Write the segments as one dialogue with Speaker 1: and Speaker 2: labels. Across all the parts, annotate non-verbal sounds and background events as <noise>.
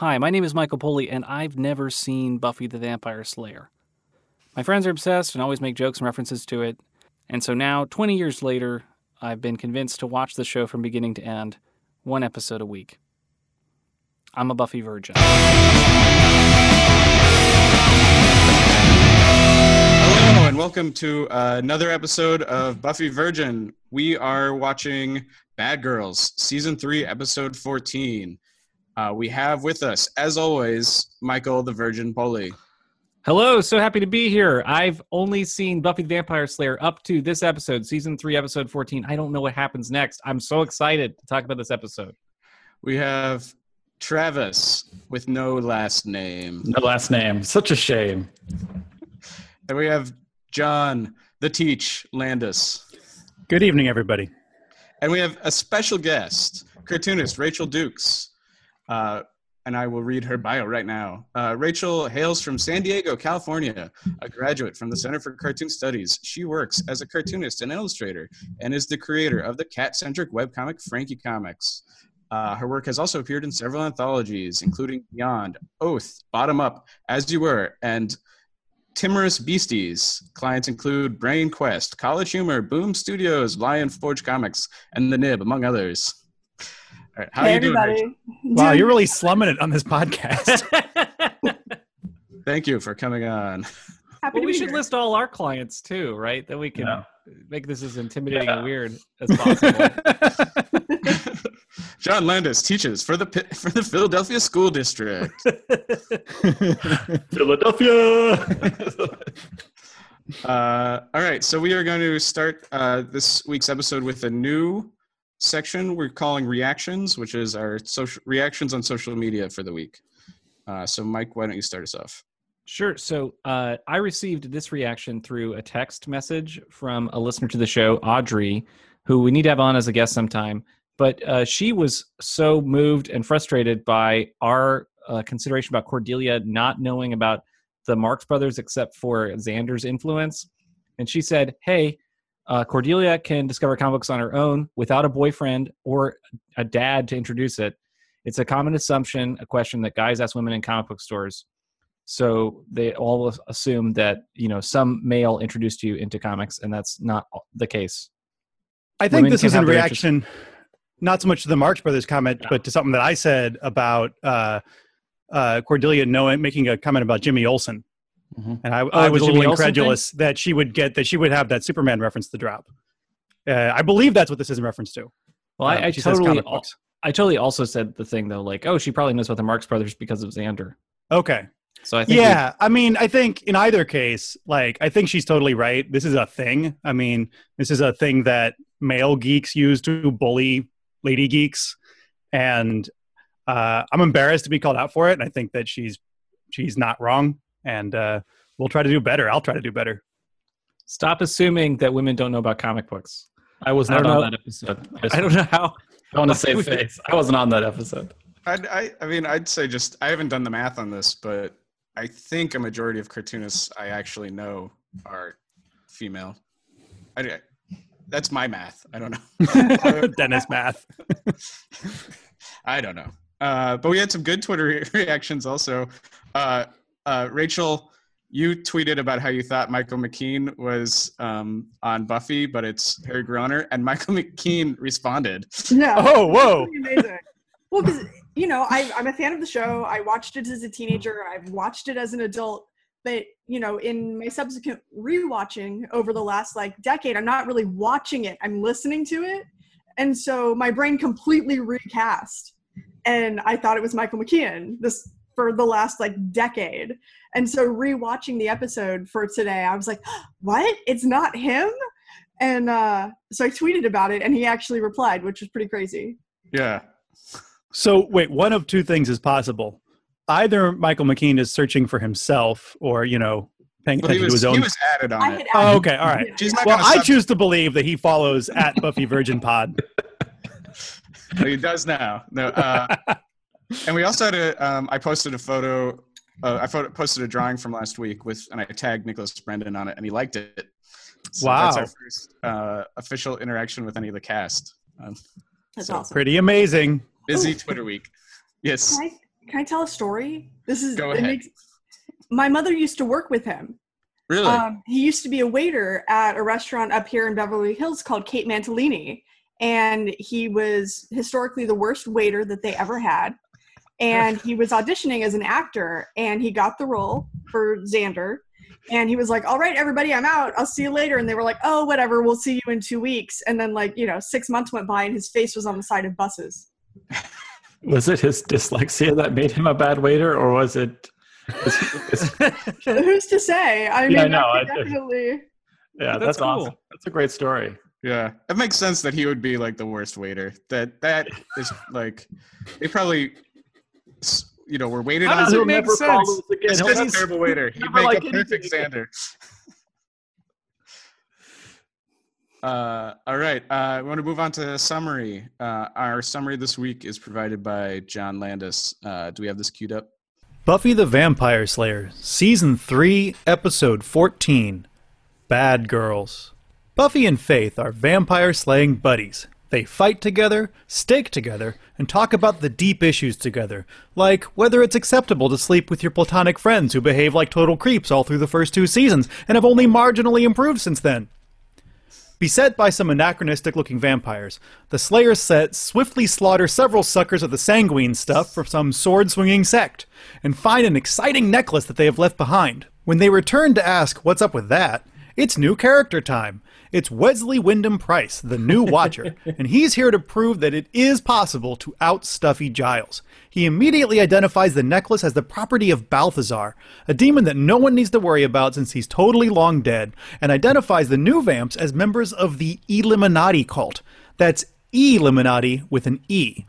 Speaker 1: Hi, my name is Michael Poley, and I've never seen Buffy the Vampire Slayer. My friends are obsessed and always make jokes and references to it, and so now, 20 years later, I've been convinced to watch the show from beginning to end, one episode a week. I'm a Buffy virgin.
Speaker 2: Hello, and welcome to another episode of Buffy Virgin. We are watching Bad Girls, Season 3, Episode 14. Uh, we have with us, as always, Michael the Virgin Poley.
Speaker 1: Hello, so happy to be here. I've only seen Buffy the Vampire Slayer up to this episode, season three, episode 14. I don't know what happens next. I'm so excited to talk about this episode.
Speaker 2: We have Travis with no last name.
Speaker 3: No last name. Such a shame.
Speaker 2: And we have John the Teach Landis.
Speaker 4: Good evening, everybody.
Speaker 2: And we have a special guest, cartoonist Rachel Dukes. Uh, and I will read her bio right now. Uh, Rachel hails from San Diego, California, a graduate from the Center for Cartoon Studies. She works as a cartoonist and illustrator and is the creator of the cat centric webcomic Frankie Comics. Uh, her work has also appeared in several anthologies, including Beyond, Oath, Bottom Up, As You Were, and Timorous Beasties. Clients include Brain Quest, College Humor, Boom Studios, Lion Forge Comics, and The Nib, among others. All right, how
Speaker 5: hey,
Speaker 2: you doing?
Speaker 5: everybody.
Speaker 2: Rachel?
Speaker 4: Wow, you're really slumming it on this podcast. <laughs>
Speaker 2: Thank you for coming on.
Speaker 5: Happy
Speaker 1: well,
Speaker 5: to
Speaker 1: we
Speaker 5: be
Speaker 1: should
Speaker 5: here.
Speaker 1: list all our clients too, right? Then we can
Speaker 3: Yeah.
Speaker 1: make this as intimidating and weird as possible. <laughs>
Speaker 2: John Landis teaches for the for the Philadelphia School District. <laughs>
Speaker 3: Philadelphia.
Speaker 2: Uh, all right, so we are going to start uh, this week's episode with a new section we're calling reactions, which is our social reactions on social media for the week. Uh, so, Mike, why don't you start us off?
Speaker 1: Sure. So uh, I received this reaction through a text message from a listener to the show, Audrey, who we need to have on as a guest sometime. But uh, she was so moved and frustrated by our uh, consideration about Cordelia not knowing about the Marx Brothers except for Xander's influence. And she said, Hey, uh, Cordelia can discover comic books on her own without a boyfriend or a dad to introduce it. It's a common assumption, a question that guys ask women in comic book stores. So they all assume that you know some male introduced you into comics, and that's not the case.
Speaker 4: I think
Speaker 1: Women
Speaker 4: this is in reaction, not so much to the Marx Brothers comment, but to something that I said about uh, uh, Cordelia knowing, making a comment about Jimmy Olsen.
Speaker 3: Mhm.
Speaker 4: And I,
Speaker 1: Oh,
Speaker 4: I was a little incredulous that she would get that she would have that Superman reference to drop. Uh, I believe that's what this is in reference to.
Speaker 1: Well,
Speaker 4: Uh,
Speaker 1: I, I totally,
Speaker 4: comic
Speaker 1: al-
Speaker 4: books.
Speaker 1: I totally also said the thing though, like, oh, she probably knows about the Marx Brothers because of Xander.
Speaker 4: Okay.
Speaker 1: So I think, we-
Speaker 4: yeah i mean i think in either case like i think she's totally right this is a thing i mean this is a thing that male geeks use to bully lady geeks and uh, i'm embarrassed to be called out for it and i think that she's she's not wrong and uh, we'll try to do better i'll try to do better
Speaker 1: stop assuming that women don't know about comic books.
Speaker 3: I was not
Speaker 1: don't
Speaker 3: on
Speaker 1: know.
Speaker 3: that episode. I, <laughs>
Speaker 1: I don't know how.
Speaker 3: I want to save <laughs> face. I wasn't on that episode.
Speaker 2: I'd, I, I mean, I'd say just I haven't done the math on this, but I think a majority of cartoonists I actually know are female. I, that's my math. I don't know. <laughs>
Speaker 4: dennis math
Speaker 2: I don't know. Uh, but we had some good Twitter re- reactions also. Uh, uh, Rachel, you tweeted about how you thought Michael McKean was um, on Buffy, but it's Harry Groener, and <laughs> Michael McKean responded.
Speaker 5: No.
Speaker 4: oh whoa
Speaker 5: amazing. well, because you know, I, I'm a fan of the show. I watched it as a teenager. I've watched it as an adult. But you know, in my subsequent rewatching over the last like decade, I'm not really watching it. I'm listening to it, and so my brain completely recast. And I thought it was Michael McKean this for the last like decade. And so rewatching the episode for today, I was like, <gasps> "What? It's not him." And uh, so I tweeted about it, and he actually replied, which was pretty crazy.
Speaker 2: Yeah.
Speaker 4: So wait, one of two things is possible. Either Michael McKean is searching for himself, or you know, paying
Speaker 2: Well, he
Speaker 4: attention
Speaker 2: was,
Speaker 4: to his
Speaker 2: he
Speaker 4: own.
Speaker 2: was added on
Speaker 5: I
Speaker 2: it.
Speaker 5: had
Speaker 4: oh, okay, all right.
Speaker 2: She's
Speaker 4: Well, I choose to believe that he follows at Buffy Virgin Pod. <laughs>
Speaker 2: he does now. No, uh, <laughs> and we also had a. Um, I posted a photo. Uh, I photo, posted a drawing from last week with, and I tagged Nicholas Brendon on it, and he liked it. So That's
Speaker 4: Wow.
Speaker 2: our first uh, official interaction with any of the cast. Um,
Speaker 5: That's
Speaker 2: so
Speaker 5: awesome.
Speaker 4: Pretty amazing.
Speaker 2: Busy
Speaker 5: Ooh.
Speaker 2: Twitter week. Yes.
Speaker 5: Can I, can I tell a story? This is
Speaker 2: Go
Speaker 5: it
Speaker 2: ahead.
Speaker 5: makes- my mother used to work with him.
Speaker 2: Really?
Speaker 5: Um, he used to be a waiter at a restaurant up here in Beverly Hills called Kate Mantilini, and he was historically the worst waiter that they ever had. And <laughs> he was auditioning as an actor, and he got the role for Xander. And he was like, "All right, everybody, I'm out. I'll see you later." And they were like, "Oh, whatever. We'll see you in two weeks." And then, like, you know, six months went by, and his face was on the side of buses. <laughs>
Speaker 3: Was it his dyslexia that made him a bad waiter, or was it? was he- was-
Speaker 5: Who's to say? I mean,
Speaker 3: Yeah,
Speaker 5: I
Speaker 3: no, I-
Speaker 5: definitely.
Speaker 3: yeah,
Speaker 1: That's
Speaker 3: that's,
Speaker 1: cool.
Speaker 3: awesome. That's a great story.
Speaker 2: yeah. It makes sense that he would be like the worst waiter. That that is like they probably s- you know, we're
Speaker 1: waiting
Speaker 2: on.
Speaker 1: does it
Speaker 3: He'll
Speaker 1: make
Speaker 3: never
Speaker 1: sense?
Speaker 3: follow again.
Speaker 2: It's
Speaker 3: He'll
Speaker 2: just a
Speaker 3: never-
Speaker 2: terrible waiter. He'd make
Speaker 3: like
Speaker 2: a perfect
Speaker 3: anything
Speaker 2: Xander. <laughs> Uh, all right. Uh, we want to move on to summary. Uh, our summary this week is provided by John Landis. Uh, do we have this queued up?
Speaker 4: Buffy the Vampire Slayer, Season 3, Episode 14 Bad Girls. Buffy and Faith are vampire slaying buddies. They fight together, stake together, and talk about the deep issues together, like whether it's acceptable to sleep with your platonic friends who behave like total creeps all through the first two seasons and have only marginally improved since then. Beset by some anachronistic looking vampires, the Slayer set swiftly slaughter several suckers of the sanguine stuff from some sword swinging sect, and find an exciting necklace that they have left behind. When they return to ask what's up with that, it's new character time. It's Wesley Wyndam-Pryce, the new <laughs> Watcher, and he's here to prove that it is possible to out Stuffy Giles. He immediately identifies the necklace as the property of Balthazar, a demon that no one needs to worry about since he's totally long dead, and identifies the new vamps as members of the Eliminati cult. That's Eliminati with an E.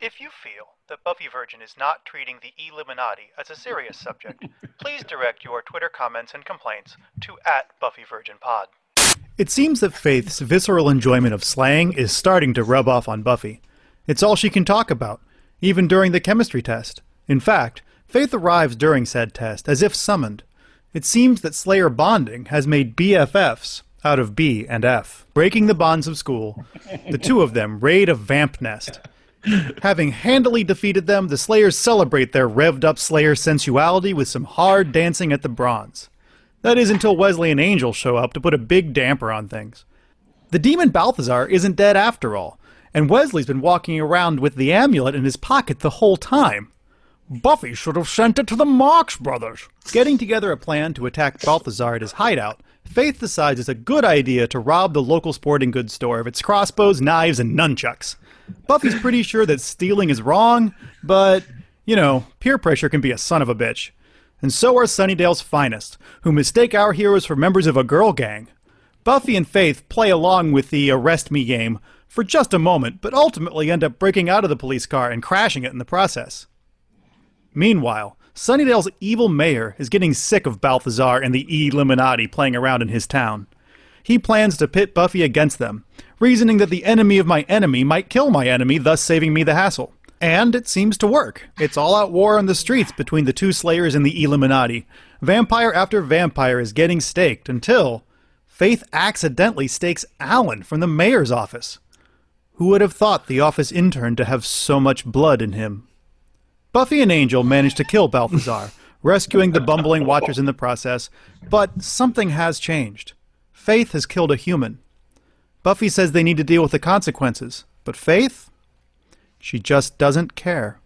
Speaker 6: If you feel that Buffy Virgin is not treating the Illuminati as a serious subject, <laughs> please direct your Twitter comments and complaints to at Buffy Virgin Pod.
Speaker 4: It seems that Faith's visceral enjoyment of slang is starting to rub off on Buffy. It's all she can talk about, even during the chemistry test. In fact, Faith arrives during said test as if summoned. It seems that Slayer bonding has made BFFs out of B and F. Breaking the bonds of school, the two of them raid a vamp nest. Having handily defeated them, the Slayers celebrate their revved up Slayer sensuality with some hard dancing at the bronze. That is until Wesley and Angel show up to put a big damper on things. The demon Balthazar isn't dead after all, and Wesley's been walking around with the amulet in his pocket the whole time. Buffy should have sent it to the Marx Brothers. Getting together a plan to attack Balthazar at his hideout, Faith decides it's a good idea to rob the local sporting goods store of its crossbows, knives, and nunchucks. Buffy's pretty sure that stealing is wrong, but, you know, peer pressure can be a son of a bitch. And so are Sunnydale's finest, who mistake our heroes for members of a girl gang. Buffy and Faith play along with the arrest me game for just a moment, but ultimately end up breaking out of the police car and crashing it in the process. Meanwhile, Sunnydale's evil mayor is getting sick of Balthazar and the Eliminati playing around in his town. He plans to pit Buffy against them, reasoning that the enemy of my enemy might kill my enemy, thus saving me the hassle. And it seems to work. It's all out war on the streets between the two Slayers and the Eliminati. Vampire after vampire is getting staked until Faith accidentally stakes Alan from the mayor's office. Who would have thought the office intern to have so much blood in him? Buffy and Angel manage to kill Balthazar, <laughs> rescuing the bumbling watchers in the process, but something has changed. Faith has killed a human. Buffy says they need to deal with the consequences, but Faith? She just doesn't care.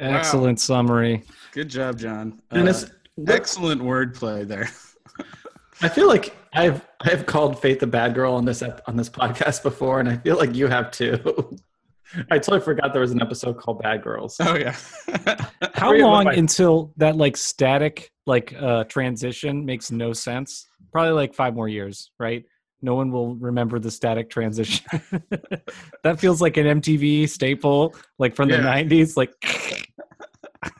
Speaker 1: Excellent summary.
Speaker 2: Good job, John.
Speaker 3: And
Speaker 2: Uh,
Speaker 3: it's,
Speaker 2: excellent wordplay there.
Speaker 3: I feel like I've I've called Faith a bad girl on this ep- on this podcast before, and I feel like you have too. <laughs> I totally forgot there was an episode called Bad Girls.
Speaker 2: Oh yeah. <laughs>
Speaker 1: How long
Speaker 3: my-
Speaker 1: until that like static like uh transition makes no sense? Probably like five more years, right? No one will remember the static transition. <laughs> that feels like an MTV staple, like from the '90s. Like, <laughs>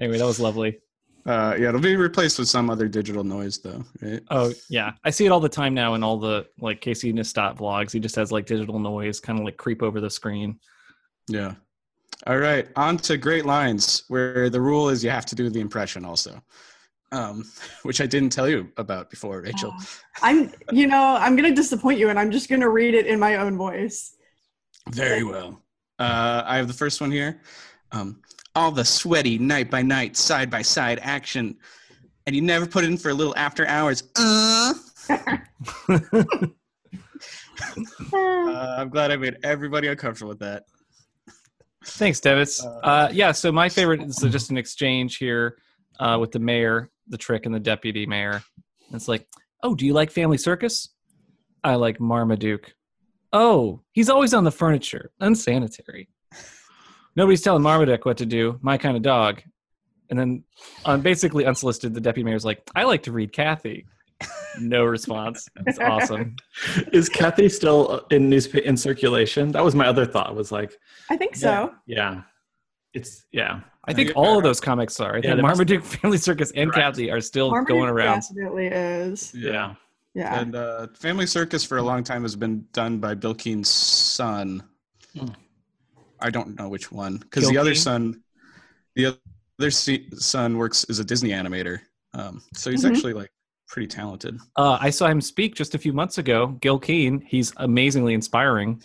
Speaker 1: anyway, that was lovely.
Speaker 2: uh, yeah, it'll be replaced with some other digital noise though, right?
Speaker 1: Oh yeah, I see it all the time now in all the like Casey Neistat vlogs. He just has like digital noise, kind of like creep over the screen.
Speaker 2: Yeah. All right, on to great lines, where the rule is you have to do the impression also, um, <laughs> which I didn't tell you about before, Rachel.
Speaker 5: I'm, you know, I'm gonna disappoint you, and I'm just gonna read it in my own voice.
Speaker 2: Very well. Uh, I have the first one here. Um, all the sweaty night by night, side by side action, and you never put it in for a little after hours. Uh. <laughs> Uh, I'm glad I made everybody uncomfortable with that.
Speaker 1: Thanks, Devis. Uh, yeah, so my favorite is just an exchange here uh, with the mayor, the trick, and the deputy mayor. And It's like, oh, do you like Family Circus? I like Marmaduke. Oh, he's always on the furniture. Unsanitary. Nobody's telling Marmaduke what to do. My kind of dog. And then, on basically unsolicited, the deputy mayor's like, I like to read Cathy. No response. It's awesome. <laughs>
Speaker 3: Is Cathy still uh, in newspaper in circulation? That was my other thought. Was like,
Speaker 5: I think so.
Speaker 3: yeah, it's yeah.
Speaker 1: I think all of those comics are. I
Speaker 3: Yeah,
Speaker 1: think
Speaker 3: they must-
Speaker 1: Marmaduke, <laughs> Family Circus, and
Speaker 3: Correct.
Speaker 1: Cathy are still
Speaker 5: Marmaduke
Speaker 1: going around.
Speaker 5: Definitely is.
Speaker 3: Yeah.
Speaker 5: Yeah.
Speaker 2: And uh, Family Circus for a long time has been done by Bill Keane's son.
Speaker 3: Hmm.
Speaker 2: I don't know which one because
Speaker 1: Gil
Speaker 2: the other son, the other son works as a Disney animator. Um, so he's
Speaker 5: Mhm.
Speaker 2: actually like pretty talented.
Speaker 1: Uh, I saw him speak just a few months ago. Gil Keane. He's amazingly inspiring.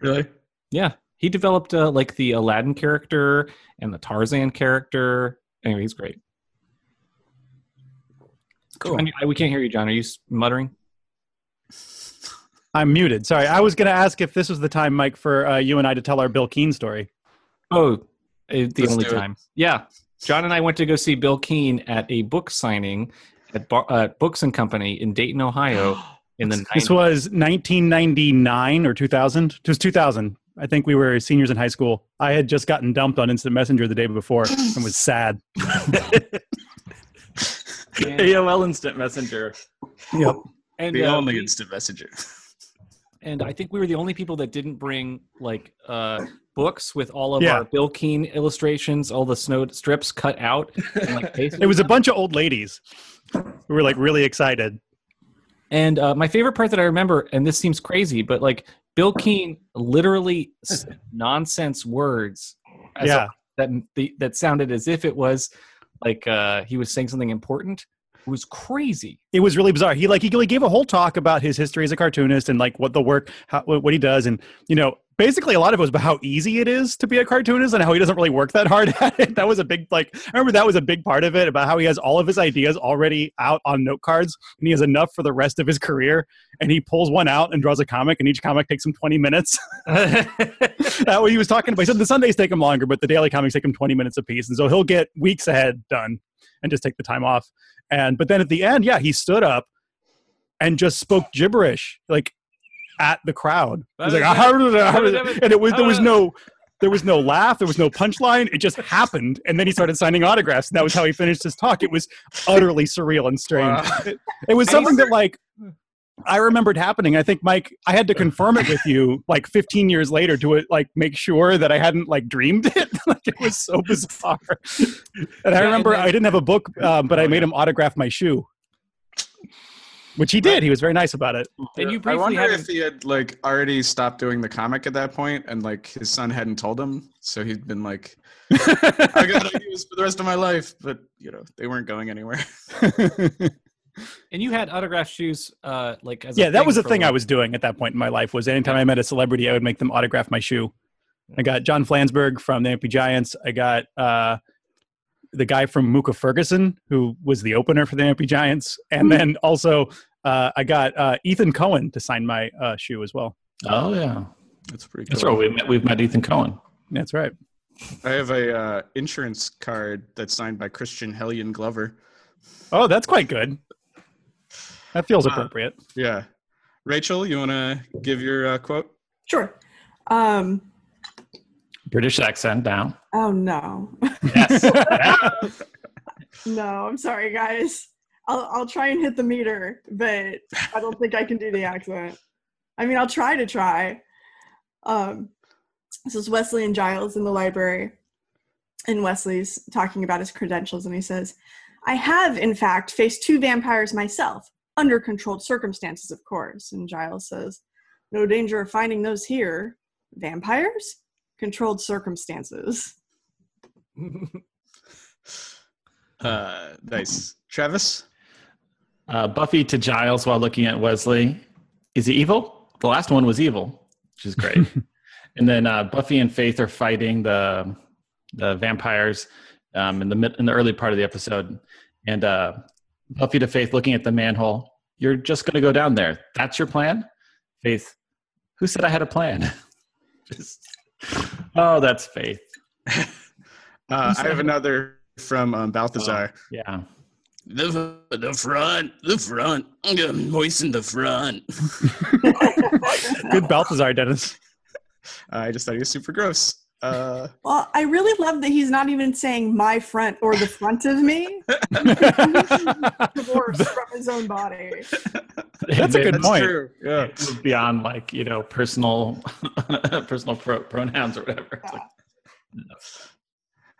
Speaker 2: Really?
Speaker 1: Yeah, he developed uh, like the Aladdin character and the Tarzan character. Anyway, he's great.
Speaker 2: Cool.
Speaker 1: John, we can't hear you, John. Are you s- muttering?
Speaker 4: I'm muted. Sorry, I was going to ask if this was the time, Mike, for uh, you and I to tell our Bill Keane story.
Speaker 1: Oh, the
Speaker 2: Let's
Speaker 1: only
Speaker 2: do it.
Speaker 1: time. Yeah, John and I went to go see Bill Keane at a book signing at Bar- uh, Books and Company in Dayton, Ohio, <gasps> in the
Speaker 4: This
Speaker 1: 90s.
Speaker 4: was 1999 or 2000. It was 2000. I think we were seniors in high school. I had just gotten dumped on Instant Messenger the day before and was sad. <laughs>
Speaker 3: AOL Instant Messenger.
Speaker 4: Yep.
Speaker 1: and
Speaker 2: The
Speaker 1: uh,
Speaker 2: only
Speaker 1: we-
Speaker 2: instant messenger.
Speaker 1: and I think we were the only people that didn't bring like uh, books with all of
Speaker 4: Yeah.
Speaker 1: our Bill Keane illustrations, all the snow strips cut out. And, like, <laughs>
Speaker 4: It was a bunch of old ladies who were like really excited.
Speaker 1: And uh, my favorite part that I remember, and this seems crazy, but like Bill Keane literally said <laughs> nonsense words as a-
Speaker 4: Yeah.
Speaker 1: that the, that sounded as if it was like uh, he was saying something important. It was crazy.
Speaker 4: it was really bizarre. He like he he gave a whole talk about his history as a cartoonist and like what the work, how, what he does, and you know, basically a lot of it was about how easy it is to be a cartoonist and how he doesn't really work that hard <laughs> at it. That was a big like I remember that was a big part of it about how he has all of his ideas already out on note cards and he has enough for the rest of his career. And he pulls one out and draws a comic, and each comic takes him twenty minutes. <laughs> <laughs> that what he was talking about. He said the Sundays take him longer, but the daily comics take him 20 minutes a piece. And so he'll get weeks ahead done and just take the time off. And but then at the end, yeah, he stood up and just spoke gibberish, like at the crowd. He was like, and it was there was no there was no laugh, there was no punchline. It just happened, and then he started signing autographs. And that was how he finished his talk. It was utterly surreal and strange.
Speaker 2: Wow.
Speaker 4: It, <laughs> it was something that like I remembered happening. I think Mike, I had to confirm it with you like 15 years later to like make sure that I hadn't like dreamed it. <laughs> like it was so bizarre. And I remember I didn't have a book, um, but I made him autograph my shoe, which he did. He was very nice about it.
Speaker 1: and you
Speaker 2: I wonder
Speaker 1: haven't
Speaker 2: if he had like already stopped doing the comic at that point, and like his son hadn't told him, so he'd been like, <laughs> "I got ideas for the rest of my life," but you know they weren't going anywhere. <laughs>
Speaker 1: and you had autographed shoes uh like as a
Speaker 4: yeah, that was a thing I was doing at that point in my life. Was anytime I met a celebrity, I would make them autograph my shoe. I got John Flansburgh from They Might Be Giants. I got uh, the guy from Mooka Ferguson, who was the opener for They Might Be Giants, and then also uh, I got uh, Ethan Cohen to sign my uh, shoe as well.
Speaker 3: Oh yeah,
Speaker 2: That's pretty.
Speaker 3: that's
Speaker 2: cool.
Speaker 3: right. We've met, we've met Ethan Cohen.
Speaker 4: That's right.
Speaker 2: I have a uh, insurance card that's signed by Crispin Hellion Glover.
Speaker 4: Oh, that's quite good. That feels
Speaker 2: Uh,
Speaker 4: appropriate.
Speaker 2: Yeah, Rachel, you want to give your uh, quote?
Speaker 5: Sure. Um,
Speaker 3: British accent down.
Speaker 5: oh no.
Speaker 3: Yes. <laughs>
Speaker 5: No, I'm sorry, guys. I'll I'll try and hit the meter, but I don't think I can do the accent. I mean, I'll try to try. Um, this is Wesley and Giles in the library, and Wesley's talking about his credentials, and he says, "I have, in fact, faced two vampires myself, under controlled circumstances, of course." And Giles says, "No danger of finding those here. Vampires, controlled circumstances." <laughs>
Speaker 2: Uh, nice, Travis.
Speaker 3: Uh, Buffy to Giles while looking at Wesley. Is he evil? The last one was evil, which is great. <laughs> and then uh, Buffy and Faith are fighting the the vampires um, in the mid, in the early part of the episode, and uh, Buffy to Faith looking at the manhole. You're just going to go down there. That's your plan, Faith. Who said I had a plan? Just, oh, that's Faith. <laughs>
Speaker 2: Uh, I have another from um, Balthazar.
Speaker 3: Yeah.
Speaker 2: The, the front, the front. I'm gonna moisten the front. <laughs>
Speaker 4: Good Balthazar, Dennis. <laughs>
Speaker 2: I just thought he was super gross. Uh, <laughs>
Speaker 5: Well, I really love that he's not even saying my front or the front of me. Divorced <laughs> from his own body.
Speaker 4: That's a good
Speaker 2: that's
Speaker 4: point.
Speaker 2: true. Yeah.
Speaker 3: Beyond like you know personal <laughs> personal pro- pronouns or whatever. It's like,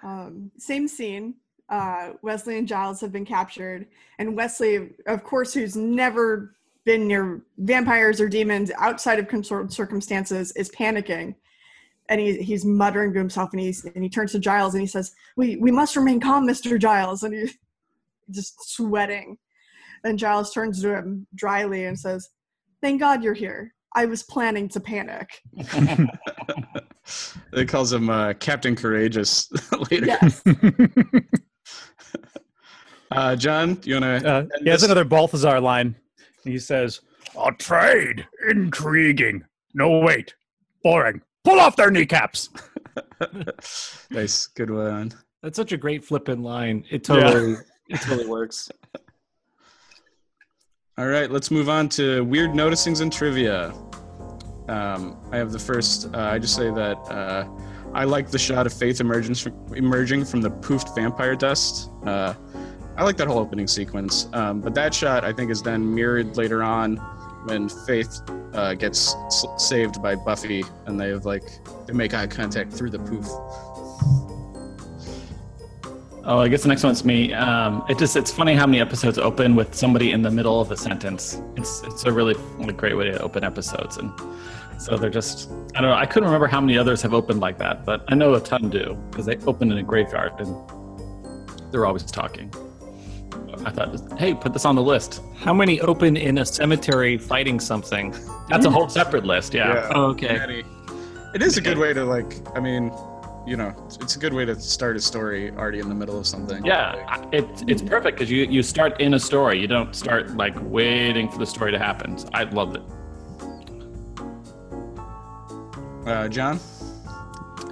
Speaker 5: Um, same scene. Uh, Wesley and Giles have been captured, and Wesley, of course, who's never been near vampires or demons outside of controlled circumstances, is panicking, and he, he's muttering to himself, and he's and he turns to Giles and he says, "We we must remain calm, Mister Giles," and he's <laughs> just sweating. And Giles turns to him dryly and says, "Thank God you're here. I was planning to panic." <laughs>
Speaker 2: It calls him uh, Captain Courageous <laughs> later.
Speaker 5: Yes.
Speaker 2: Uh, John, you want to?
Speaker 4: Uh, he has another Balthazar line. He says, "A trade, intriguing. No wait, boring. Pull off their kneecaps." <laughs>
Speaker 2: nice, good one.
Speaker 1: That's such a great flippin' line. It totally, it totally works. <laughs>
Speaker 2: All right, let's move on to weird noticings and trivia. Um, I have the first. Uh, I just say that uh, I like the shot of Faith emerging from, emerging from the poofed vampire dust. Uh, I like that whole opening sequence. Um, but that shot, I think, is then mirrored later on when Faith uh, gets s- saved by Buffy, and they have like they make eye contact through the poof.
Speaker 3: Oh, I guess the next one's me. Um, it just it's funny how many episodes open with somebody in the middle of a sentence. It's it's a really, really great way to open episodes, and so they're just I don't know. I couldn't remember how many others have opened like that, but I know a ton do because they open in a graveyard and they're always talking. I thought, hey, put this on the list.
Speaker 1: How many open in a cemetery fighting something?
Speaker 3: That's a whole separate list. Yeah.
Speaker 2: Yeah.
Speaker 1: Oh, okay.
Speaker 2: Many. It is a good way to like. I mean, you know, it's a good way to start a story already in the middle of something.
Speaker 3: Yeah, I- it's it's perfect because you you start in a story. You don't start like waiting for the story to happen. So I loved it.
Speaker 2: Uh, John,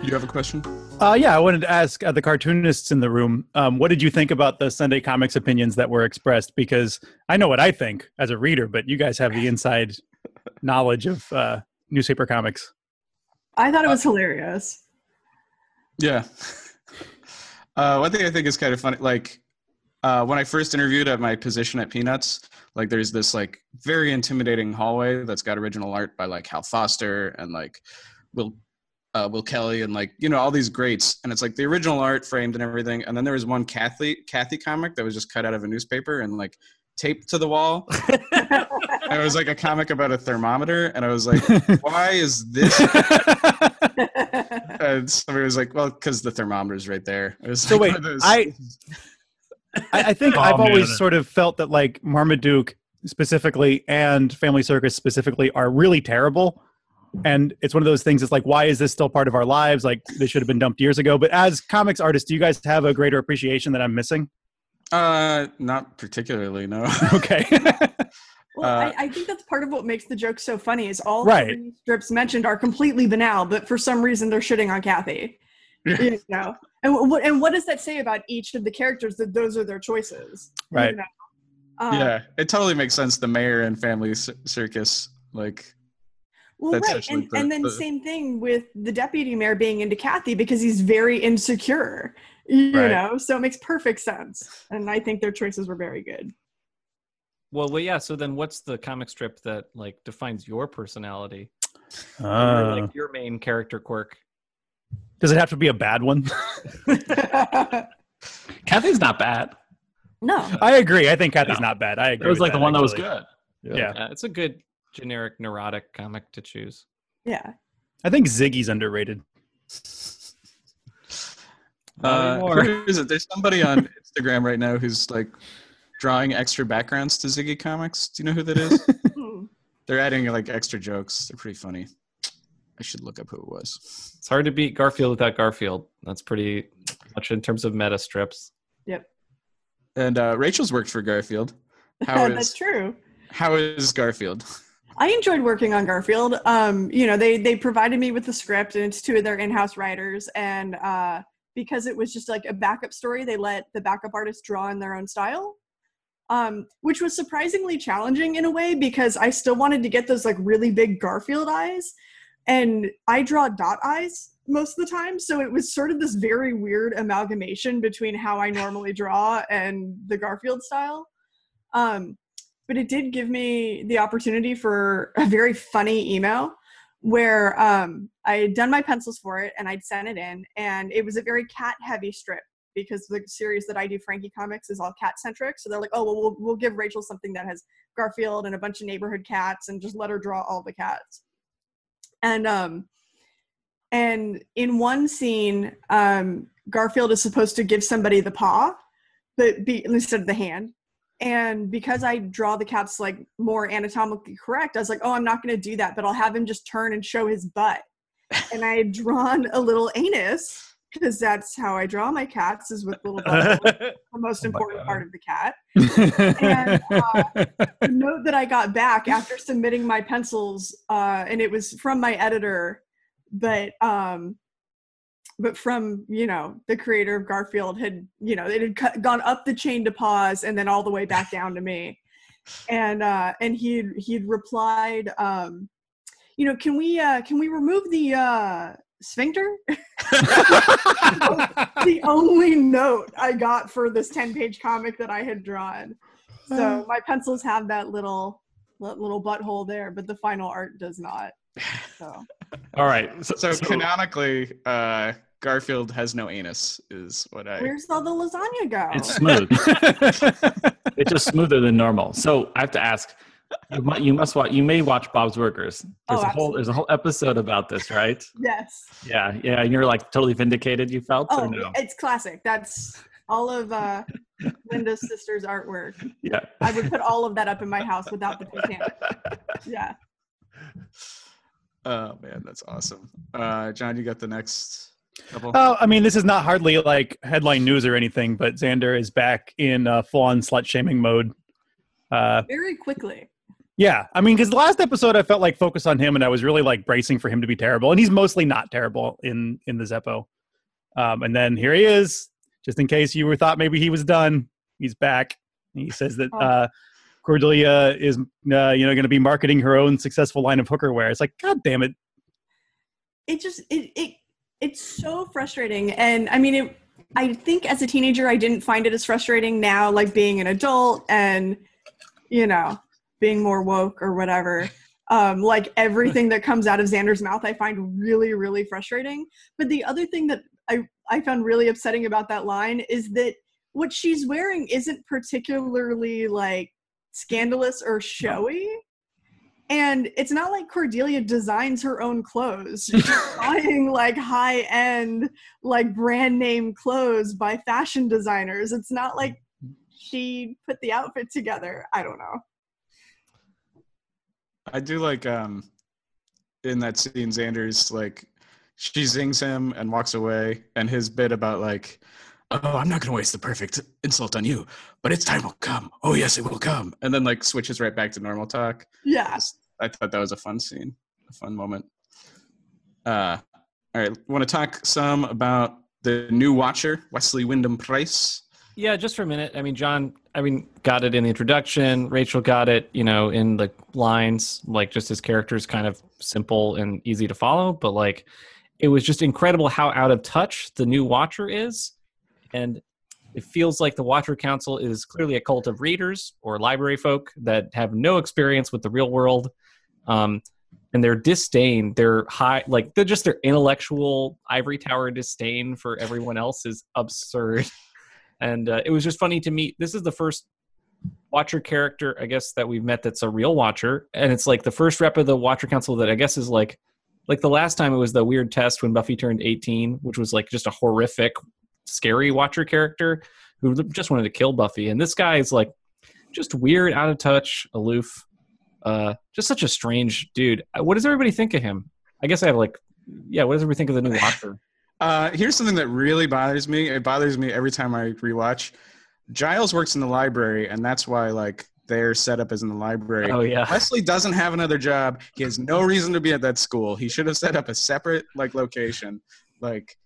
Speaker 2: you have a question?
Speaker 4: Uh, yeah, I wanted to ask uh, the cartoonists in the room, um, what did you think about the Sunday Comics opinions that were expressed? Because I know what I think as a reader, but you guys have the inside <laughs> knowledge of uh, newspaper comics.
Speaker 5: I thought it was hilarious.
Speaker 2: Yeah. <laughs> Uh, one thing I think is kind of funny, like uh, when I first interviewed at my position at Peanuts, like there's this like very intimidating hallway that's got original art by like Hal Foster and like Will uh, Will Kelly and like you know all these greats, and it's like the original art framed and everything. And then there was one Cathy Cathy comic that was just cut out of a newspaper and like taped to the wall. <laughs> it was like a comic about a thermometer, and I was like, <laughs> why is this <laughs> and somebody was like, "Well, because the thermometer's right there." It was
Speaker 4: So
Speaker 2: like
Speaker 4: wait,
Speaker 2: those-
Speaker 4: I- I, I think
Speaker 3: Oh,
Speaker 4: I've always sort of felt that like Marmaduke specifically and Family Circus specifically are really terrible. And it's one of those things. It's like, why is this still part of our lives? Like, they should have been dumped years ago. But as comics artists, do you guys have a greater appreciation that I'm missing?
Speaker 2: uh, not particularly. No. <laughs>
Speaker 4: Okay.
Speaker 5: Well,
Speaker 2: Uh,
Speaker 5: I, I think that's part of what makes the joke so funny is all
Speaker 4: Right.
Speaker 5: three strips mentioned are completely banal, but for some reason they're shitting on Cathy. You know, and what and what does that say about each of the characters that those are their choices? you
Speaker 4: Right.
Speaker 5: know? Um,
Speaker 2: yeah, it totally makes sense. The mayor and family cir- circus, like,
Speaker 5: Well,
Speaker 2: That's
Speaker 5: right, and,
Speaker 2: the-
Speaker 5: and then
Speaker 2: the-
Speaker 5: same thing with the deputy mayor being into Cathy because he's very insecure. You
Speaker 4: Right.
Speaker 5: know, so it makes perfect sense, and I think their choices were very good.
Speaker 1: Well, well, yeah. So then, what's the comic strip that like defines your personality?
Speaker 4: Uh,
Speaker 1: like your main character quirk?
Speaker 4: does it have to be a bad one? <laughs> <laughs>
Speaker 3: Cathy's not bad.
Speaker 5: no,
Speaker 4: I agree. I think Cathy's
Speaker 3: No.
Speaker 4: not bad. I agree.
Speaker 3: It was
Speaker 4: with
Speaker 3: like the one that was
Speaker 4: actually.
Speaker 3: good.
Speaker 4: Yeah.
Speaker 1: Yeah, it's a good generic neurotic comic to choose.
Speaker 5: yeah,
Speaker 4: I think Ziggy's underrated.
Speaker 1: Not
Speaker 2: uh, who is it? There's somebody on <laughs> Instagram right now who's like drawing extra backgrounds to Ziggy comics. Do you know who that is? <laughs>
Speaker 5: Hmm.
Speaker 2: They're adding like extra jokes. They're pretty funny. I should look up who it was.
Speaker 1: It's hard to beat Garfield without Garfield. That's pretty much in terms of meta strips. Yep.
Speaker 2: And uh, Rachel's worked for Garfield. <laughs> How
Speaker 5: That's
Speaker 2: is
Speaker 5: true.
Speaker 2: how is Garfield?
Speaker 5: I enjoyed working on Garfield. Um, you know, they they provided me with the script, and it's two of their in-house writers. And uh, because it was just like a backup story, they let the backup artists draw in their own style, um, which was surprisingly challenging in a way because I still wanted to get those like really big Garfield eyes, and I draw dot eyes most of the time, so it was sort of this very weird amalgamation between how I normally draw and the Garfield style. Um, but it did give me the opportunity for a very funny email where um, I had done my pencils for it and I'd sent it in, and it was a very cat heavy strip because the series that I do, Frankie Comics, is all cat centric. So they're like, oh, well, well, we'll give Rachel something that has Garfield and a bunch of neighborhood cats and just let her draw all the cats. And um, and in one scene, um, Garfield is supposed to give somebody the paw, but be instead of the hand and because i draw the cats like more anatomically correct i was like oh i'm not going to do that but i'll have him just turn and show his butt and i had drawn a little anus because that's how i draw my cats is with little butt <laughs> the most
Speaker 3: Oh
Speaker 5: important
Speaker 3: God.
Speaker 5: part of the cat And, <laughs> uh, the note that i got back after submitting my pencils uh, and it was from my editor but um but from you know the creator of garfield had you know it had cut, gone up the chain to Paws and then all the way back <laughs> down to me. And uh and he he'd replied um you know can we uh can we remove the uh sphincter? <laughs> <laughs> The only note i got for this 10 page comic that i had drawn. So my pencils have that little that little butthole there but the final art does not so.
Speaker 3: All right. So,
Speaker 2: So,
Speaker 3: so-
Speaker 2: canonically, uh, Garfield has no anus, is what I.
Speaker 5: where's all the lasagna go
Speaker 3: it's smooth. <laughs> it's just smoother than normal. So I have to ask. You, might, you must watch. You may watch Bob's Burgers. There's
Speaker 5: Oh,
Speaker 3: a whole. There's a whole episode about this, right?
Speaker 5: yes
Speaker 3: Yeah, yeah. And you're like totally vindicated. You felt
Speaker 5: Oh,
Speaker 3: or no?
Speaker 5: it's classic. That's all of uh, Linda's sister's artwork.
Speaker 3: Yeah.
Speaker 5: I would put all of that up in my house without the Titanic. <laughs> Yeah.
Speaker 2: Oh man, that's awesome. Uh, John, you got the next couple.
Speaker 4: Oh, I mean, this is not hardly like headline news or anything, but Xander is back in uh, full-on slut shaming mode. Uh,
Speaker 5: Very quickly.
Speaker 4: yeah, I mean, because the last episode I felt like focused on him, and I was really like bracing for him to be terrible, and he's mostly not terrible in in the Zeppo. Um, and then here he is, just in case you were thought maybe he was done. He's back. He says that
Speaker 5: Oh.
Speaker 4: uh, Cordelia is, uh, you know, going to be marketing her own successful line of hookerware. It's like, God damn it!
Speaker 5: It just it it it's so frustrating. And I mean it I think as a teenager I didn't find it as frustrating now, like being an adult and you know, being more woke or whatever. Um, like everything that comes out of Xander's mouth, I find really, really frustrating. But the other thing that I, I found really upsetting about that line is that what she's wearing isn't particularly like scandalous or showy. And it's not like Cordelia designs her own clothes. <laughs> She's buying like high end, like brand name clothes by fashion designers. It's not like she put the outfit together. I don't know.
Speaker 2: I do like um, in that scene, Xander's like she zings him and walks away, and his bit about like, oh, I'm not gonna waste the perfect insult on you, but its time will come. Oh yes, it will come, and then like switches right back to normal talk.
Speaker 5: Yeah.
Speaker 2: Just- I thought that was a fun scene, a fun moment. Uh, all right, want to talk some about the new Watcher, Wesley Wyndam-Pryce.
Speaker 1: Yeah, just for a minute. I mean, John, I mean, got it in the introduction. Rachel got it, you know, in the lines. Like, just his character is kind of simple and easy to follow. But like, it was just incredible how out of touch the new Watcher is, and it feels like the Watcher Council is clearly a cult of readers or library folk that have no experience with the real world. Um, and their disdain, their high, like they're just their intellectual ivory tower disdain for everyone else is absurd <laughs> and uh, it was just funny to meet. This is the first Watcher character, I guess, that we've met that's a real Watcher, and it's like the first rep of the Watcher Council that I guess is like, like the last time it was the weird test when Buffy turned eighteen, which was like just a horrific, scary Watcher character who just wanted to kill Buffy, and this guy is like just weird, out of touch, aloof, uh, just such a strange dude. Uh, What does everybody think of him? I guess I have like, yeah. What does everybody think of the new Watcher? <laughs>
Speaker 2: Uh, here's something that really bothers me. It bothers me every time I rewatch. Giles works in the library, and that's why like their setup is in the library.
Speaker 1: Oh yeah,
Speaker 2: Wesley doesn't have another job. He has no reason to be at that school. He should have set up a separate like location. Like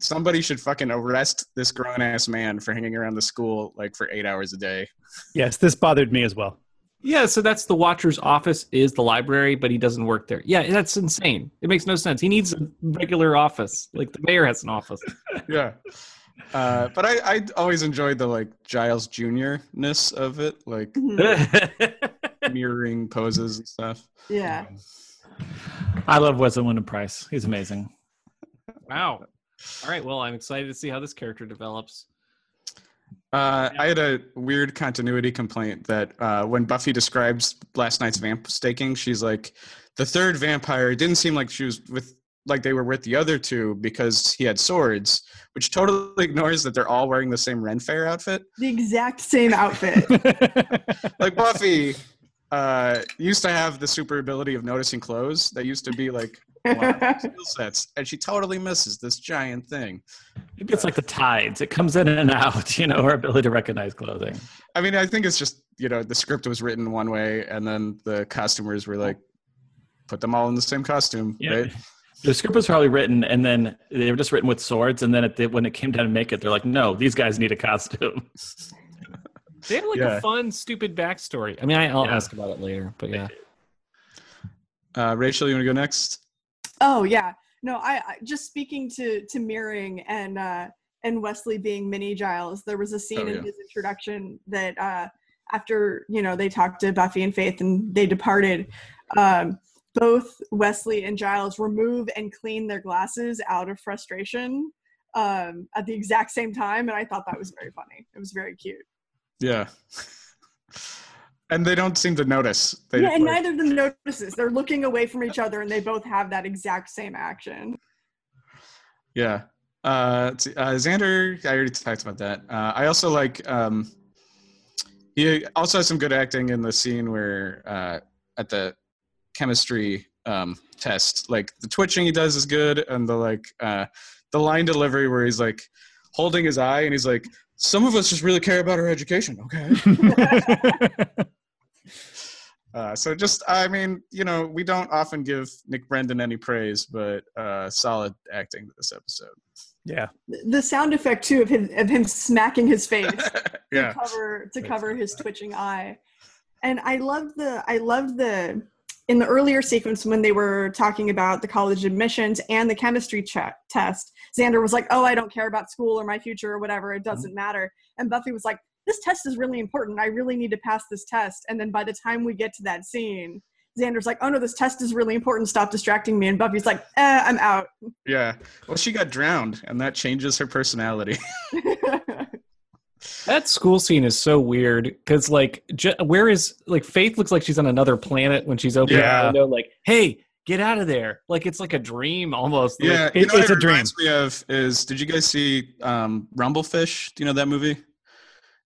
Speaker 2: somebody should fucking arrest this grown ass man for hanging around the school like for eight hours a day.
Speaker 4: Yes, this bothered me as well.
Speaker 1: yeah. So that's the Watcher's office is the library, but he doesn't work there. Yeah, that's insane. It makes no sense. He needs a regular office, like the mayor has an office. <laughs>
Speaker 2: Yeah. Uh, but I, I always enjoyed the like Giles Junior ness of it, like <laughs> mirroring poses and stuff.
Speaker 5: Yeah.
Speaker 3: I love Wesley Wyndam-Pryce. He's amazing.
Speaker 1: wow. All right. Well, I'm excited to see how this character develops.
Speaker 2: Uh, I had a weird continuity complaint that uh, when Buffy describes last night's vamp staking, she's like, the third vampire it didn't seem like she was with like they were with the other two because he had swords, which totally <laughs> ignores that they're all wearing the same Ren Fair outfit.
Speaker 5: The exact same outfit. <laughs>
Speaker 2: Like Buffy uh, used to have the super ability of noticing clothes that used to be like one of her <laughs> skill sets, and she totally misses this giant thing.
Speaker 3: Maybe it's like the tides. It comes in and out, <laughs> you know, her ability to recognize clothing.
Speaker 2: I mean, I think it's just you know the script was written one way, and then the costumers were like, put them all in the same costume,
Speaker 3: Yeah.
Speaker 2: right?
Speaker 3: The script was probably written, and then they were just written with swords. And then at the, when it came down to make it, they're like, "No, these guys need a costume." <laughs>
Speaker 1: They have like
Speaker 2: Yeah.
Speaker 1: a fun, stupid backstory. I mean, I, I'll
Speaker 3: Yeah.
Speaker 1: ask about it later, but yeah.
Speaker 2: Uh, Rachel, you want to go next?
Speaker 5: Oh yeah, no, I, I just speaking to to mirroring and uh, and Wesley being mini Giles. There was a scene
Speaker 2: Oh, yeah.
Speaker 5: in his introduction that uh, after you know they talked to Buffy and Faith and they departed. Um, both Wesley and Giles remove and clean their glasses out of frustration um, at the exact same time, and I thought that was very funny. It was very cute.
Speaker 2: Yeah. <laughs> and they don't seem to notice. They,
Speaker 5: yeah, and
Speaker 2: like-
Speaker 5: neither of them notices. They're looking away from each other, and they both have that exact same action.
Speaker 2: Yeah. Uh, let's uh, Xander, I already talked about that. Uh, I also like. Um, he also has some good acting in the scene where uh, at the chemistry um, test, like the twitching he does is good, and the like uh, the line delivery where he's like holding his eye and he's like, "Some of us just really care about our education." Okay. <laughs> <laughs> <laughs> Uh, so just, I mean, you know, we don't often give Nick Brendon any praise, but uh, solid acting this episode.
Speaker 4: yeah.
Speaker 5: The sound effect too of him of him smacking his face. <laughs>
Speaker 2: yeah.
Speaker 5: to cover to cover his twitching eye. And I loved the I loved the in the earlier sequence when they were talking about the college admissions and the chemistry check test. Xander was like, "Oh, I don't care about school or my future or whatever. It doesn't matter." And Buffy was like, "This test is really important. I really need to pass this test." And then by the time we get to that scene, Xander's like, "Oh no, this test is really important. Stop distracting me." And Buffy's like, eh, "I'm out." <laughs>
Speaker 2: Yeah. Well, she got drowned, and that changes her personality. <laughs>
Speaker 1: That school scene is so weird because, like, j- where is like Faith looks like she's on another planet when she's opening
Speaker 4: Yeah.
Speaker 1: the window, like, "Hey, get out of there!" Like it's like a dream almost. Like,
Speaker 2: yeah.
Speaker 4: it-
Speaker 2: you know what
Speaker 4: it's
Speaker 2: it
Speaker 4: a dream.
Speaker 2: reminds me of is, did you guys see um, Rumblefish? Do you know that movie?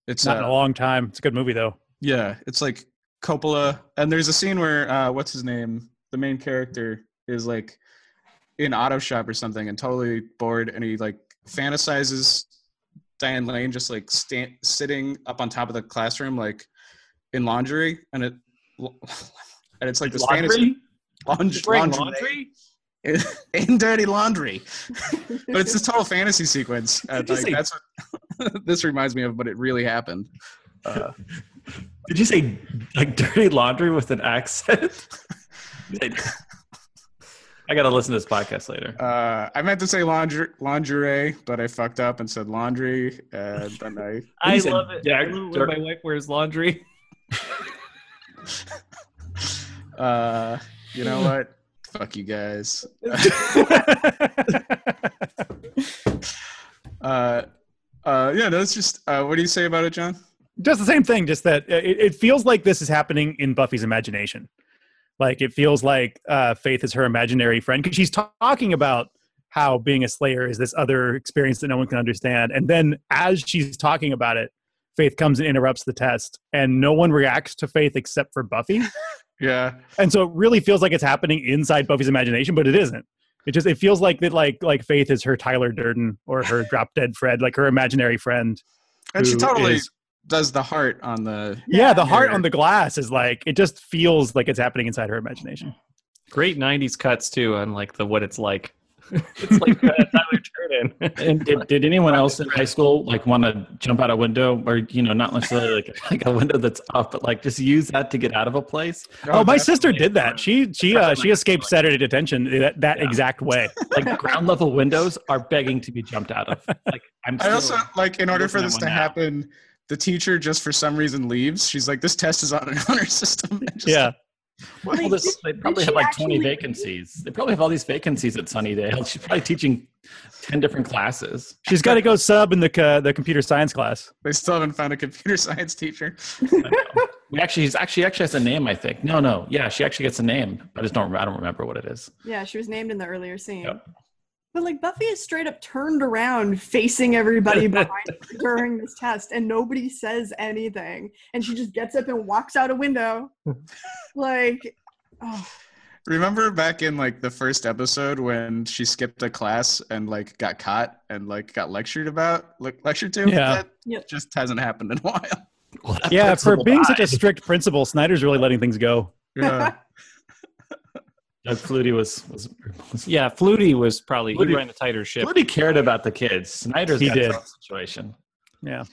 Speaker 2: It's
Speaker 4: Not in
Speaker 2: uh,
Speaker 4: a long time. It's a good movie though.
Speaker 2: Yeah, it's like Coppola, and there's a scene where uh, what's his name, the main character is like in auto shop or something, and totally bored, and he like fantasizes Diane Lane just like stand, sitting up on top of the classroom, like in lingerie, and it <laughs> and it's like this fantasy laundry,
Speaker 1: She's wearing
Speaker 2: laundry
Speaker 1: laundry? <laughs>
Speaker 2: in dirty laundry, <laughs> but it's this total fantasy sequence. And,
Speaker 3: Did you
Speaker 2: like,
Speaker 3: say-
Speaker 2: that's what <laughs> this reminds me of, but it really happened. Uh,
Speaker 3: Did you say like dirty laundry with an accent? I got to listen to this podcast later.
Speaker 2: Uh, I meant to say laundry, lingerie, but I fucked up and said laundry, and then I.
Speaker 1: I love it.
Speaker 3: "Yeah,
Speaker 1: I love it
Speaker 3: dirt-
Speaker 1: when my wife wears laundry.
Speaker 2: Uh, you know what? Fuck you guys. <laughs> <laughs> uh, uh, yeah, that's just. Uh, what do you say about it, John?
Speaker 4: just the same thing just that it, it feels like this is happening in buffy's imagination like it feels like uh, faith is her imaginary friend because she's ta- talking about how being a slayer is this other experience that no one can understand and then as she's talking about it faith comes and interrupts the test and no one reacts to faith except for buffy <laughs>
Speaker 2: Yeah.
Speaker 4: and so it really feels like it's happening inside Buffy's imagination, but it isn't. It just it feels like that like like Faith is her Tyler Durden or her <laughs> drop dead Fred, like her imaginary friend.
Speaker 2: And she totally
Speaker 4: is-
Speaker 2: does the heart on the.
Speaker 4: yeah, the heart on the glass is like it just feels like it's happening inside her imagination.
Speaker 1: Great '90s cuts too, on like the what it's like. It's like uh, Tyler Durden. <laughs>
Speaker 3: And did, did anyone else in high school like want to jump out a window or you know not necessarily like <laughs> like a window that's up but like just use that to get out of a place
Speaker 4: Oh, my sister did that. She she uh, she escaped Saturday detention that, that
Speaker 3: Yeah.
Speaker 4: exact way. <laughs>
Speaker 3: like ground level windows are begging to be jumped out of like I'm
Speaker 2: I also like in order for this to
Speaker 3: now.
Speaker 2: happen, the teacher just for some reason leaves. She's like, "This test is on an honor system." and just-
Speaker 4: Yeah.
Speaker 3: Well,
Speaker 5: Like,
Speaker 3: this, they probably have like
Speaker 5: actually
Speaker 3: 20 vacancies they probably have all these vacancies at Sunnydale <laughs> she's probably teaching 10 different classes
Speaker 4: She's got to go sub in the co- the computer science class.
Speaker 2: They still haven't found a computer <laughs> science teacher.
Speaker 3: we actually he's actually actually has a name I think no no yeah she actually gets a name I just don't I don't remember what it is
Speaker 5: Yeah, she was named in the earlier scene.
Speaker 3: Yep.
Speaker 5: But like Buffy is straight up turned around facing everybody <laughs> behind during this test and nobody says anything. And she just gets up and walks out a window. <laughs> like oh,
Speaker 2: Remember back in like the first episode when she skipped a class and like got caught and like got lectured about, like lectured to?
Speaker 4: Yeah.
Speaker 2: That
Speaker 5: Yep.
Speaker 2: just hasn't happened in a while.
Speaker 3: Well, <laughs>
Speaker 4: Yeah, for
Speaker 3: principal
Speaker 4: being such a strict principal, Snyder's really letting things go.
Speaker 2: Yeah.
Speaker 3: Doug Flutie was was, was
Speaker 1: yeah, Flutie was probably he ran a tighter ship.
Speaker 3: Flutie cared about the kids Snyder's
Speaker 4: He
Speaker 3: got
Speaker 4: did.
Speaker 3: his situation
Speaker 4: Yeah.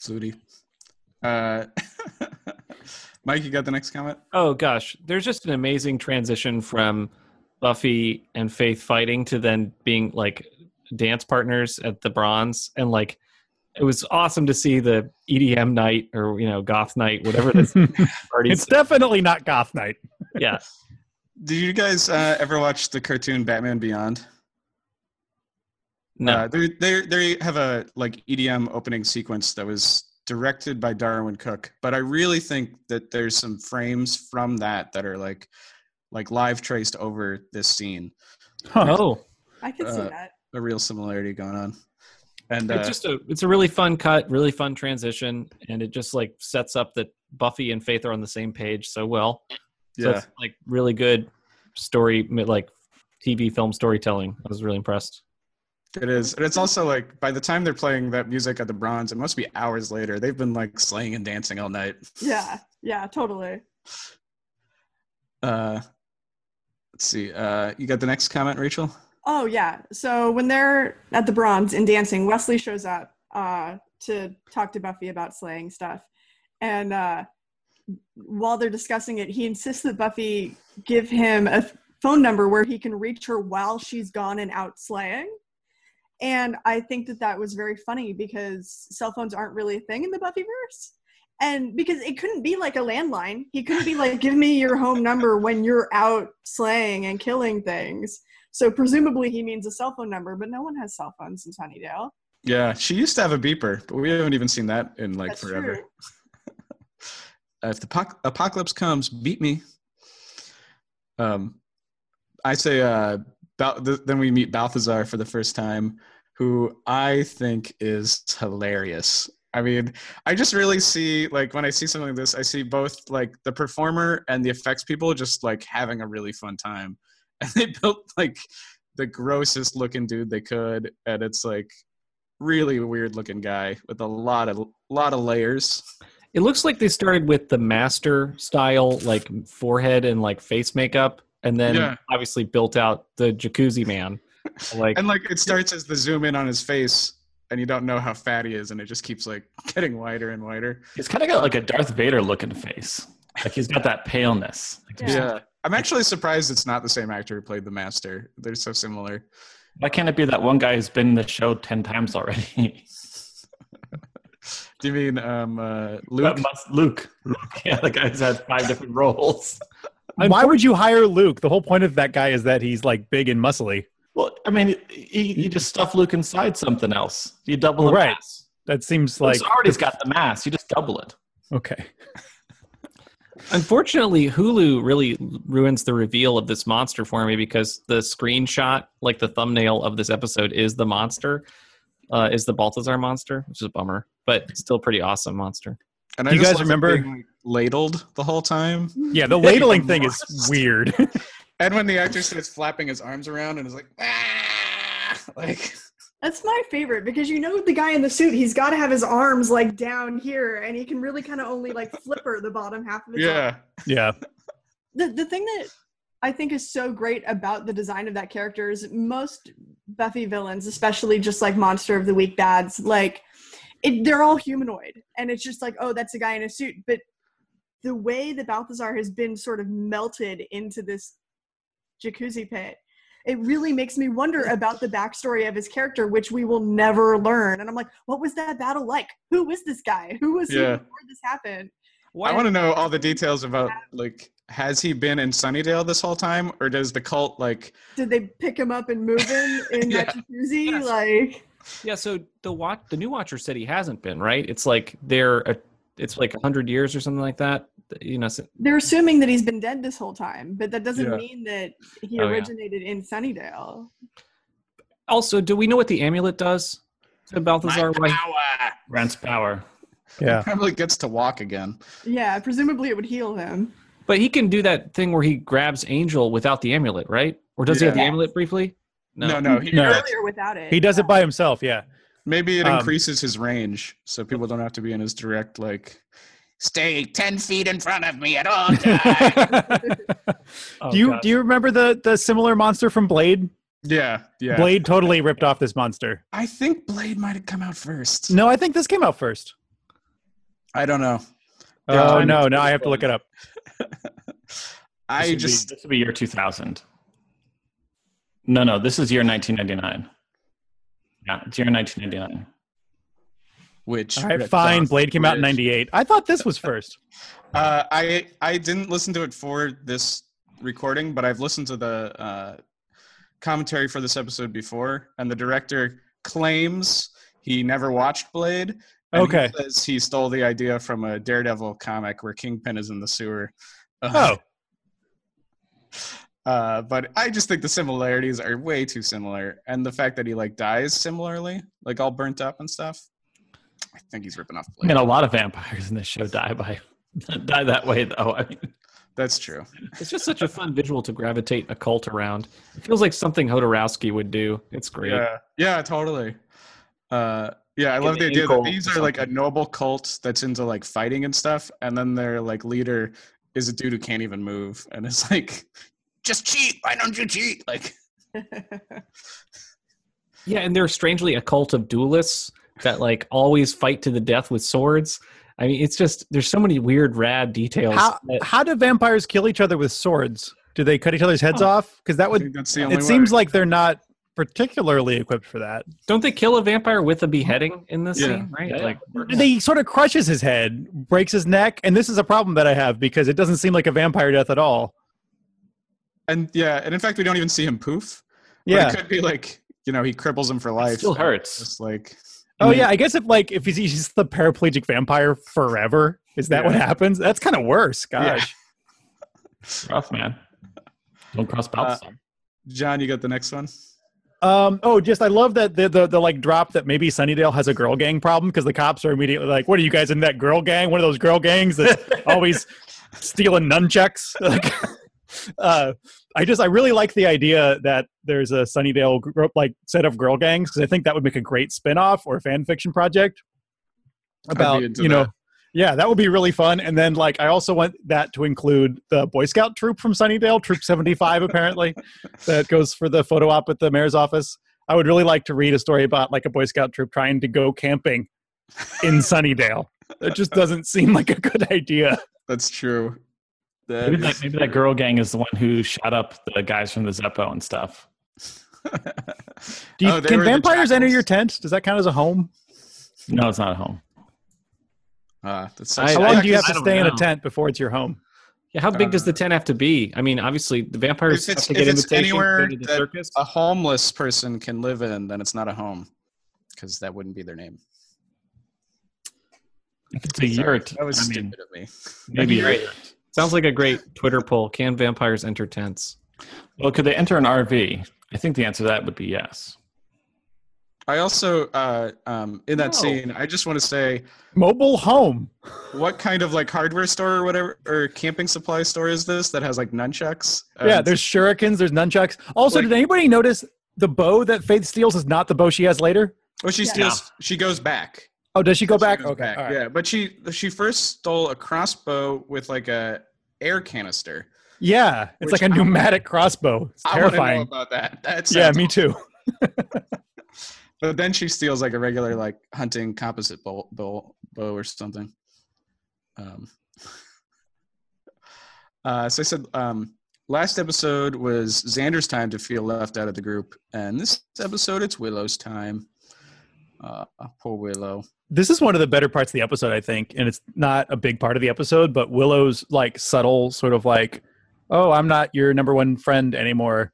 Speaker 2: Flutie. Uh, <laughs> Mike, you got the next comment?
Speaker 1: Oh gosh, there's just an amazing transition from Buffy and Faith fighting to then being like dance partners at the Bronze, and like it was awesome to see the EDM night or you know goth night, whatever this <laughs> party.
Speaker 4: it's definitely not Goth Night.
Speaker 1: yeah,
Speaker 2: Did you guys uh, ever watch the cartoon Batman Beyond?
Speaker 1: no,
Speaker 2: Uh, they they they have a like EDM opening sequence that was directed by Darwyn Cooke, but I really think that there's some frames from that that are like like live traced over this scene.
Speaker 4: Huh.
Speaker 1: oh,
Speaker 5: I could see
Speaker 2: Uh,
Speaker 5: that.
Speaker 2: A real similarity going on. And uh,
Speaker 1: it's just a it's a really fun cut, really fun transition, and it just like sets up that Buffy and Faith are on the same page so well. So
Speaker 2: yeah,
Speaker 1: it's like really good story, like TV film storytelling. I was really impressed.
Speaker 2: it is. And it's also like by the time they're playing that music at the Bronze, it must be hours later. They've been like slaying and dancing all night.
Speaker 5: Yeah, yeah, totally.
Speaker 2: Uh, let's see. Uh, you got the next comment, Rachel?
Speaker 5: Oh yeah. So when they're at the bronze and dancing, Wesley shows up uh, to talk to Buffy about slaying stuff, and uh, while they're discussing it, he insists that Buffy give him a phone number where he can reach her while she's gone and out slaying. And I think that that was very funny because cell phones aren't really a thing in the Buffyverse. And because it couldn't be like a landline, he couldn't be like, give me your home number when you're out slaying and killing things. So presumably he means a cell phone number, but no one has cell phones in Sunnydale.
Speaker 2: Yeah, she used to have a beeper, but we haven't even seen that in like
Speaker 5: That's
Speaker 2: forever. Uh, if the poc- apocalypse comes, beat me. Um, I say, uh, Bal- th- then we meet Balthazar for the first time, who I think is hilarious. I mean, I just really see like when I see something like this, I see both like the performer and the effects people just like having a really fun time, <laughs> and they built like the grossest looking dude they could, and it's like really weird looking guy with a lot of lot of layers.
Speaker 1: It looks like they started with the master style, like forehead and like face makeup, and then
Speaker 2: Yeah.
Speaker 1: obviously built out the jacuzzi man. <laughs> Like,
Speaker 2: And like it starts as the zoom in on his face, and you don't know how fat he is, and it just keeps like <laughs> getting wider and wider.
Speaker 3: He's kind of got like a Darth Vader looking face. Like he's got that paleness. Like, there's-
Speaker 5: Yeah.
Speaker 2: I'm actually surprised it's not the same actor who played the master. They're so similar.
Speaker 3: Why can't it be that one guy who's been in the show ten times already? <laughs> <laughs>
Speaker 2: Do you mean um, uh, Luke?
Speaker 3: must- Luke. Luke. <laughs> Yeah, the guy's had five different roles. <laughs>
Speaker 4: Why would you hire Luke? The whole point of that guy is that he's like big and muscly.
Speaker 3: Well, I mean, you, you just stuff Luke inside something else. You double the
Speaker 4: Right.
Speaker 3: mass.
Speaker 4: That seems
Speaker 3: Luke's
Speaker 4: like
Speaker 3: already got the mass. You just double it.
Speaker 4: okay.
Speaker 1: unfortunately, Hulu really ruins the reveal of this monster for me because the screenshot, like the thumbnail of this episode, is the monster, uh, is the Balthazar monster, which is a bummer, but still pretty awesome monster.
Speaker 2: And
Speaker 4: Do you guys remember-
Speaker 2: being, like, ladled the whole time.
Speaker 4: Yeah, the ladling thing is <laughs> weird. <laughs>
Speaker 2: And when the actor starts flapping his arms around and is like, ah! <laughs> like
Speaker 5: That's my favorite because you know the guy in the suit, he's got to have his arms like down here, and he can really kind of only like flipper the bottom half of his arm.
Speaker 2: yeah,
Speaker 4: yeah.
Speaker 5: the the thing that I think is so great about the design of that character is most Buffy villains, especially just like Monster of the Week bads, like it, they're all humanoid, and it's just like, oh, that's a guy in a suit. But the way that Balthazar has been sort of melted into this jacuzzi pit, it really makes me wonder about the backstory of his character, which we will never learn. And I'm like, what was that battle like? Who was this guy? Who was he
Speaker 2: Yeah.
Speaker 5: before this happened?
Speaker 2: I want to know all the details about like has he been in Sunnydale this whole time, or does the cult like?
Speaker 5: did they pick him up and move him <laughs> in that jacuzzi?
Speaker 1: Yes.
Speaker 5: Like,
Speaker 1: Yeah, so the watch the new watcher said he hasn't been, right? It's like they're a, it's like a 100 years or something like that. You know, so-
Speaker 5: they're assuming that he's been dead this whole time, but that doesn't
Speaker 2: Yeah.
Speaker 5: mean that he
Speaker 1: Oh, yeah.
Speaker 5: originated in Sunnydale.
Speaker 1: also, do we know what the amulet does to Balthazar? Why-
Speaker 2: power
Speaker 3: Grant's power.
Speaker 4: Yeah.
Speaker 2: probably gets to walk again.
Speaker 5: Yeah, presumably it would heal him.
Speaker 1: But he can do that thing where he grabs Angel without the amulet, right? Or does he have the
Speaker 5: Yeah.
Speaker 1: amulet briefly?
Speaker 2: No, no, he,
Speaker 4: No.
Speaker 5: Earlier without it.
Speaker 4: He does it by himself, yeah.
Speaker 2: maybe it
Speaker 4: Um,
Speaker 2: increases his range, so people don't have to be in his direct like. Stay ten feet in front of me at all <laughs> times.
Speaker 1: Oh, <laughs>
Speaker 4: do you
Speaker 1: God.
Speaker 4: do you remember the the similar monster from Blade?
Speaker 2: yeah, yeah.
Speaker 4: Blade totally ripped off this monster.
Speaker 2: I think Blade might have come out first.
Speaker 4: No, I think this came out first.
Speaker 2: I don't know.
Speaker 4: Oh
Speaker 2: Yeah.
Speaker 4: no, no, I have to look it up. <laughs>
Speaker 3: This
Speaker 2: I
Speaker 3: be-
Speaker 2: just
Speaker 3: this would be year 2000. No, no, this is year 1999. Yeah, it's year 1999.
Speaker 2: which
Speaker 4: All right,
Speaker 2: ripped
Speaker 4: fine.
Speaker 2: off
Speaker 4: Blade came out in
Speaker 2: Blade.
Speaker 4: '98. I thought this was <laughs> first.
Speaker 2: Uh, I I didn't listen to it for this recording, but I've listened to the uh, commentary for this episode before, and the director claims he never watched Blade. And
Speaker 4: Okay.
Speaker 2: he says he stole the idea from a Daredevil comic where Kingpin is in the sewer.
Speaker 4: Oh, <laughs>
Speaker 2: Uh, but I just think the similarities are way too similar, and the fact that he like dies similarly, like all burnt up and stuff. I think he's ripping off
Speaker 3: I mean, a lot of vampires in this show die by <laughs> die that way, though. I mean,
Speaker 2: That's true.
Speaker 1: It's just such a fun visual to gravitate a cult around. It feels like something Jodorowsky would do. It's great.
Speaker 2: Yeah, yeah, totally. Uh, yeah, I love
Speaker 3: an
Speaker 2: the idea that these are like a noble cult that's into like fighting and stuff, and then their like leader is a dude who can't even move, and it's <laughs> like, just cheat. Why don't you cheat? Like, <laughs>
Speaker 1: Yeah, and they're strangely a cult of duelists that like always fight to the death with swords. I mean, it's just there's so many weird, rad details.
Speaker 4: how
Speaker 1: that-
Speaker 4: how do vampires kill each other with swords? Do they cut each other's heads
Speaker 1: Oh.
Speaker 4: off? Because that would.
Speaker 2: think that's the only
Speaker 4: It seems like they're not particularly equipped for that.
Speaker 1: don't they kill a vampire with a beheading in this
Speaker 2: Yeah.
Speaker 1: scene? Right?
Speaker 3: Yeah.
Speaker 1: Like,
Speaker 4: They sort of crushes his head, breaks his neck, and this is a problem that I have because it doesn't seem like a vampire death at all.
Speaker 2: and yeah, and in fact, we don't even see him poof. But
Speaker 4: Yeah.
Speaker 2: it could be like you know he cripples him for life.
Speaker 3: It still hurts.
Speaker 2: Just like
Speaker 4: Oh yeah, I guess if like if he's, he's the paraplegic vampire forever, is that what happens? That's kind of worse. Gosh.
Speaker 3: rough, man. Don't cross Balthazar.
Speaker 2: Uh, John, you got the next one.
Speaker 4: Um. Oh, just I love that the, the the like drop that maybe Sunnydale has a girl gang problem because the cops are immediately like, "What are you guys in that girl gang? One of those girl gangs that's <laughs> always stealing nunchucks." <laughs> Like, uh, I just I really like the idea that there's a Sunnydale gr- like set of girl gangs because I think that would make a great spin-off or fan fiction project about you know
Speaker 2: that.
Speaker 4: Yeah that would be really fun. And then like i also want that to include the boy scout troop from sunnydale troop 75 apparently that goes for the photo op at the mayor's office. I would really like to read a story about like a boy scout troop trying to go camping in <laughs> sunnydale. It just doesn't seem like a good idea.
Speaker 2: That's true. That
Speaker 3: Maybe that,
Speaker 2: is-
Speaker 3: maybe that girl gang is the one who shot up the guys from the Zeppo and stuff. <laughs>
Speaker 4: Do you,
Speaker 2: Oh,
Speaker 4: can vampires enter your tent? Does that count as a home?
Speaker 3: No, it's not a home.
Speaker 2: Ah, that's
Speaker 1: I-
Speaker 2: such-
Speaker 4: how
Speaker 1: I-
Speaker 4: long do you have to
Speaker 3: don't
Speaker 4: stay in a tent before it's your home
Speaker 1: yeah, how big does the
Speaker 2: Uh,
Speaker 1: tent have to be? I mean, obviously the vampires
Speaker 2: If
Speaker 1: have to get
Speaker 2: if it's
Speaker 1: invitations to go
Speaker 2: anywhere
Speaker 1: to
Speaker 2: that-
Speaker 1: circus.
Speaker 2: a homeless person can live in, then it's not a home because that wouldn't be their name.
Speaker 3: If it's a
Speaker 2: Sorry,
Speaker 3: yurt,
Speaker 2: That was
Speaker 3: I mean,
Speaker 2: stupid of me.
Speaker 3: maybe.
Speaker 1: Great. Sounds like a great Twitter poll. Can vampires enter tents?
Speaker 3: Well, could they enter an RV? I think the answer to that would be yes.
Speaker 2: I also uh, um, in that
Speaker 1: No.
Speaker 2: scene, I just want to say,
Speaker 4: Mobile home.
Speaker 2: what kind of like hardware store or whatever or camping supply store is this that has like nunchucks?
Speaker 4: yeah, there's shurikens, there's nunchucks. Also,
Speaker 2: Like-
Speaker 4: did anybody notice the bow that Faith steals is not the bow she has later?
Speaker 2: Well, she
Speaker 5: Yeah.
Speaker 2: steals. She goes back.
Speaker 4: Oh, does she go
Speaker 2: She
Speaker 4: back? Okay.
Speaker 2: back,
Speaker 4: all right.
Speaker 2: Yeah, but she she first stole a crossbow with like a air canister.
Speaker 4: Yeah, it's like a pneumatic crossbow. It's
Speaker 2: I want to know
Speaker 4: terrifying.
Speaker 2: about that. That
Speaker 4: Yeah, me too. <laughs>
Speaker 2: But then she steals like a regular like hunting composite bow, bow, bow or something. Um, <laughs> uh, so I said um, last episode was Xander's time to feel left out of the group, and this episode it's Willow's time. Uh, poor Willow.
Speaker 4: This is one of the better parts of the episode, I think, and it's not a big part of the episode, but Willow's like subtle, sort of like, "Oh, I'm not your number one friend anymore,"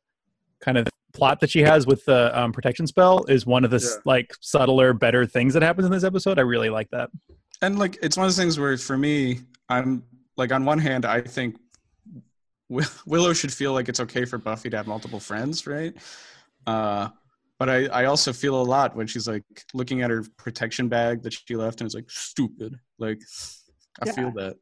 Speaker 4: kind of plot that she has with the um, protection spell is one of the
Speaker 2: Yeah.
Speaker 4: like subtler, better things that happens in this episode. I really like that.
Speaker 2: and like it's one of those things where for me i'm like on one hand i think Wi- willow should feel like it's okay for buffy to have multiple friends right uh but I, I also feel a lot when she's like looking at her protection bag that she left and it's like stupid like i
Speaker 5: Yeah.
Speaker 2: feel that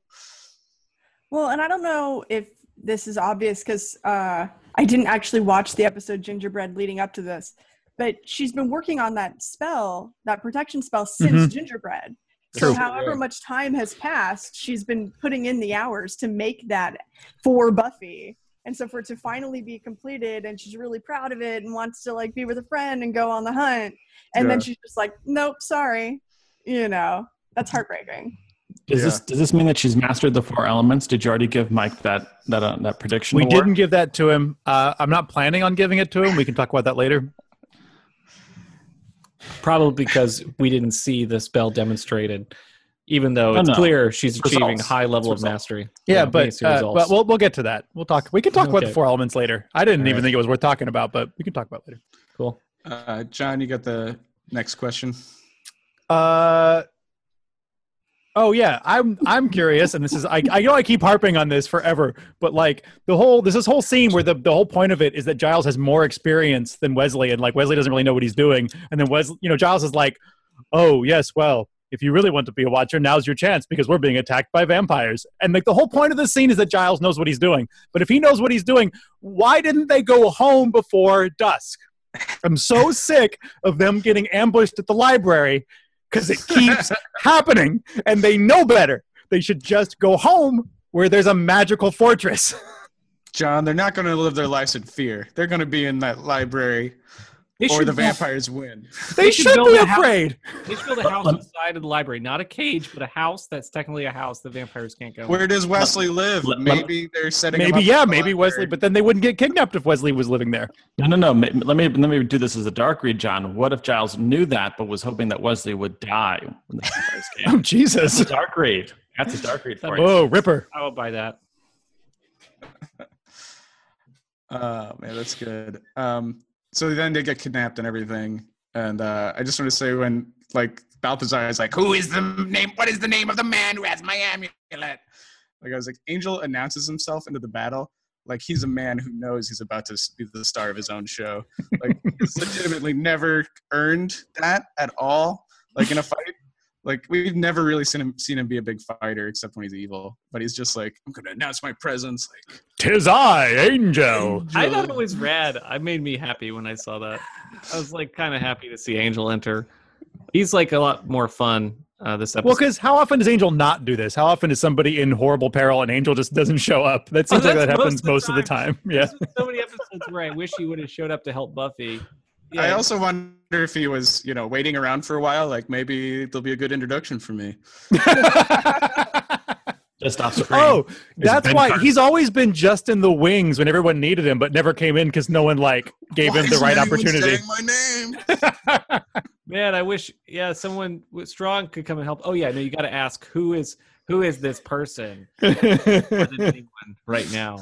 Speaker 5: Well, and I don't know if this is obvious because uh, I didn't actually watch the episode Gingerbread leading up to this, but she's been working on that spell, that protection spell, since mm-hmm. Gingerbread. So,
Speaker 4: True.
Speaker 5: however much time has passed, she's been putting in the hours to make that for Buffy. And so, for it to finally be completed, and she's really proud of it and wants to like be with a friend and go on the hunt, and then she's just like, "Nope, sorry," you know, that's heartbreaking.
Speaker 3: Does
Speaker 2: Yeah.
Speaker 3: this does this mean that she's mastered the four elements? Did you already give Mike that that uh, that prediction?
Speaker 4: We
Speaker 3: award?
Speaker 4: didn't give that to him. Uh, I'm not planning on giving it to him. We can talk about that later.
Speaker 1: Probably because we didn't see the spell demonstrated, even though
Speaker 3: Oh,
Speaker 1: it's
Speaker 3: no.
Speaker 1: clear she's achieving high level
Speaker 3: It's
Speaker 1: of
Speaker 3: results.
Speaker 1: mastery.
Speaker 4: Yeah,
Speaker 1: we
Speaker 4: but uh, but we'll we'll get to that. We'll talk. We can talk about the four elements later. I didn't even
Speaker 2: Alright.
Speaker 4: think it was worth talking about, but we can talk about it later.
Speaker 1: cool.
Speaker 2: uh john you got the next question
Speaker 4: Uh oh yeah, I'm I'm curious, and this is I I know I keep harping on this forever, but like the whole there's this whole scene where the the whole point of it is that Giles has more experience than Wesley, and like Wesley doesn't really know what he's doing, and then Wesley, you know, Giles is like, oh yes, well. If you really want to be a watcher, now's your chance because we're being attacked by vampires. And like the whole point of this scene is that Giles knows what he's doing. But if he knows what he's doing, why didn't they go home before dusk? I'm so sick of them getting ambushed at the library because it keeps <laughs> happening and they know better. They should just go home where there's a magical fortress. <laughs>
Speaker 2: john they're not going to live their lives in fear they're going to be in that library
Speaker 1: They
Speaker 2: or the
Speaker 1: build-
Speaker 2: vampires win <laughs>
Speaker 4: They,
Speaker 1: They should
Speaker 4: should
Speaker 1: build
Speaker 4: be
Speaker 1: a house-
Speaker 4: afraid.
Speaker 1: They should build a house inside of the library, not a cage, but a house that's technically a house. The vampires can't go.
Speaker 2: where does wesley live maybe they're setting him
Speaker 4: Maybe
Speaker 2: up
Speaker 4: yeah,
Speaker 2: for the
Speaker 4: maybe Wesley, but then they wouldn't get kidnapped if Wesley was living there.
Speaker 3: No, no, no. Let me let me do this as a dark read, John. What if Giles knew that, but was hoping that Wesley would die when the vampires <laughs>
Speaker 4: Oh
Speaker 3: came? That's
Speaker 4: Jesus!
Speaker 3: a dark read. That's a dark read for you.
Speaker 4: Whoa, Ripper!
Speaker 1: I will buy that. <laughs>
Speaker 2: Oh man, that's good. Um, so then they get kidnapped and everything, and uh, I just want to say when like Balthazar is like, "Who is the name? What is the name of the man who has my amulet?" Like I was like, Angel announces himself into the battle like he's a man who knows he's about to be the star of his own show. Like <laughs> he's legitimately never earned that at all. Like in a fight, like we've never really seen him seen him be a big fighter except when he's evil. But he's just like, I'm gonna announce my presence. Like
Speaker 4: Tis I, Angel.
Speaker 1: I thought it was rad. I made me happy when I saw that. I was like kind of happy to see Angel enter. He's like a lot more fun uh, this episode.
Speaker 4: Well, because how often does Angel not do this? How often is somebody in horrible peril and Angel just doesn't show up? That seems
Speaker 1: Oh,
Speaker 4: like that happens
Speaker 1: most
Speaker 4: most
Speaker 1: of
Speaker 4: of
Speaker 1: the
Speaker 4: the time. <laughs> Yeah.
Speaker 1: So many episodes where I wish he would have showed up to help Buffy.
Speaker 2: I also wonder if he was, you know, waiting around for a while. Like maybe there'll be a good introduction for me. <laughs>
Speaker 3: Just off screen.
Speaker 4: oh, that's
Speaker 3: Ben
Speaker 4: why
Speaker 3: Carson.
Speaker 4: he's always been just in the wings when everyone needed him, but never came in because no one like gave
Speaker 2: Why
Speaker 4: him the
Speaker 2: isn't
Speaker 4: right
Speaker 2: anyone
Speaker 4: opportunity.
Speaker 2: saying my name. <laughs>
Speaker 1: man, I wish yeah someone with strong could come and help. Oh yeah, no, you got to ask who is who is this person <laughs> more than anyone right now.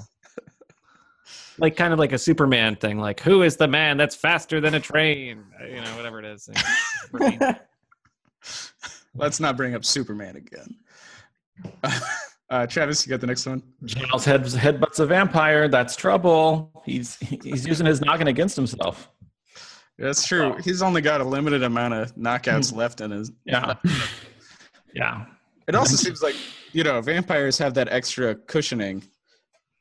Speaker 1: Like kind of like a Superman thing, like who is the man that's faster than a train? Uh, You know, whatever it is. <laughs> <laughs>
Speaker 2: Let's not bring up Superman again. <laughs> Uh, Travis, you got the next one.
Speaker 3: Giles head headbutts a vampire. That's trouble. He's he's using his noggin against himself.
Speaker 2: That's true. He's only got a limited amount of knockouts left in his.
Speaker 3: Yeah. yeah.
Speaker 2: It also seems like you know vampires have that extra cushioning.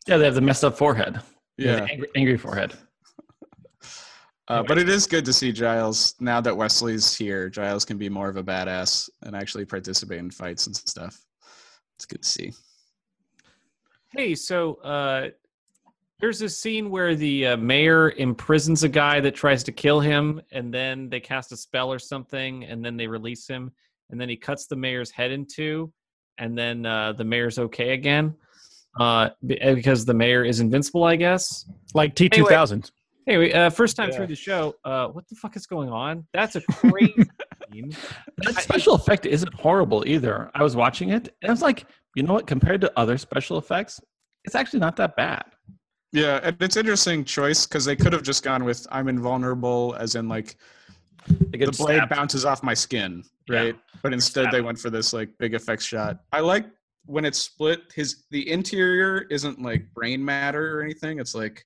Speaker 3: Yeah, they have the messed up forehead. They have
Speaker 2: Yeah,
Speaker 3: angry, angry forehead.
Speaker 2: uh, but it is good to see Giles now that Wesley's here. Giles can be more of a badass and actually participate in fights and stuff. It's good to see.
Speaker 1: Hey, so uh, there's this scene where the uh, mayor imprisons a guy that tries to kill him, and then they cast a spell or something, and then they release him, and then he cuts the mayor's head in two, and then uh, the mayor's okay again uh, uh, because the mayor is invincible, I guess.
Speaker 4: Like T two thousand.
Speaker 1: Anyway, uh, first time
Speaker 4: Yeah.
Speaker 1: through the show, uh, what the fuck is going on? That's a crazy <laughs> scene.
Speaker 3: That special effect isn't horrible either. I was watching it and I was like, you know what? Compared to other special effects, it's actually not that bad.
Speaker 2: Yeah, and it's interesting choice because they could have just gone with "I'm invulnerable," as in like the blade
Speaker 3: stabbed.
Speaker 2: bounces off my skin,
Speaker 3: Yeah.
Speaker 2: right? But instead they went for this like big effects shot. I like when it's split. His the interior isn't like brain matter or anything. It's like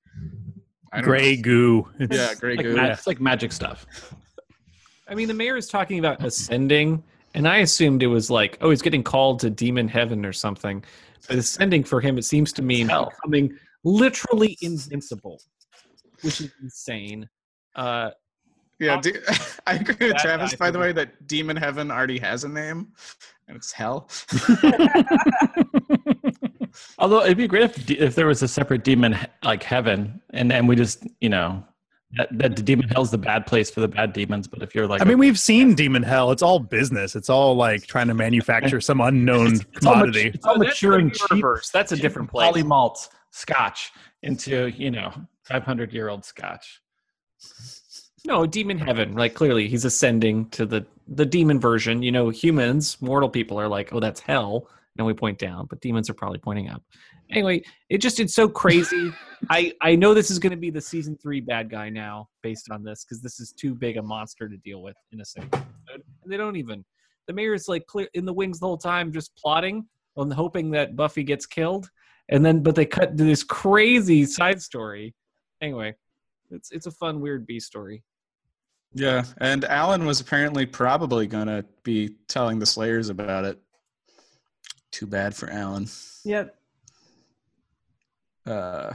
Speaker 2: I don't
Speaker 4: Gray
Speaker 2: know.
Speaker 4: goo. It's-
Speaker 2: Yeah, gray
Speaker 3: Like
Speaker 2: goo.
Speaker 3: ma- it's like magic stuff. <laughs>
Speaker 1: I mean, the mayor is talking about ascending, and I assumed it was like, oh, he's getting called to demon heaven or something. But ascending for him, it seems to mean
Speaker 3: Hell.
Speaker 1: becoming literally invincible, which is insane. Uh,
Speaker 2: Yeah, de- <laughs> I agree with Travis. By the way, that Demon Heaven already has a name, and it's Hell. <laughs>
Speaker 3: Although it'd be great if if there was a separate demon like heaven, and then we just you know that, that the demon hell's the bad place for the bad demons. But if you're like,
Speaker 4: I mean, we've seen Demon Hell. It's all business. It's all like trying to manufacture some unknown
Speaker 3: it's all, mat-
Speaker 4: commodity.
Speaker 3: it's all
Speaker 1: oh, that's the
Speaker 3: maturing cheap
Speaker 1: universe. That's a different place.
Speaker 3: poly malt scotch into you know 500 year old scotch.
Speaker 1: No, demon heaven. Like clearly, he's ascending to the the demon version. You know, humans, mortal people, are like, oh, that's hell, and we point down, but demons are probably pointing up. Anyway, it just it's so crazy. <laughs> I I know this is going to be the season three bad guy now, based on this, because this is too big a monster to deal with in a single episode. And they don't even. The mayor is like clear in the wings the whole time, just plotting on hoping that Buffy gets killed, and then but they cut to this crazy side story. Anyway, it's it's a fun weird B story.
Speaker 2: Yeah, and Alan was apparently probably gonna be telling the Slayers about it. Too bad for Alan.
Speaker 5: Yep.
Speaker 2: Uh,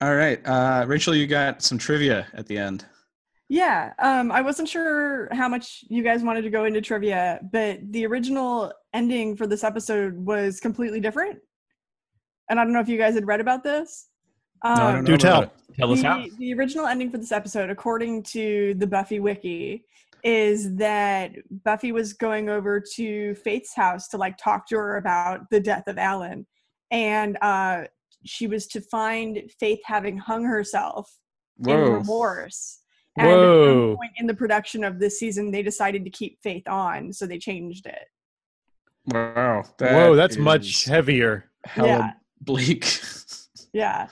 Speaker 2: all right, uh, Rachel, you got some trivia at the end.
Speaker 5: Yeah, um, I wasn't sure how much you guys wanted to go into trivia, but the original ending for this episode was completely different. And I don't know if you guys had read about this. Um,
Speaker 2: No, don't
Speaker 4: Do
Speaker 2: know about
Speaker 4: tell.
Speaker 3: Tell us how.
Speaker 5: the, the original ending for this episode, according to the Buffy wiki, is that Buffy was going over to Faith's house to like talk to her about the death of Alan, and uh, she was to find Faith having hung herself in remorse. And at
Speaker 4: Whoa.
Speaker 5: some point in the production of this season, they decided to keep Faith on, so they changed it.
Speaker 2: Wow.
Speaker 4: Whoa, that's much heavier.
Speaker 2: hella
Speaker 5: Yeah.
Speaker 2: bleak. <laughs>
Speaker 5: Yeah,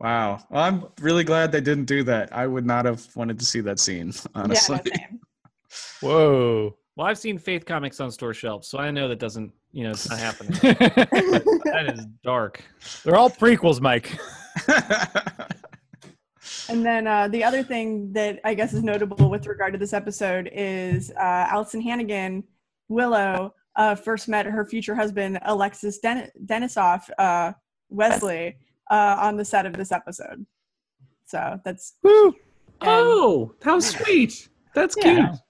Speaker 2: wow. Well, I'm really glad they didn't do that. I would not have wanted to see that scene, honestly.
Speaker 5: yeah. <laughs>
Speaker 4: Whoa.
Speaker 1: Well, I've seen Faith comics on store shelves, so I know that doesn't, you know, it's not happening. <laughs> that is dark.
Speaker 4: They're all prequels, Mike. <laughs>
Speaker 5: And then uh, the other thing that I guess is notable with regard to this episode is uh, Alyson Hannigan, Willow, uh, first met her future husband, Alexis Den- Denisoff, uh, Wesley, uh, on the set of this episode. So that's.
Speaker 4: Woo.
Speaker 1: Oh, how sweet! That's
Speaker 5: Yeah.
Speaker 1: cute.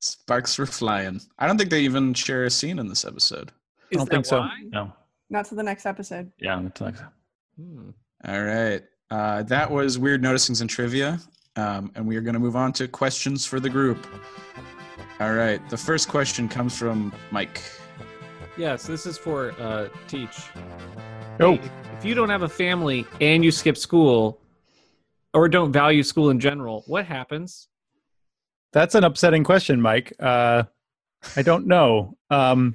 Speaker 2: Sparks were flying. I don't think they even share a scene in this episode.
Speaker 1: Is
Speaker 4: don't
Speaker 1: that
Speaker 4: think so.
Speaker 1: why?
Speaker 3: No.
Speaker 5: Not to the next episode.
Speaker 3: Yeah. It's like,
Speaker 1: Hmm.
Speaker 2: All right. Uh, that was Weird Noticings and Trivia. Um, and we are going to move on to questions for the group. All right. The first question comes from Mike.
Speaker 1: Yes, this is for uh, Teach.
Speaker 4: Oh.
Speaker 1: Hey, if you don't have a family and you skip school, or don't value school in general, what happens?
Speaker 4: That's an upsetting question, Mike. Uh, I don't know. Um,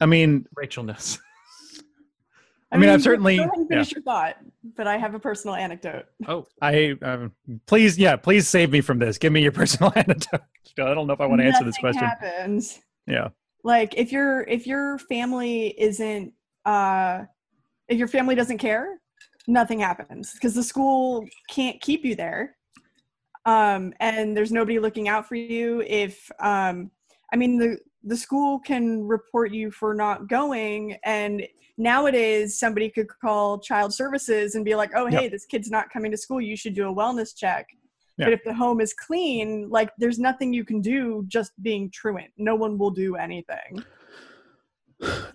Speaker 4: I mean,
Speaker 1: Rachel knows. <laughs>
Speaker 4: I mean, I've certainly-
Speaker 5: Go ahead and finish your thought, but I have a personal anecdote.
Speaker 1: Oh,
Speaker 4: I um, please, yeah, please save me from this. Give me your personal <laughs> anecdote. I don't know if I want to answer this question.
Speaker 5: happens.
Speaker 4: Yeah.
Speaker 5: like if your if your family isn't uh if your family doesn't care nothing happens because the school can't keep you there um, and there's nobody looking out for you. If um, I mean the the school can report you for not going, and nowadays somebody could call child services and be like, "Oh, hey, this kid's not coming to school. You should do a wellness check." But if the home is clean, like there's nothing you can do just being truant. No one will do anything.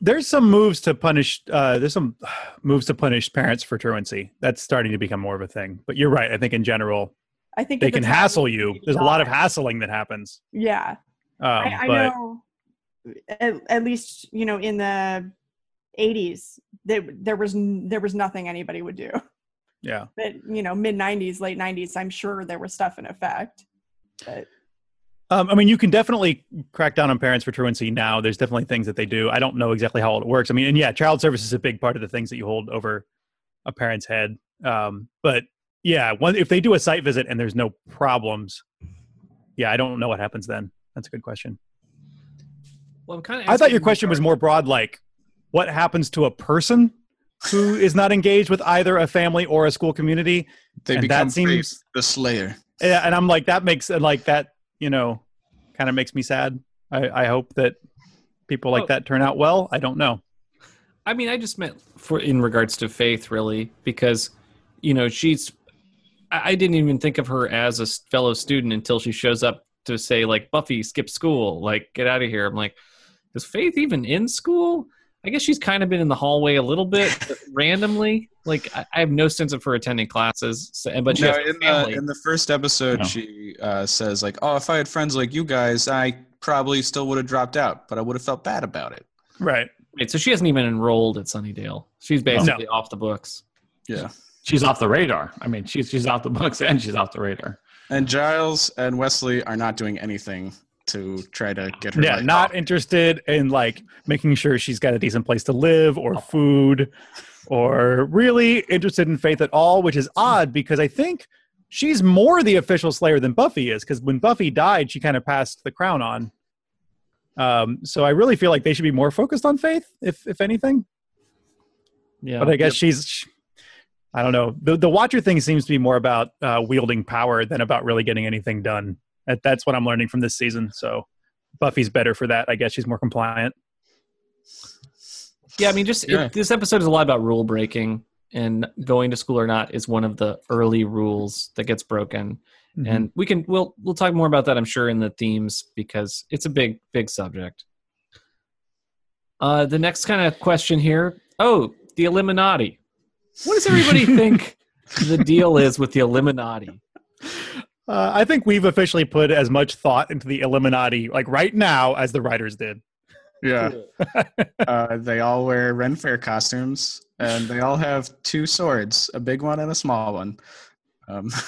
Speaker 4: There's some moves to punish. Uh, there's some moves to punish parents for truancy. That's starting to become more of a thing. But you're right. I think in general
Speaker 5: I think
Speaker 4: they
Speaker 5: the
Speaker 4: can hassle you. There's a lot of hassling that happens.
Speaker 5: Yeah,
Speaker 4: Um,
Speaker 5: I, I
Speaker 4: but
Speaker 5: know. At, at least you know in the 80s, there there was there was nothing anybody would do.
Speaker 4: yeah,
Speaker 5: But you know, mid 90s, late 90s, I'm sure there was stuff in effect. But
Speaker 4: um, I mean, you can definitely crack down on parents for truancy now. There's definitely things that they do. I don't know exactly how it works. I mean, and yeah, child service is a big part of the things that you hold over a parent's head. Um, but yeah, one, if they do a site visit and there's no problems, yeah, I don't know what happens then. That's a good question.
Speaker 1: Well, I'm kind of.
Speaker 4: I thought your question was more broad, like what happens to a person who is not engaged with either a family or a school community.
Speaker 2: They
Speaker 4: And that
Speaker 2: become
Speaker 4: seems-
Speaker 2: the Slayer.
Speaker 4: Yeah, and I'm like, that makes like that, you know, kind of makes me sad. I, I hope that people like
Speaker 1: Oh.
Speaker 4: that turn out well. I don't know.
Speaker 1: I mean, I just meant for in regards to Faith, really, because you know she's. I I didn't even think of her as a fellow student until she shows up to say like Buffy skip school, like get out of here. I'm like, is Faith even in school? I guess she's kind of been in the hallway a little bit but <laughs> randomly. Like I, I have no sense of her attending classes, so, but she
Speaker 2: No, in the in the first episode,
Speaker 3: No.
Speaker 2: she uh, says like, "Oh, if I had friends like you guys, I probably still would have dropped out, but I would have felt bad about it."
Speaker 4: Right.
Speaker 1: Wait, so she hasn't even enrolled at Sunnydale. She's basically off the books.
Speaker 2: Yeah.
Speaker 3: She's off the radar. I mean, she's she's off the books and she's off the radar.
Speaker 2: And Giles and Wesley are not doing anything to try to get her.
Speaker 4: Yeah,
Speaker 2: life
Speaker 4: not
Speaker 2: off.
Speaker 4: interested in like making sure she's got a decent place to live or food or really interested in Faith at all, which is odd because I think she's more the official Slayer than Buffy is because when Buffy died, she kind of passed the crown on. Um, so I really feel like they should be more focused on Faith, if if anything.
Speaker 1: Yeah,
Speaker 4: But I guess she's, sh I don't know. The the Watcher thing seems to be more about uh, wielding power than about really getting anything done. That, that's what I'm learning from this season. So Buffy's better for that. I guess she's more compliant.
Speaker 1: Yeah, I mean, just it- this episode is a lot about rule breaking, and going to school or not is one of the early rules that gets broken.
Speaker 4: Mm-hmm.
Speaker 1: And we can we'll we'll talk more about that, I'm sure, in the themes because it's a big big subject. Uh, the next kind of question here. Oh, the Eliminati. What does everybody <laughs> think the deal is with the Eliminati? <laughs>
Speaker 4: Uh, I think we've officially put as much thought into the Eliminati, like right now, as the writers did.
Speaker 2: Yeah. <laughs> uh, they all wear Ren Fair costumes, and they all have two swords, a big one and a small one. Um, <laughs>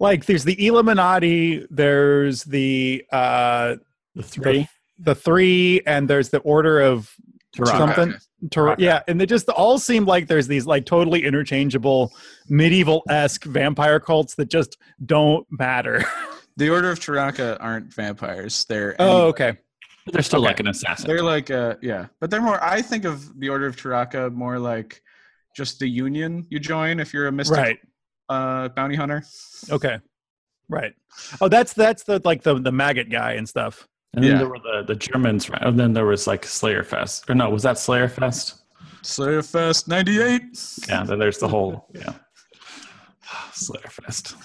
Speaker 4: Like, there's the Eliminati, there's the uh,
Speaker 3: The three.
Speaker 4: the three, and there's the Order of
Speaker 3: Taraka.
Speaker 4: something. Tar- yeah, and they just all seem like there's these like totally interchangeable medieval esque vampire cults that just don't matter. <laughs>
Speaker 2: the Order of Taraka aren't vampires. They're
Speaker 4: oh, okay.
Speaker 3: They're still
Speaker 4: Okay.
Speaker 3: like an assassin.
Speaker 2: They're like uh yeah, but they're more. I think of the Order of Taraka more like just the union you join if you're a mystic
Speaker 4: Right.
Speaker 2: uh, bounty hunter.
Speaker 4: Okay. Right. Oh, that's that's the like the the maggot guy and stuff.
Speaker 3: And then
Speaker 2: yeah.
Speaker 3: there were the, the Germans, right? And then there was like Slayer Fest. Or no, was that Slayer Fest?
Speaker 2: Slayer Fest '98.
Speaker 3: Yeah, then there's the whole yeah. <sighs> Slayer Fest.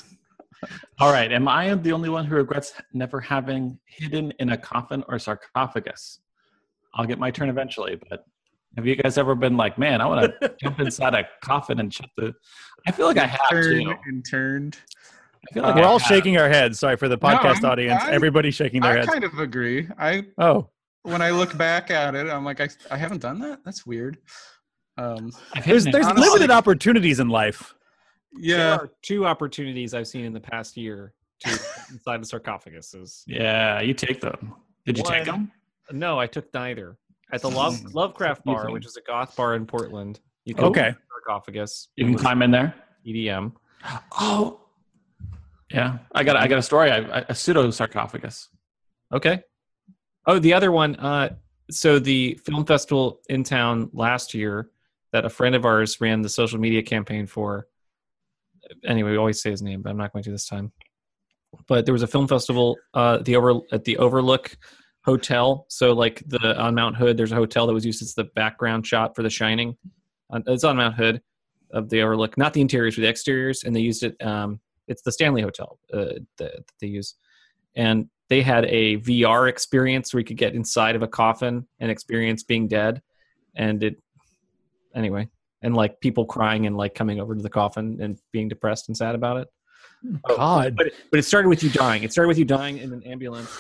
Speaker 3: All right. Am I the only one who regrets never having hidden in a coffin or sarcophagus? I'll get my turn eventually, but have you guys ever been like, man, I want to <laughs> jump inside a coffin and shut the I feel like I have
Speaker 2: Turn
Speaker 3: to.
Speaker 2: and turned.
Speaker 3: I feel like
Speaker 4: We're all shaking our heads. Sorry for the podcast
Speaker 2: I'm-
Speaker 4: audience.
Speaker 2: I-
Speaker 4: Everybody's shaking their
Speaker 2: I
Speaker 4: heads.
Speaker 2: I kind of agree. I
Speaker 4: Oh,
Speaker 2: when I look back at it, I'm like, I, I haven't done that. That's weird. Um,
Speaker 4: there's there's
Speaker 2: honestly-
Speaker 4: limited opportunities in life.
Speaker 1: There
Speaker 2: yeah,
Speaker 1: are two opportunities I've seen in the past year to <laughs> inside the sarcophaguses.
Speaker 3: Yeah, you take them. Did you take them?
Speaker 1: No, I took neither. At the Love, Lovecraft Bar, which is a goth bar in Portland, you can
Speaker 4: Okay.
Speaker 1: go sarcophagus.
Speaker 3: You can climb in there.
Speaker 1: EDM.
Speaker 3: Oh, yeah. I got I got a story. I, a pseudo sarcophagus.
Speaker 1: Okay. Oh, the other one. Uh, so the film festival in town last year that a friend of ours ran the social media campaign for. anyway, we always say his name, but I'm not going to this time. But there was a film festival uh, the over at the Overlook Hotel. So like the on Mount Hood, there's a hotel that was used as the background shot for The Shining. Uh, it's on Mount Hood of the Overlook, not the interiors, but the exteriors, and they used it. Um, it's the Stanley Hotel uh, that, that they use, and they had a VR experience where you could get inside of a coffin and experience being dead, and it anyway, and like people crying and like coming over to the coffin and being depressed and sad about it. Oh,
Speaker 4: God.
Speaker 1: But but it started with you dying. It started with you dying in an ambulance.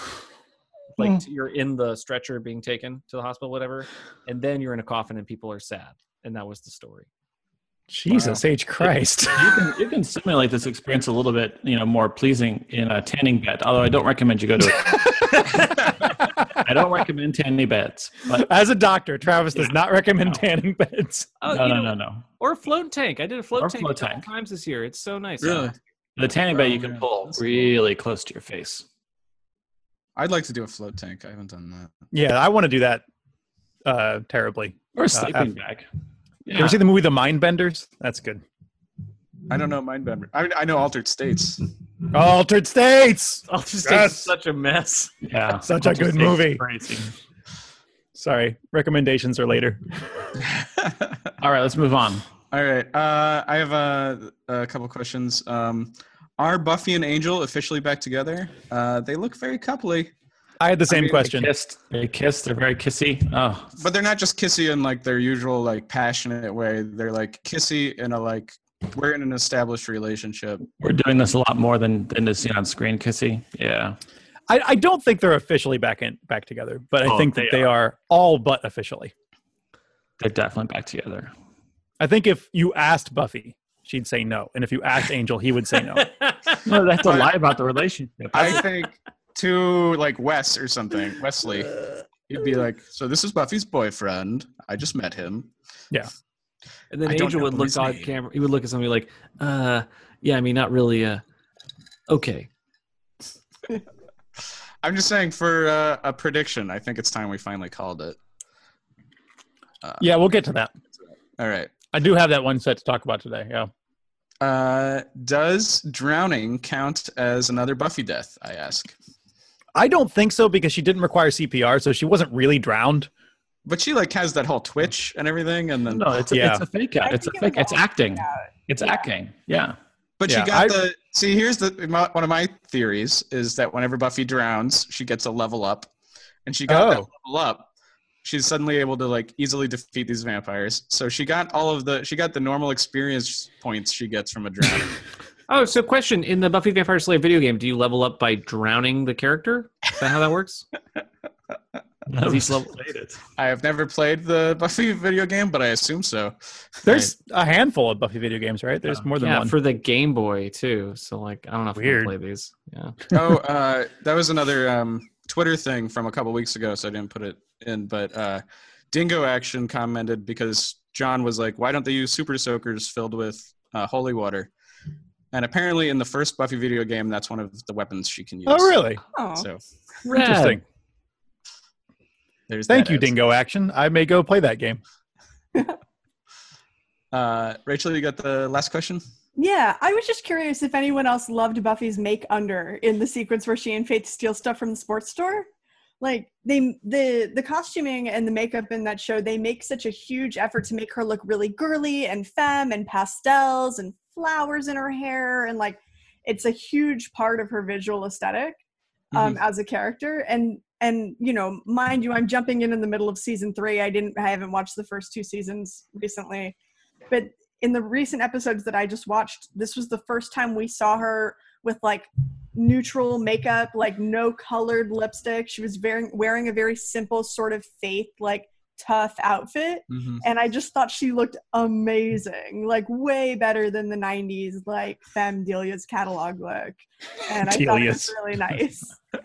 Speaker 1: Like you're in the stretcher being taken to the hospital, whatever, and then you're in a coffin and people are sad, and that was the story.
Speaker 4: Jesus H Christ.
Speaker 3: You can you can simulate this experience a little bit, you know, more pleasing in a tanning bed. Although I don't recommend you go to. It. <laughs> I don't recommend tanning beds. But
Speaker 4: As a doctor, Travis does not recommend tanning beds. <laughs>
Speaker 1: Oh,
Speaker 3: no, no,
Speaker 1: know,
Speaker 3: no, no.
Speaker 1: Or a float tank. I did a float
Speaker 3: Or
Speaker 1: tank
Speaker 3: float
Speaker 1: a couple
Speaker 3: tank.
Speaker 1: times this year. It's so nice.
Speaker 2: Really?
Speaker 3: The tanning bed you
Speaker 2: Oh,
Speaker 3: can pull
Speaker 2: That's cool.
Speaker 3: really close to your face.
Speaker 2: I'd like to do a float tank. I haven't done that.
Speaker 4: Yeah, I want to do that uh, terribly.
Speaker 3: Or a sleeping
Speaker 4: after-
Speaker 3: bag.
Speaker 4: You ever see the movie The Mind Benders? That's good.
Speaker 2: I don't know Mindbender. I, I know Altered States.
Speaker 4: Altered States.
Speaker 1: I'll just
Speaker 4: Yes.
Speaker 1: take such a mess.
Speaker 3: Yeah, <laughs>
Speaker 4: Such a good
Speaker 3: States
Speaker 4: movie.
Speaker 3: Crazy.
Speaker 4: Sorry, recommendations are later. <laughs>
Speaker 3: All right, let's move on.
Speaker 2: All right. Uh, I have a, a couple questions. Um, are Buffy and Angel officially back together? Uh, they look very coupley,
Speaker 4: I had the same
Speaker 2: mean,
Speaker 4: question.
Speaker 3: They kissed. They kissed. They're very kissy. Oh,
Speaker 2: but they're not just kissy in like their usual like passionate way. They're like kissy in a like we're in an established relationship.
Speaker 3: we're doing this a lot more than than is seen on screen. Kissy. Yeah.
Speaker 4: I, I don't think they're officially back in back together, but I
Speaker 3: Oh,
Speaker 4: think that
Speaker 3: they
Speaker 4: they are all but officially.
Speaker 3: They're definitely back together.
Speaker 4: I think if you asked Buffy, she'd say no, and if you asked Angel, he would say no. <laughs>
Speaker 3: No, they have to
Speaker 2: But-
Speaker 3: lie about the relationship.
Speaker 2: I think to like Wes or something, Wesley, he'd be like, "So this is Buffy's boyfriend. I just met him." Yeah.
Speaker 1: And then
Speaker 2: I
Speaker 1: Angel would look
Speaker 2: his
Speaker 1: on camera. He would look at somebody like, uh, yeah, I mean, not really. Uh, okay. <laughs>
Speaker 2: I'm just saying for uh, a prediction. I think it's time we finally called it.
Speaker 4: yeah, we'll get to that.
Speaker 2: All right.
Speaker 4: I do have that one set to talk about today. Yeah.
Speaker 2: Uh, does drowning count as another Buffy death? I ask.
Speaker 4: I don't think so because she didn't require CPR, so she wasn't really drowned.
Speaker 2: But she like has that whole twitch and everything, and then
Speaker 3: no, it's a,
Speaker 4: Yeah.
Speaker 3: it's a fake out. It's a
Speaker 5: think it
Speaker 3: fake. It's acting.
Speaker 5: out.
Speaker 3: It's
Speaker 5: Yeah.
Speaker 3: acting. Yeah.
Speaker 2: but
Speaker 4: Yeah,
Speaker 2: she got
Speaker 4: I-
Speaker 2: the see. Here's the my, one of my theories is that whenever Buffy drowns, she gets a level up, and she got that
Speaker 4: Oh.
Speaker 2: level up. She's suddenly able to like easily defeat these vampires. So she got all of the she got the normal experience points she gets from a drowning. <laughs>
Speaker 1: Oh, so question in the Buffy the Vampire Slayer video game, do you level up by drowning the character? Is that how that works?
Speaker 3: That <laughs>
Speaker 1: Is
Speaker 3: was
Speaker 1: he level-
Speaker 3: related.
Speaker 2: I have never played the Buffy video game, but I assume so.
Speaker 4: There's a handful of Buffy video games, right? There's more than
Speaker 1: yeah,
Speaker 4: one.
Speaker 1: for the Game Boy too. So like, I don't know if
Speaker 4: Weird.
Speaker 1: I can play these. Yeah.
Speaker 2: oh, <laughs> uh, that was another um, Twitter thing from a couple weeks ago, so I didn't put it in. But uh, Dingo Action commented because John was like, "Why don't they use super soakers filled with uh, holy water?" And apparently, in the first Buffy video game, that's one of the weapons she can use.
Speaker 4: oh, really?
Speaker 5: Oh,
Speaker 2: So
Speaker 4: Interesting.
Speaker 2: there's
Speaker 4: Thank you,
Speaker 2: as-
Speaker 4: Dingo Action. I may go play that game. <laughs>
Speaker 2: Uh, Rachel, you got the last question.
Speaker 5: Yeah, I was just curious if anyone else loved Buffy's make under in the sequence where she and Faith steal stuff from the sports store. Like they the the costuming and the makeup in that show, they make such a huge effort to make her look really girly and femme and pastels and flowers in her hair and like it's a huge part of her visual aesthetic um, as a character. And and you know mind you i'm jumping in in the middle of season three. I didn't i haven't watched the first two seasons recently. But in the recent episodes that i just watched this was the first time we saw her with like neutral makeup like no colored lipstick. She was wearing wearing a very simple sort of faith like tough outfit
Speaker 2: Mhm.
Speaker 5: and I just thought she looked amazing, like way better than the '90s like Femme Delia's catalog look, and I thought it was really nice. <laughs>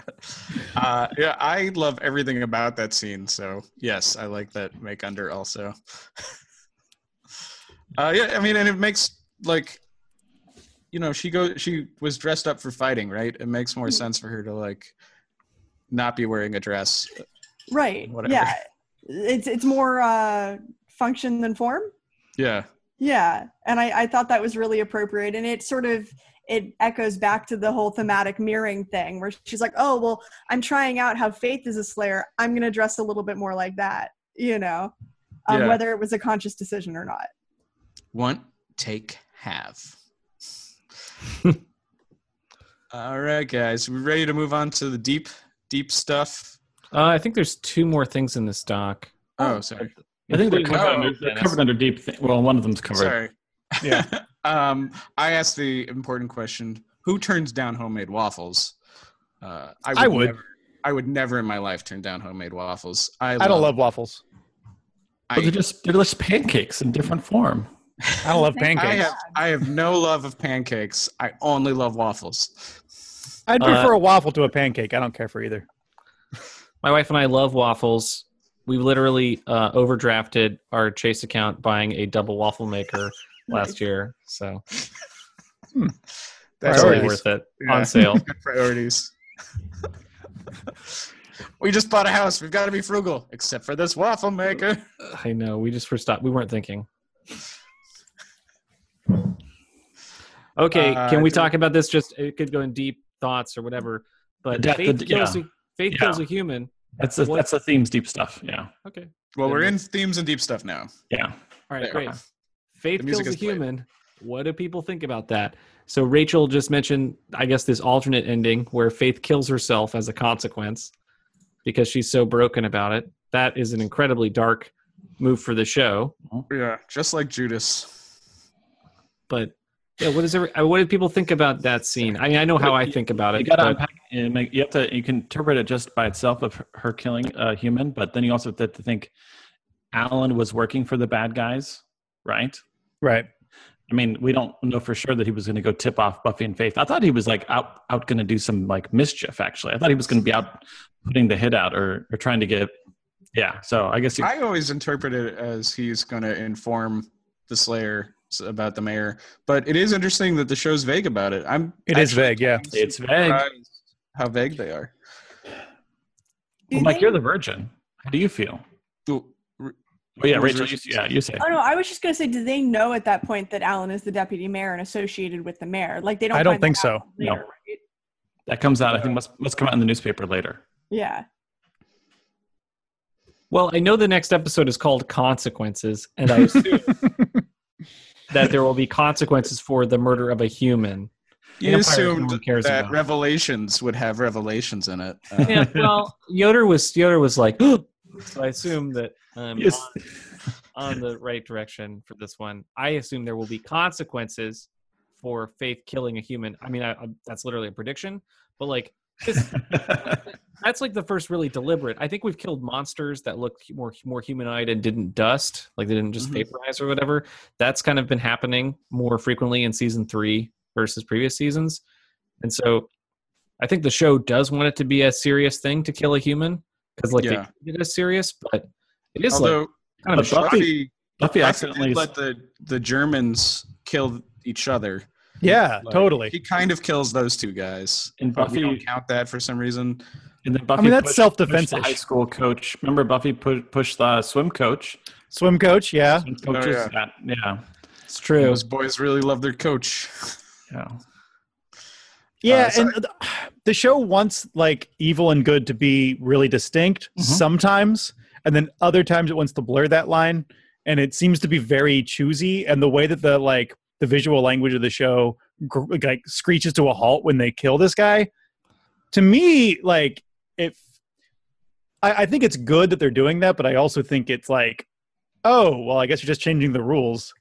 Speaker 2: Uh, yeah, I love everything about that scene. So yes, I like that make under also. <laughs> uh, yeah, I mean, and it makes like, you know, she go she was dressed up for fighting, right? It makes more sense for her to like not be wearing a dress.
Speaker 5: right?
Speaker 2: Whatever.
Speaker 5: Yeah, it's it's more uh, function than form.
Speaker 2: Yeah,
Speaker 5: Yeah, and I, I thought that was really appropriate, and it sort of it echoes back to the whole thematic mirroring thing, where she's like, "Oh, well, I'm trying out how Faith is a Slayer. I'm going to dress a little bit more like that," you know, um,
Speaker 2: Yeah.
Speaker 5: whether it was a conscious decision or not.
Speaker 2: One take, have. <laughs> All right, guys. We ready to move on to the deep, deep stuff?
Speaker 1: Uh, I think there's two more things in this doc.
Speaker 2: Oh, sorry.
Speaker 3: I think they're covered,
Speaker 2: Oh,
Speaker 3: under, they're covered under deep. Th- well, one of them's covered.
Speaker 2: Sorry.
Speaker 4: Yeah. <laughs>
Speaker 2: um, I asked the important question: Who turns down homemade waffles? Uh,
Speaker 4: I would.
Speaker 2: Never, I would never in my life turn down homemade waffles. I,
Speaker 4: I don't love waffles.
Speaker 2: I,
Speaker 3: But they're just they're just pancakes in different form.
Speaker 4: I don't love <laughs>
Speaker 5: I
Speaker 2: I
Speaker 4: pancakes.
Speaker 2: have, I have no love of pancakes. I only love waffles.
Speaker 4: I'd
Speaker 1: Uh,
Speaker 4: prefer a waffle to a pancake. I don't care for either.
Speaker 1: My wife and I love waffles. We literally uh, overdrafted our Chase account buying a double waffle maker <laughs> last year, so
Speaker 2: That's
Speaker 1: totally worth it
Speaker 2: Yeah.
Speaker 1: on sale.
Speaker 2: Good <laughs> priorities. we just bought a house. We've got to be frugal, except for this waffle maker.
Speaker 1: I know. We just were stopped. We weren't thinking. Okay,
Speaker 2: Uh,
Speaker 1: can we talk about this? Just it could go in deep thoughts or whatever. But
Speaker 3: The death- the- yeah.
Speaker 1: A, faith
Speaker 3: Yeah.
Speaker 1: kills a human.
Speaker 3: That's the,
Speaker 1: What-
Speaker 3: that's the themes deep stuff. Yeah,
Speaker 1: Okay.
Speaker 2: Well,
Speaker 1: Then
Speaker 2: we're in themes and deep stuff now.
Speaker 3: yeah.
Speaker 1: All right,
Speaker 2: There.
Speaker 1: great. Faith kills a
Speaker 2: is played.
Speaker 1: human. What do people think about that? So Rachel just mentioned, I guess, this alternate ending where Faith kills herself as a consequence because she's so broken about it. That is an incredibly dark move for the show.
Speaker 2: Yeah, just like Judas.
Speaker 1: But yeah, what is every, uh, what did people think about that scene? I mean, I know how I think about it.
Speaker 3: You got to
Speaker 1: but-
Speaker 3: unpack. and make- You have to. You can interpret it just by itself of her- her killing a human, but then you also have to think Alan was working for the bad guys, right?
Speaker 4: Right.
Speaker 3: I mean, we don't know for sure that he was going to go tip off Buffy and Faith. I thought he was like out out going to do some like mischief. Actually, I thought he was going to be out putting the hit out or or trying to get. Yeah. So I guess you,
Speaker 2: I always interpret it as he's going to inform the Slayer about the mayor, but it is interesting that the show's vague about it. I'm.
Speaker 4: It is vague, yeah.
Speaker 3: it's vague.
Speaker 2: How vague they are.
Speaker 3: Well, Mike, you're the virgin. How do you feel?
Speaker 2: Ooh,
Speaker 3: Oh yeah, Rachel. You, yeah, you say.
Speaker 5: Oh no, I was just gonna say, do they know at that point that Alan is the deputy mayor and associated with the mayor? Like they don't.
Speaker 4: I don't think so.
Speaker 5: later,
Speaker 3: No.
Speaker 5: right?
Speaker 3: That comes out. I think must must come out in the newspaper later.
Speaker 5: Yeah.
Speaker 1: Well, I know the next episode is called Consequences, and I assume <laughs> that there will be consequences for the murder of a human.
Speaker 2: You
Speaker 1: Vampires no
Speaker 2: assumed
Speaker 1: one cares
Speaker 2: that
Speaker 1: about.
Speaker 2: Revelations would have revelations in it. Uh,
Speaker 1: Yeah, well, <laughs> Yoder was Yoder was like, <gasps> so I assume that um,
Speaker 3: Yes.
Speaker 1: on, on the right direction for this one. I assume there will be consequences for Faith killing a human. I mean, I, I, that's literally a prediction, but like this, <laughs> that's like the first really deliberate. I think we've killed monsters that look more more humanoid and didn't dust, like they didn't just
Speaker 2: Mhm.
Speaker 1: vaporize or whatever. That's kind of been happening more frequently in season three versus previous seasons, and so I think the show does want it to be a serious thing to kill a human because like
Speaker 2: Yeah.
Speaker 1: they keep serious, but it is
Speaker 2: although
Speaker 1: like kind of a
Speaker 3: But. Buffy-
Speaker 2: Buffy,
Speaker 3: Buffy
Speaker 2: Buffy
Speaker 3: accidentally.
Speaker 2: did let the the Germans kill each other.
Speaker 4: Yeah,
Speaker 2: Like,
Speaker 4: totally.
Speaker 2: He kind of kills those two guys.
Speaker 3: And
Speaker 2: But we
Speaker 3: Buffy-
Speaker 2: don't count that for some reason.
Speaker 3: And then Buffy
Speaker 4: mean, that's self-defense-ish.
Speaker 3: pushed the High school coach. Remember, Buffy pu- pushed the swim coach.
Speaker 4: Swim coach, yeah.
Speaker 3: Swim coaches.
Speaker 2: yeah.
Speaker 3: that- yeah.
Speaker 1: It's true.
Speaker 2: Those boys really love their coach.
Speaker 3: Yeah.
Speaker 4: Yeah,
Speaker 2: so-
Speaker 4: and th- the show wants like evil and good to be really distinct
Speaker 3: Mhm.
Speaker 4: sometimes, and then other times it wants to blur that line, and it seems to be very choosy. And the way that the like the visual language of the show gr- like screeches to a halt when they kill this guy, to me, like if I, I think it's good that they're doing that, but I also think it's like, oh well, I guess you're just changing the rules.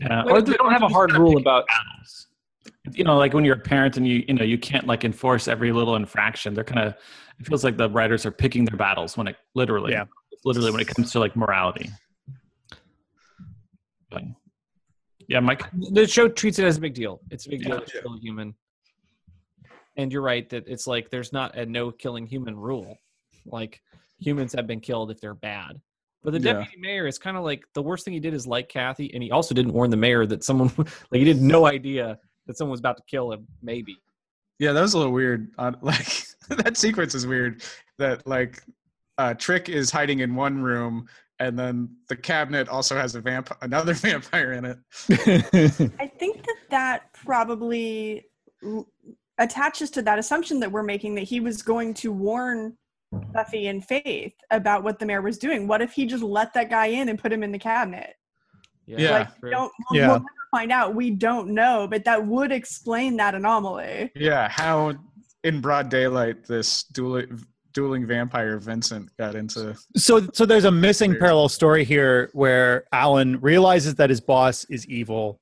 Speaker 3: Yeah.
Speaker 1: Or they don't have a hard rule about
Speaker 3: battles. You know, like when you're a parent and you you know you can't like enforce every little infraction. They're kind of. It feels like the writers are picking their battles when it literally,
Speaker 4: Yeah.
Speaker 3: literally when it comes to like morality. But, yeah, Mike.
Speaker 1: the show treats it as a big deal. It's a big deal
Speaker 3: Yeah.
Speaker 1: to kill a human. And you're right that it's like there's not a no killing human rule. Like humans have been killed if they're bad. But the
Speaker 2: Yeah.
Speaker 1: deputy mayor is kind of like the worst thing he did is like Cathy, and he also didn't warn the mayor that someone <laughs> like he had no idea that someone was about to kill him. Maybe
Speaker 2: Yeah, that was a little weird. Uh, <laughs> like that sequence is weird. That like uh, Trick is hiding in one room, and then the cabinet also has a vamp another <laughs> vampire in it.
Speaker 5: I think that that probably l- attaches to that assumption that we're making that he was going to warn Buffy and Faith about what the mayor was doing. What if he just let that guy in and put him in the cabinet?
Speaker 2: Yeah.
Speaker 5: Like, we don't, we'll,
Speaker 4: Yeah.
Speaker 5: we'll never find out. We don't know, but that would explain that anomaly.
Speaker 2: Yeah, how in broad daylight this dueling dueling vampire Vincent got into.
Speaker 4: so so there's a missing parallel story here where Alan realizes that his boss is evil,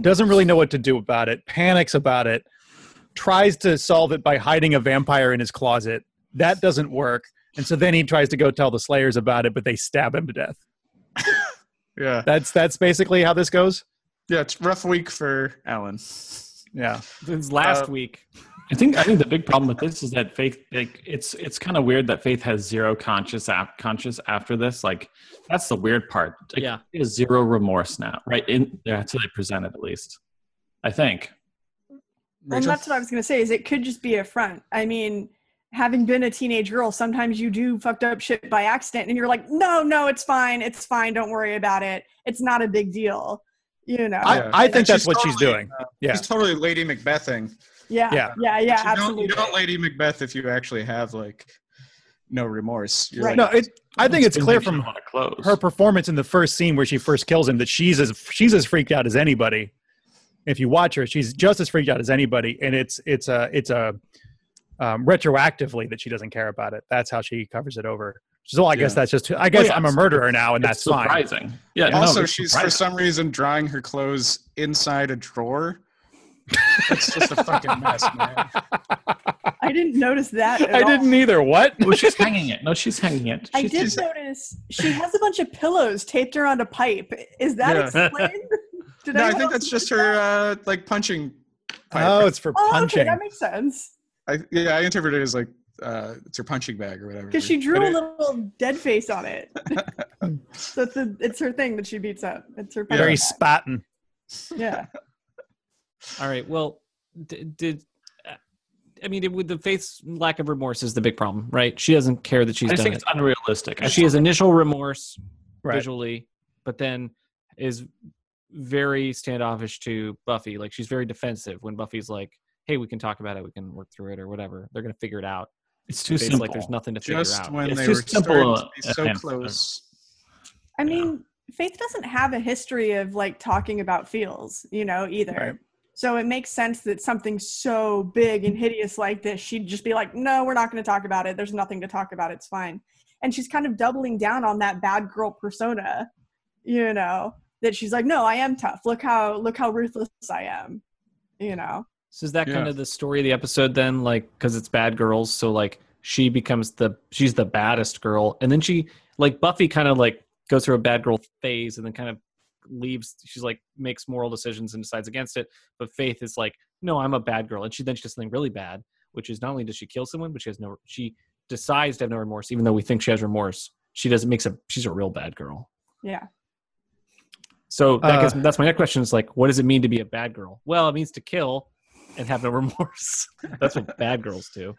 Speaker 4: doesn't really know what to do about it, panics about it, tries to solve it by hiding a vampire in his closet. That doesn't work. And so then he tries to go tell the Slayers about it, but they stab him to death. <laughs>
Speaker 2: Yeah,
Speaker 4: That's that's basically how this goes.
Speaker 2: yeah, it's rough week for Alan.
Speaker 4: Yeah.
Speaker 1: Since last
Speaker 2: Uh,
Speaker 1: week.
Speaker 3: I think I think the big problem with this is that Faith like it's it's kind of weird that Faith has zero conscious ap- conscious after this. Like that's the weird part. Like,
Speaker 1: Yeah.
Speaker 3: she has zero remorse now, right? In that's how they present it at least. I think.
Speaker 5: And that's what I was going to say is it could just be a front. I mean, having been a teenage girl, sometimes you do fucked up shit by accident and you're like, no, no, it's fine. It's fine. Don't worry about it. It's not a big deal. You know?
Speaker 4: I, I think
Speaker 2: And
Speaker 4: that's
Speaker 2: she's
Speaker 4: what she's doing.
Speaker 2: uh,
Speaker 4: Yeah.
Speaker 2: She's totally Lady Macbething.
Speaker 5: yeah.
Speaker 4: yeah.
Speaker 5: Yeah. Yeah.
Speaker 2: But you
Speaker 5: absolutely.
Speaker 2: Don't, you don't Lady Macbeth if you actually have like no remorse. You're
Speaker 5: Right.
Speaker 2: like,
Speaker 4: No, it I think it's clear from
Speaker 3: a lot of clothes.
Speaker 4: her performance in the first scene where she first kills him that she's as she's as freaked out as anybody. If you watch her, she's just as freaked out as anybody, and it's it's a it's a um, retroactively that she doesn't care about it. That's how she covers it over. So I guess that's just I guess
Speaker 3: yeah,
Speaker 4: I'm a murderer now, and
Speaker 3: It's
Speaker 4: that's fine.
Speaker 3: surprising. Yeah. no,
Speaker 2: also,
Speaker 3: it's
Speaker 2: she's for some reason drawing her clothes inside a drawer. It's just a fucking mess, man. <laughs>
Speaker 5: I didn't notice that. At
Speaker 4: I
Speaker 5: all.
Speaker 4: didn't either. What?
Speaker 3: No, she's hanging it. No, she's hanging it.
Speaker 5: I
Speaker 3: She's-
Speaker 5: did
Speaker 3: she's-
Speaker 5: notice she has a bunch of pillows taped around a pipe. Is that
Speaker 2: Yeah.
Speaker 5: explained? <laughs> Did
Speaker 2: No, I think that's just
Speaker 5: notice
Speaker 2: her uh, like punching. pipe.
Speaker 4: Oh, it's for
Speaker 5: Oh, okay,
Speaker 4: punching.
Speaker 5: that makes sense.
Speaker 2: I, yeah, I interpret it as like uh, it's her punching bag or whatever.
Speaker 5: Because she drew
Speaker 2: But
Speaker 5: a
Speaker 2: it-
Speaker 5: little dead face on it. <laughs> so it's, a, it's her thing that she beats up. It's her
Speaker 4: Very
Speaker 5: punching
Speaker 4: spatting.
Speaker 5: bag. Yeah.
Speaker 1: All right. Well, d- did uh, I mean it, with the Faith's lack of remorse is the big problem, right? She doesn't care that she's
Speaker 3: I just
Speaker 1: done
Speaker 3: think
Speaker 1: it.
Speaker 3: it's unrealistic. I
Speaker 1: She has initial remorse
Speaker 4: Right.
Speaker 1: visually, but then is very standoffish to Buffy. Like she's very defensive when Buffy's like, "Hey, we can talk about it. We can work through it, or whatever." They're gonna figure it out.
Speaker 3: It's too simple.
Speaker 1: like there's nothing to figure
Speaker 2: just
Speaker 1: out.
Speaker 2: when
Speaker 3: It's
Speaker 2: they
Speaker 3: too
Speaker 2: were
Speaker 3: simple,
Speaker 2: starting to be so close.
Speaker 5: I
Speaker 3: Yeah.
Speaker 5: mean, Faith doesn't have a history of like talking about feels, you know, either.
Speaker 4: Right.
Speaker 5: So it makes sense that something so big and hideous like this, she'd just be like, no, we're not going to talk about it. There's nothing to talk about. It's fine. And she's kind of doubling down on that bad girl persona, you know, that she's like, no, I am tough. Look how, look how ruthless I am, you know?
Speaker 1: So is that kind of the story of the episode then? Like, because it's bad girls, so like she becomes the she's the baddest girl, and then she like Buffy kind of like goes through a bad girl phase, and then kind of leaves. She's like makes moral decisions and decides against it. But Faith is like, no, I'm a bad girl, and she then she does something really bad, which is not only does she kill someone, but she has no she decides to have no remorse, even though we think she has remorse. She doesn't makes a she's a real bad girl.
Speaker 5: Yeah.
Speaker 1: So that
Speaker 4: Uh,
Speaker 1: gets, that's my next question is like, what does it mean to be a bad girl? Well, it means to kill and have no <laughs> remorse. that's what bad girls do.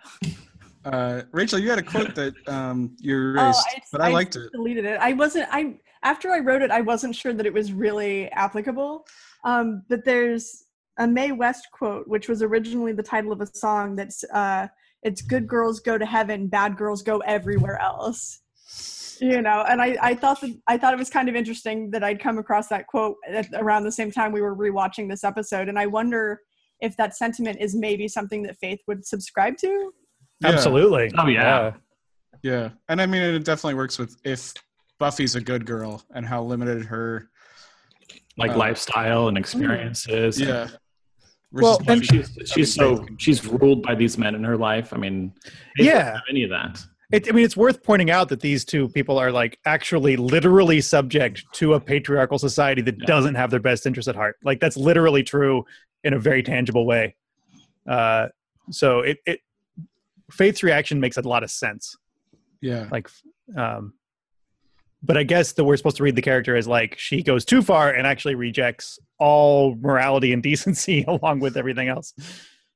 Speaker 2: Uh, Rachel, you had a <laughs> quote that um, you
Speaker 5: Oh,
Speaker 2: erased,
Speaker 5: I-
Speaker 2: but I,
Speaker 5: I
Speaker 2: liked it.
Speaker 5: deleted it. I wasn't. I after I wrote it, I wasn't sure that it was really applicable. Um, but there's a Mae West quote, which was originally the title of a song. That's uh, it's "Good girls go to heaven, bad girls go everywhere else." You know, and I, I thought that I thought it was kind of interesting that I'd come across that quote at, around the same time we were rewatching this episode, and I wonder if that sentiment is maybe something that Faith would subscribe to.
Speaker 2: Yeah.
Speaker 4: Absolutely.
Speaker 3: Oh, yeah.
Speaker 2: Yeah, and I mean, it definitely works with if Buffy's a good girl and how limited her.
Speaker 3: like
Speaker 2: Uh,
Speaker 3: lifestyle and experiences.
Speaker 2: Yeah.
Speaker 4: Well, and
Speaker 3: she's she's so she's ruled by these men in her life. I mean,
Speaker 4: Yeah.
Speaker 3: have any of that.
Speaker 4: It, I mean, it's worth pointing out that these two people are like actually literally subject to a patriarchal society that
Speaker 3: Yeah.
Speaker 4: doesn't have their best interest at heart. Like that's literally true in a very tangible way. Uh, so it, it Faith's reaction makes a lot of sense.
Speaker 2: yeah.
Speaker 4: Like, um, but I guess that we're supposed to read the character as like she goes too far and actually rejects all morality and <laughs> decency along with everything else.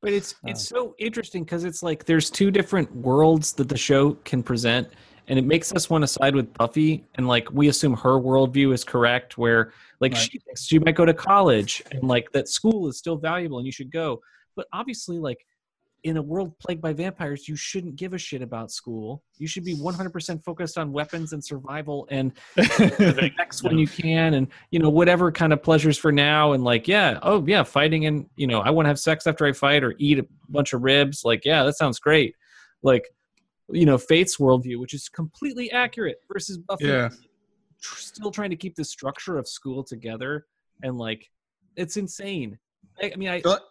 Speaker 1: But it's it's so interesting because it's like there's two different worlds that the show can present, and it makes us want to side with Buffy, and like we assume her worldview is correct, where like
Speaker 4: Right.
Speaker 1: she thinks she might go to college, and like that school is still valuable and you should go. But obviously, like in a world plagued by vampires, you shouldn't give a shit about school. You should be 100% focused on weapons and survival and <laughs> the next when you can and you know whatever kind of pleasures for now and like yeah oh yeah fighting and you know i want to have sex after i fight or eat a bunch of ribs like yeah that sounds great like you know faith's worldview which is completely accurate versus buffy
Speaker 2: Yeah.
Speaker 1: still trying to keep the structure of school together and like it's insane i, I mean i
Speaker 2: But-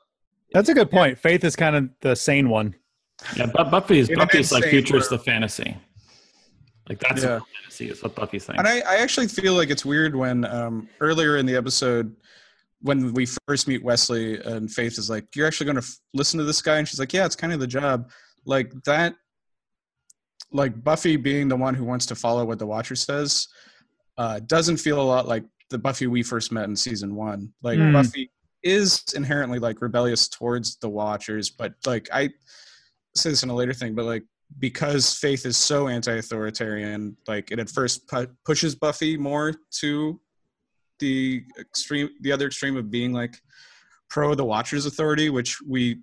Speaker 4: That's a good point. Faith is kind of the sane one.
Speaker 3: Yeah, but Buffy is
Speaker 2: In an
Speaker 3: Buffy's like
Speaker 2: insane
Speaker 3: future is the fantasy. Like that's
Speaker 2: Yeah.
Speaker 3: what fantasy is what Buffy thinks.
Speaker 2: And I, I actually feel like it's weird when um, earlier in the episode, when we first meet Wesley and Faith is like, "You're actually going to f- listen to this guy," and she's like, "Yeah, it's kind of the job." Like that, like Buffy being the one who wants to follow what the Watcher says, uh, doesn't feel a lot like the Buffy we first met in season one. Like
Speaker 4: Hmm.
Speaker 2: Buffy is inherently like rebellious towards the Watchers, but like I say this in a later thing, but like because Faith is so anti-authoritarian, like it at first pu- pushes Buffy more to the extreme, the other extreme of being like pro the Watcher's authority, which we,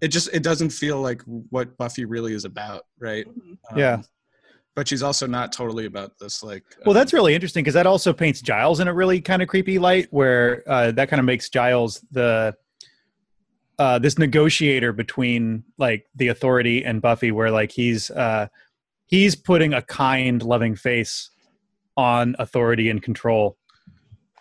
Speaker 2: it just it doesn't feel like what Buffy really is about, right? Um,
Speaker 4: Yeah.
Speaker 2: But she's also not totally about this, like.
Speaker 4: Well,
Speaker 2: um,
Speaker 4: that's really interesting because that also paints Giles in a really kind of creepy light, where uh, that kind of makes Giles the uh, this negotiator between like the authority and Buffy, where like he's uh, he's putting a kind, loving face on authority and control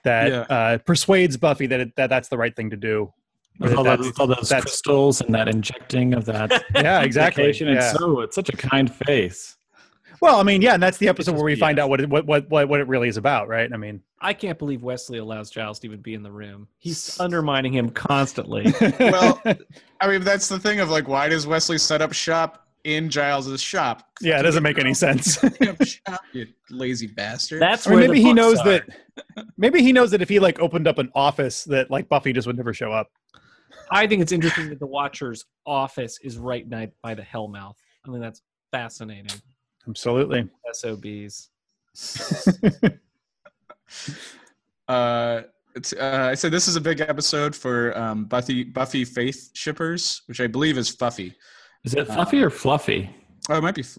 Speaker 4: that
Speaker 2: Yeah.
Speaker 4: uh, persuades Buffy that, it, that that's the right thing to do.
Speaker 3: with all,
Speaker 4: That-
Speaker 3: those, all those crystals and that injecting of that <laughs>
Speaker 4: Yeah, exactly.
Speaker 3: medication,
Speaker 4: Yeah.
Speaker 3: It's so it's such a kind face.
Speaker 4: Well, I mean, yeah, and that's the episode
Speaker 3: just
Speaker 4: where we
Speaker 3: BS.
Speaker 4: find out what it, what, what what what it really is about, right? I mean,
Speaker 1: i can't believe wesley allows giles to even be in the room he's undermining him constantly <laughs>
Speaker 2: Well, I mean, that's the thing of like, why does Wesley set up shop in Giles's shop?
Speaker 4: yeah, it doesn't make any sense. <laughs>
Speaker 2: Shop, you lazy bastard.
Speaker 1: that's
Speaker 4: I mean,
Speaker 1: where
Speaker 4: maybe he knows
Speaker 1: are.
Speaker 4: that. Maybe he knows that if he like opened up an office, that like Buffy just would never show up.
Speaker 1: I think it's interesting that the Watcher's office is right ni- by the Hellmouth. I mean, that's fascinating.
Speaker 4: Absolutely.
Speaker 1: SOBs. <laughs>
Speaker 2: uh, it's, uh, I said this is a big episode for um, Buffy Buffy Faith shippers, which I believe is Fuffy.
Speaker 3: Is it fuffy or fluffy?
Speaker 2: Oh, it might be. f-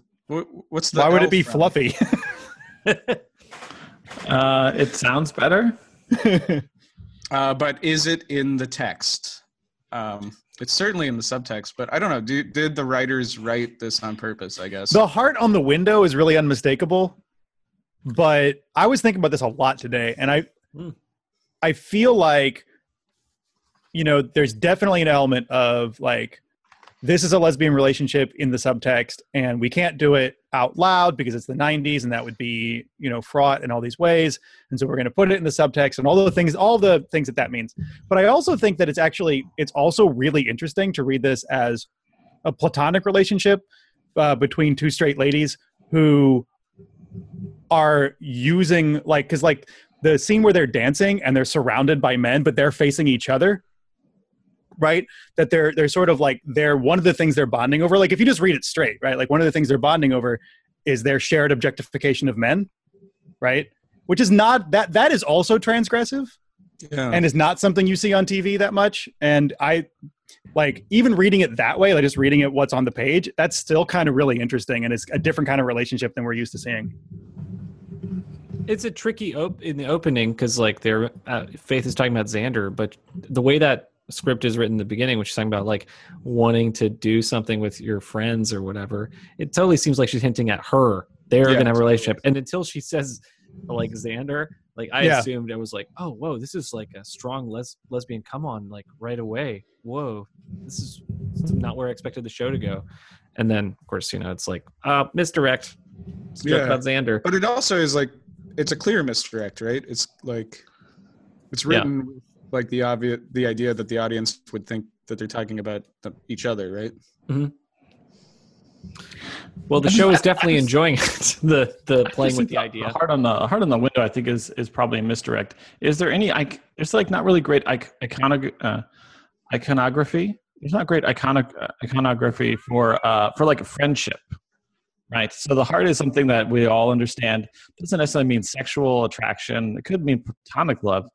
Speaker 2: What's the?
Speaker 4: Why would
Speaker 2: L
Speaker 4: it be
Speaker 2: from?
Speaker 4: fluffy? <laughs>
Speaker 3: Uh, it sounds better. <laughs>
Speaker 2: Uh, but is it in the text? Um, it's certainly in the subtext, but I don't know. Do, did the writers write this on purpose? I guess.
Speaker 4: the heart on the window is really unmistakable, but I was thinking about this a lot today, and I,
Speaker 1: Hmm.
Speaker 4: I feel like, you know, there's definitely an element of like, this is a lesbian relationship in the subtext, and we can't do it out loud because it's the 90s, and that would be, you know, fraught in all these ways, and so we're going to put it in the subtext and all the things, all the things that that means. But I also think that it's actually, it's also really interesting to read this as a platonic relationship uh, between two straight ladies who are using like because like the scene where they're dancing and they're surrounded by men but they're facing each other right that they're they're sort of like they're one of the things they're bonding over like if you just read it straight right like one of the things they're bonding over is their shared objectification of men right which is not that that is also transgressive
Speaker 2: yeah.
Speaker 4: and is not something you see on TV that much. And I like even reading it that way, like just reading it what's on the page, that's still kind of really interesting and it's a different kind of relationship than we're used to seeing.
Speaker 1: It's a tricky op- in the opening because like their uh, Faith is talking about Xander, but the way that script is written in the beginning, which is talking about like wanting to do something with your friends or whatever, it totally seems like she's hinting at her. They're
Speaker 2: Yeah,
Speaker 1: gonna have a relationship, and until she says like Xander, like I
Speaker 4: Yeah.
Speaker 1: assumed it was like, oh whoa, this is like a strong les- lesbian come on like right away. Whoa, this is, this is not where I expected the show to go. And then of course you know it's like uh misdirect. It's
Speaker 2: Yeah.
Speaker 1: about Xander.
Speaker 2: But it also is like it's a clear misdirect, right? It's like it's written with like the obvious the idea that the audience would think that they're talking about the, each other, right?
Speaker 1: Well, the
Speaker 3: I
Speaker 1: show is definitely
Speaker 3: just-
Speaker 1: enjoying it, <laughs> the the playing with
Speaker 3: think
Speaker 1: the idea.
Speaker 3: Heart on the heart on the window, I think is is probably a misdirect. Is there any? ic- There's like not really great ic- iconog- uh, iconography. There's not great icono- uh, iconography for uh, for like a friendship, Right. So the heart is something that we all understand. doesn't necessarily mean sexual attraction. It could mean platonic love,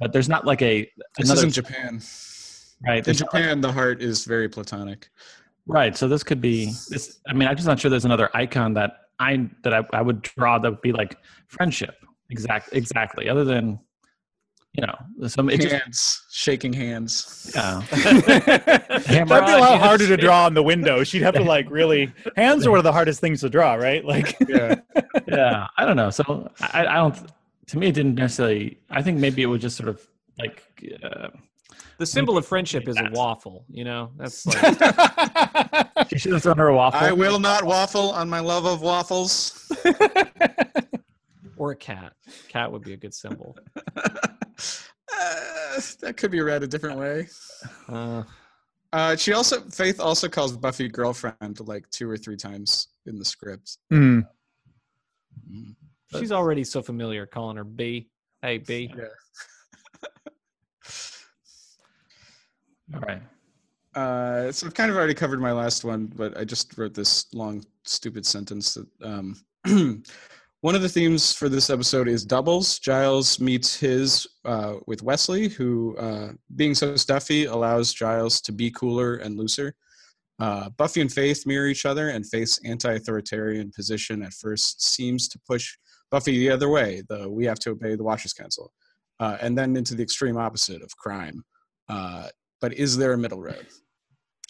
Speaker 3: but there's not like a
Speaker 2: This isn't Japan.
Speaker 3: right.
Speaker 2: In
Speaker 3: There's not like-
Speaker 2: Japan, the heart is very platonic.
Speaker 3: right. So this could be this. I mean, I'm just not sure. There's another icon that I that I, I would draw that would be like friendship. Exact. Exactly. Other than you know some it just
Speaker 2: hands, shaking hands.
Speaker 3: yeah. <laughs>
Speaker 4: That'd be a lot harder to draw on the window. She'd have to like really. Hands are one of the hardest things to draw, right? Like,
Speaker 2: Yeah. <laughs>
Speaker 3: yeah, I don't know. So I, I don't. To me, it didn't necessarily. I think maybe it was just sort of like. Uh,
Speaker 1: The symbol of friendship is a waffle. You know, that's <laughs> like <laughs>
Speaker 3: she should have thrown her a waffle.
Speaker 2: I will not waffle on my love of waffles. <laughs>
Speaker 1: or a cat. Cat would be a good symbol.
Speaker 2: Uh, that could be read a different way.
Speaker 1: Uh,
Speaker 2: Uh, she also Faith also calls Buffy girlfriend like two or three times in the script.
Speaker 1: She's already so familiar calling her B. Hey B. Yeah. <laughs>
Speaker 3: All right.
Speaker 2: Uh, so I've kind of already covered my last one, but I just wrote this long, stupid sentence that um, <clears throat> one of the themes for this episode is doubles. Giles meets his uh, with Wesley, who, uh, being so stuffy, allows Giles to be cooler and looser. Uh, Buffy and Faith mirror each other, and Faith's anti-authoritarian position at first seems to push Buffy the other way. The we have to obey the Watchers Council, uh, and then into the extreme opposite of crime. Uh, but is there a middle road?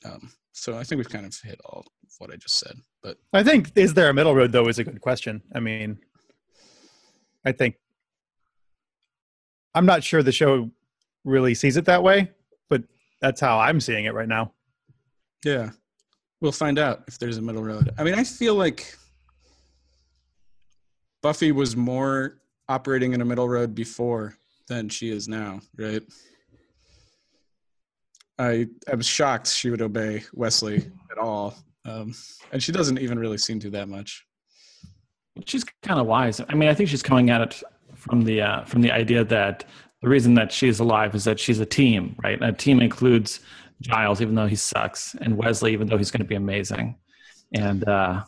Speaker 2: Um, so I think we've kind of hit all of what I just said. But
Speaker 4: I think is there a middle road though is a good question. I mean, I think I'm not sure the show really sees it that way, but that's how I'm seeing it right now.
Speaker 2: yeah, we'll find out if there's a middle road. I mean, I feel like Buffy was more operating in a middle road before than she is now, right? I I was shocked she would obey Wesley <laughs> at all, um, and she doesn't even really seem to that much.
Speaker 3: She's kind of wise. I mean, I think she's coming at it from the uh, from the idea that the reason that she's alive is that she's a team, right? And a team includes Giles, even though he sucks, and Wesley, even though he's going to be amazing. And uh,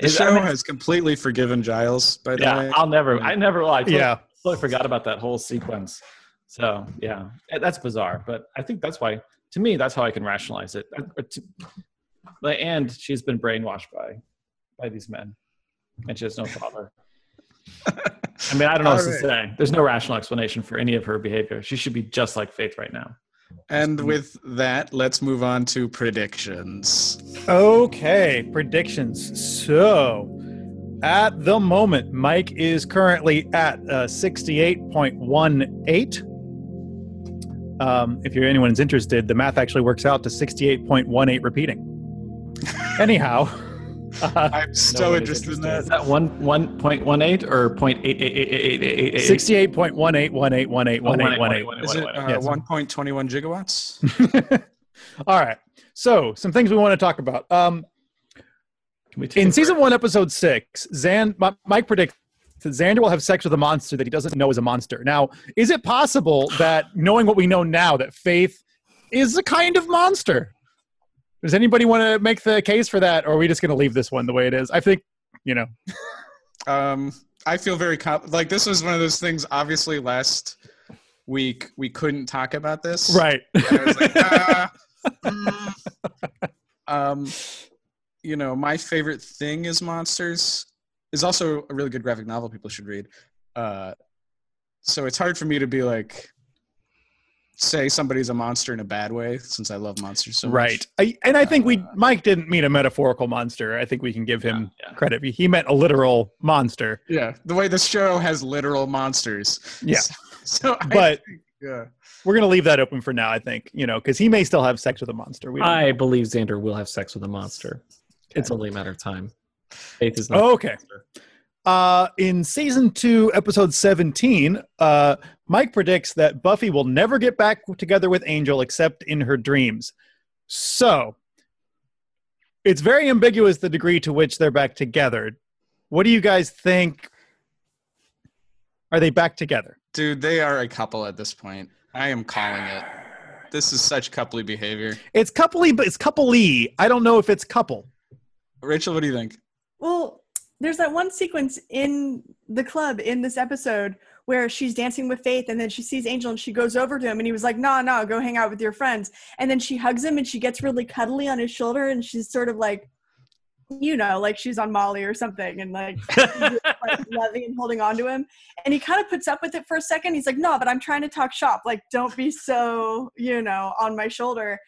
Speaker 2: The show
Speaker 3: I mean,
Speaker 2: has completely forgiven Giles, by the
Speaker 3: yeah,
Speaker 2: way.
Speaker 3: I'll never. I never. Well, I totally,
Speaker 4: Yeah.
Speaker 3: totally forgot about that whole sequence. So yeah, eh, that's bizarre. But I think that's why, to me, that's how I can rationalize it. Uh, uh, to- like, And she's been brainwashed by by these men, and she has no father. <laughs> I mean, I don't know what
Speaker 2: All
Speaker 3: else to say. There's no rational explanation for any of her behavior. She should be just like Faith right now.
Speaker 2: And with that, let's move on to predictions.
Speaker 4: Okay, predictions. So, at the moment, Mike is currently at uh, 68.18. Um, if you're anyone's interested, the math actually works out to 68.18 repeating. <laughs> Anyhow, uh, <laughs>
Speaker 2: I'm <laughs> so
Speaker 1: Nobody's
Speaker 2: interested in that.
Speaker 3: Is
Speaker 2: that.
Speaker 3: that one one point one eight or point eight eight eight eight eight eight eight?
Speaker 4: 68.1818181818.
Speaker 2: Is it uh,
Speaker 4: Yes.
Speaker 2: 1.21 gigawatts? <laughs>
Speaker 4: All right. So, some things we want to talk about. Um,
Speaker 3: Can we
Speaker 4: in season one, episode six, Zan Mike predicts that Xander will have sex with a monster that he doesn't know is a monster. Now, is it possible that knowing what we know now, that Faith is a kind of monster? Does anybody want to make the case for that, or are we just going to leave this one the way it is? I think, you know, <laughs>
Speaker 2: Um, I feel very comp- like this was one of those things. Obviously, last week we couldn't talk about this.
Speaker 4: right?
Speaker 2: Like, ah, <laughs> mm. um, you know, my favorite thing is monsters. Is also a really good graphic novel people should read. Uh, so it's hard for me to be like, say somebody's a monster in a bad way since I love monsters so much.
Speaker 4: right. I, and I think we uh, Mike didn't mean a metaphorical monster. I think we can give him
Speaker 3: Yeah, yeah.
Speaker 4: credit. He meant a literal monster.
Speaker 2: Yeah, the way the show has literal monsters.
Speaker 4: Yeah. <laughs>
Speaker 2: So, so
Speaker 4: But
Speaker 2: think, yeah.
Speaker 4: we're going to leave that open for now. I think you know because he may still have sex with a monster. We don't
Speaker 1: I believe Xander will have sex with a monster. It's only a matter of time. Faith is not.
Speaker 4: Oh, okay. Uh, in season two, episode 17, uh, Mike predicts that Buffy will never get back together with Angel except in her dreams. So, it's very ambiguous the degree to which they're back together. What do you guys think? Are they back together?
Speaker 2: Dude, they are a couple at this point. I am calling it. This is such coupley behavior.
Speaker 4: It's coupley, but it's coupley. I don't know if it's couple.
Speaker 2: Rachel, what do you think?
Speaker 5: Well, there's that one sequence in the club in this episode where she's dancing with Faith and then she sees Angel and she goes over to him and he was like, "No, no, go hang out with your friends." And then she hugs him and she gets really cuddly on his shoulder and she's sort of like you know, like she's on Molly or something and like, <laughs> like loving and holding on to him. And he kind of puts up with it for a second. He's like, "No, but I'm trying to talk shop. Like don't be so, you know, on my shoulder."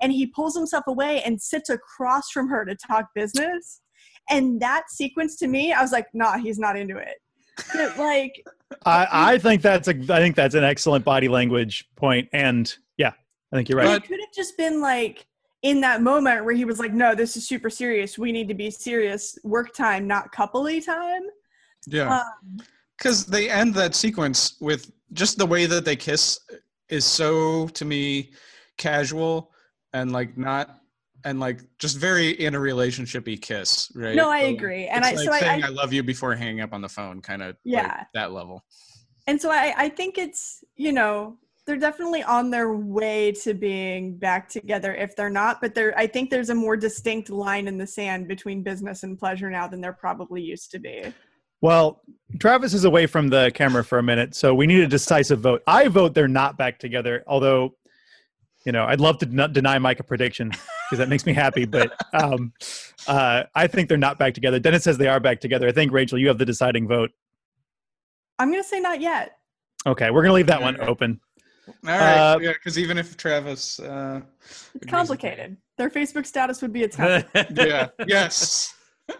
Speaker 5: And he pulls himself away and sits across from her to talk business. And that sequence to me, I was like, "Nah, he's not into it." But like <laughs>
Speaker 4: I, I think that's a I think that's an excellent body language point, and yeah, I think you're right.
Speaker 5: it could have just been like in that moment where he was like, "No, this is super serious. We need to be serious. Work time, not coupley time."
Speaker 2: Yeah.
Speaker 5: Um,
Speaker 2: because they end that sequence with just the way that they kiss is so to me casual and like not and like just very in a relationshipy kiss right
Speaker 5: No, I
Speaker 2: So
Speaker 5: agree. And
Speaker 2: it's
Speaker 5: I-
Speaker 2: like
Speaker 5: so
Speaker 2: saying
Speaker 5: I-
Speaker 2: I, love you before hanging up on the phone kind of
Speaker 5: Yeah.
Speaker 2: that level
Speaker 5: and so I, I think it's you know they're definitely on their way to being back together if they're not but there i think there's a more distinct line in the sand between business and pleasure now than there probably used to be
Speaker 4: Well, Travis is away from the camera for a minute, so we need a decisive vote. I vote they're not back together, although, you know, I'd love to deny Mike a prediction because that makes me happy. But um, uh, I think they're not back together. Dennis says they are back together. I think Rachel, you have the deciding vote.
Speaker 5: i'm gonna say not yet
Speaker 4: Okay, we're gonna leave that one open.
Speaker 2: all right
Speaker 4: Uh,
Speaker 2: yeah because even if travis uh
Speaker 5: it's
Speaker 2: agrees with
Speaker 5: complicated their facebook status would be a <laughs> tough
Speaker 2: me- yeah yes <laughs>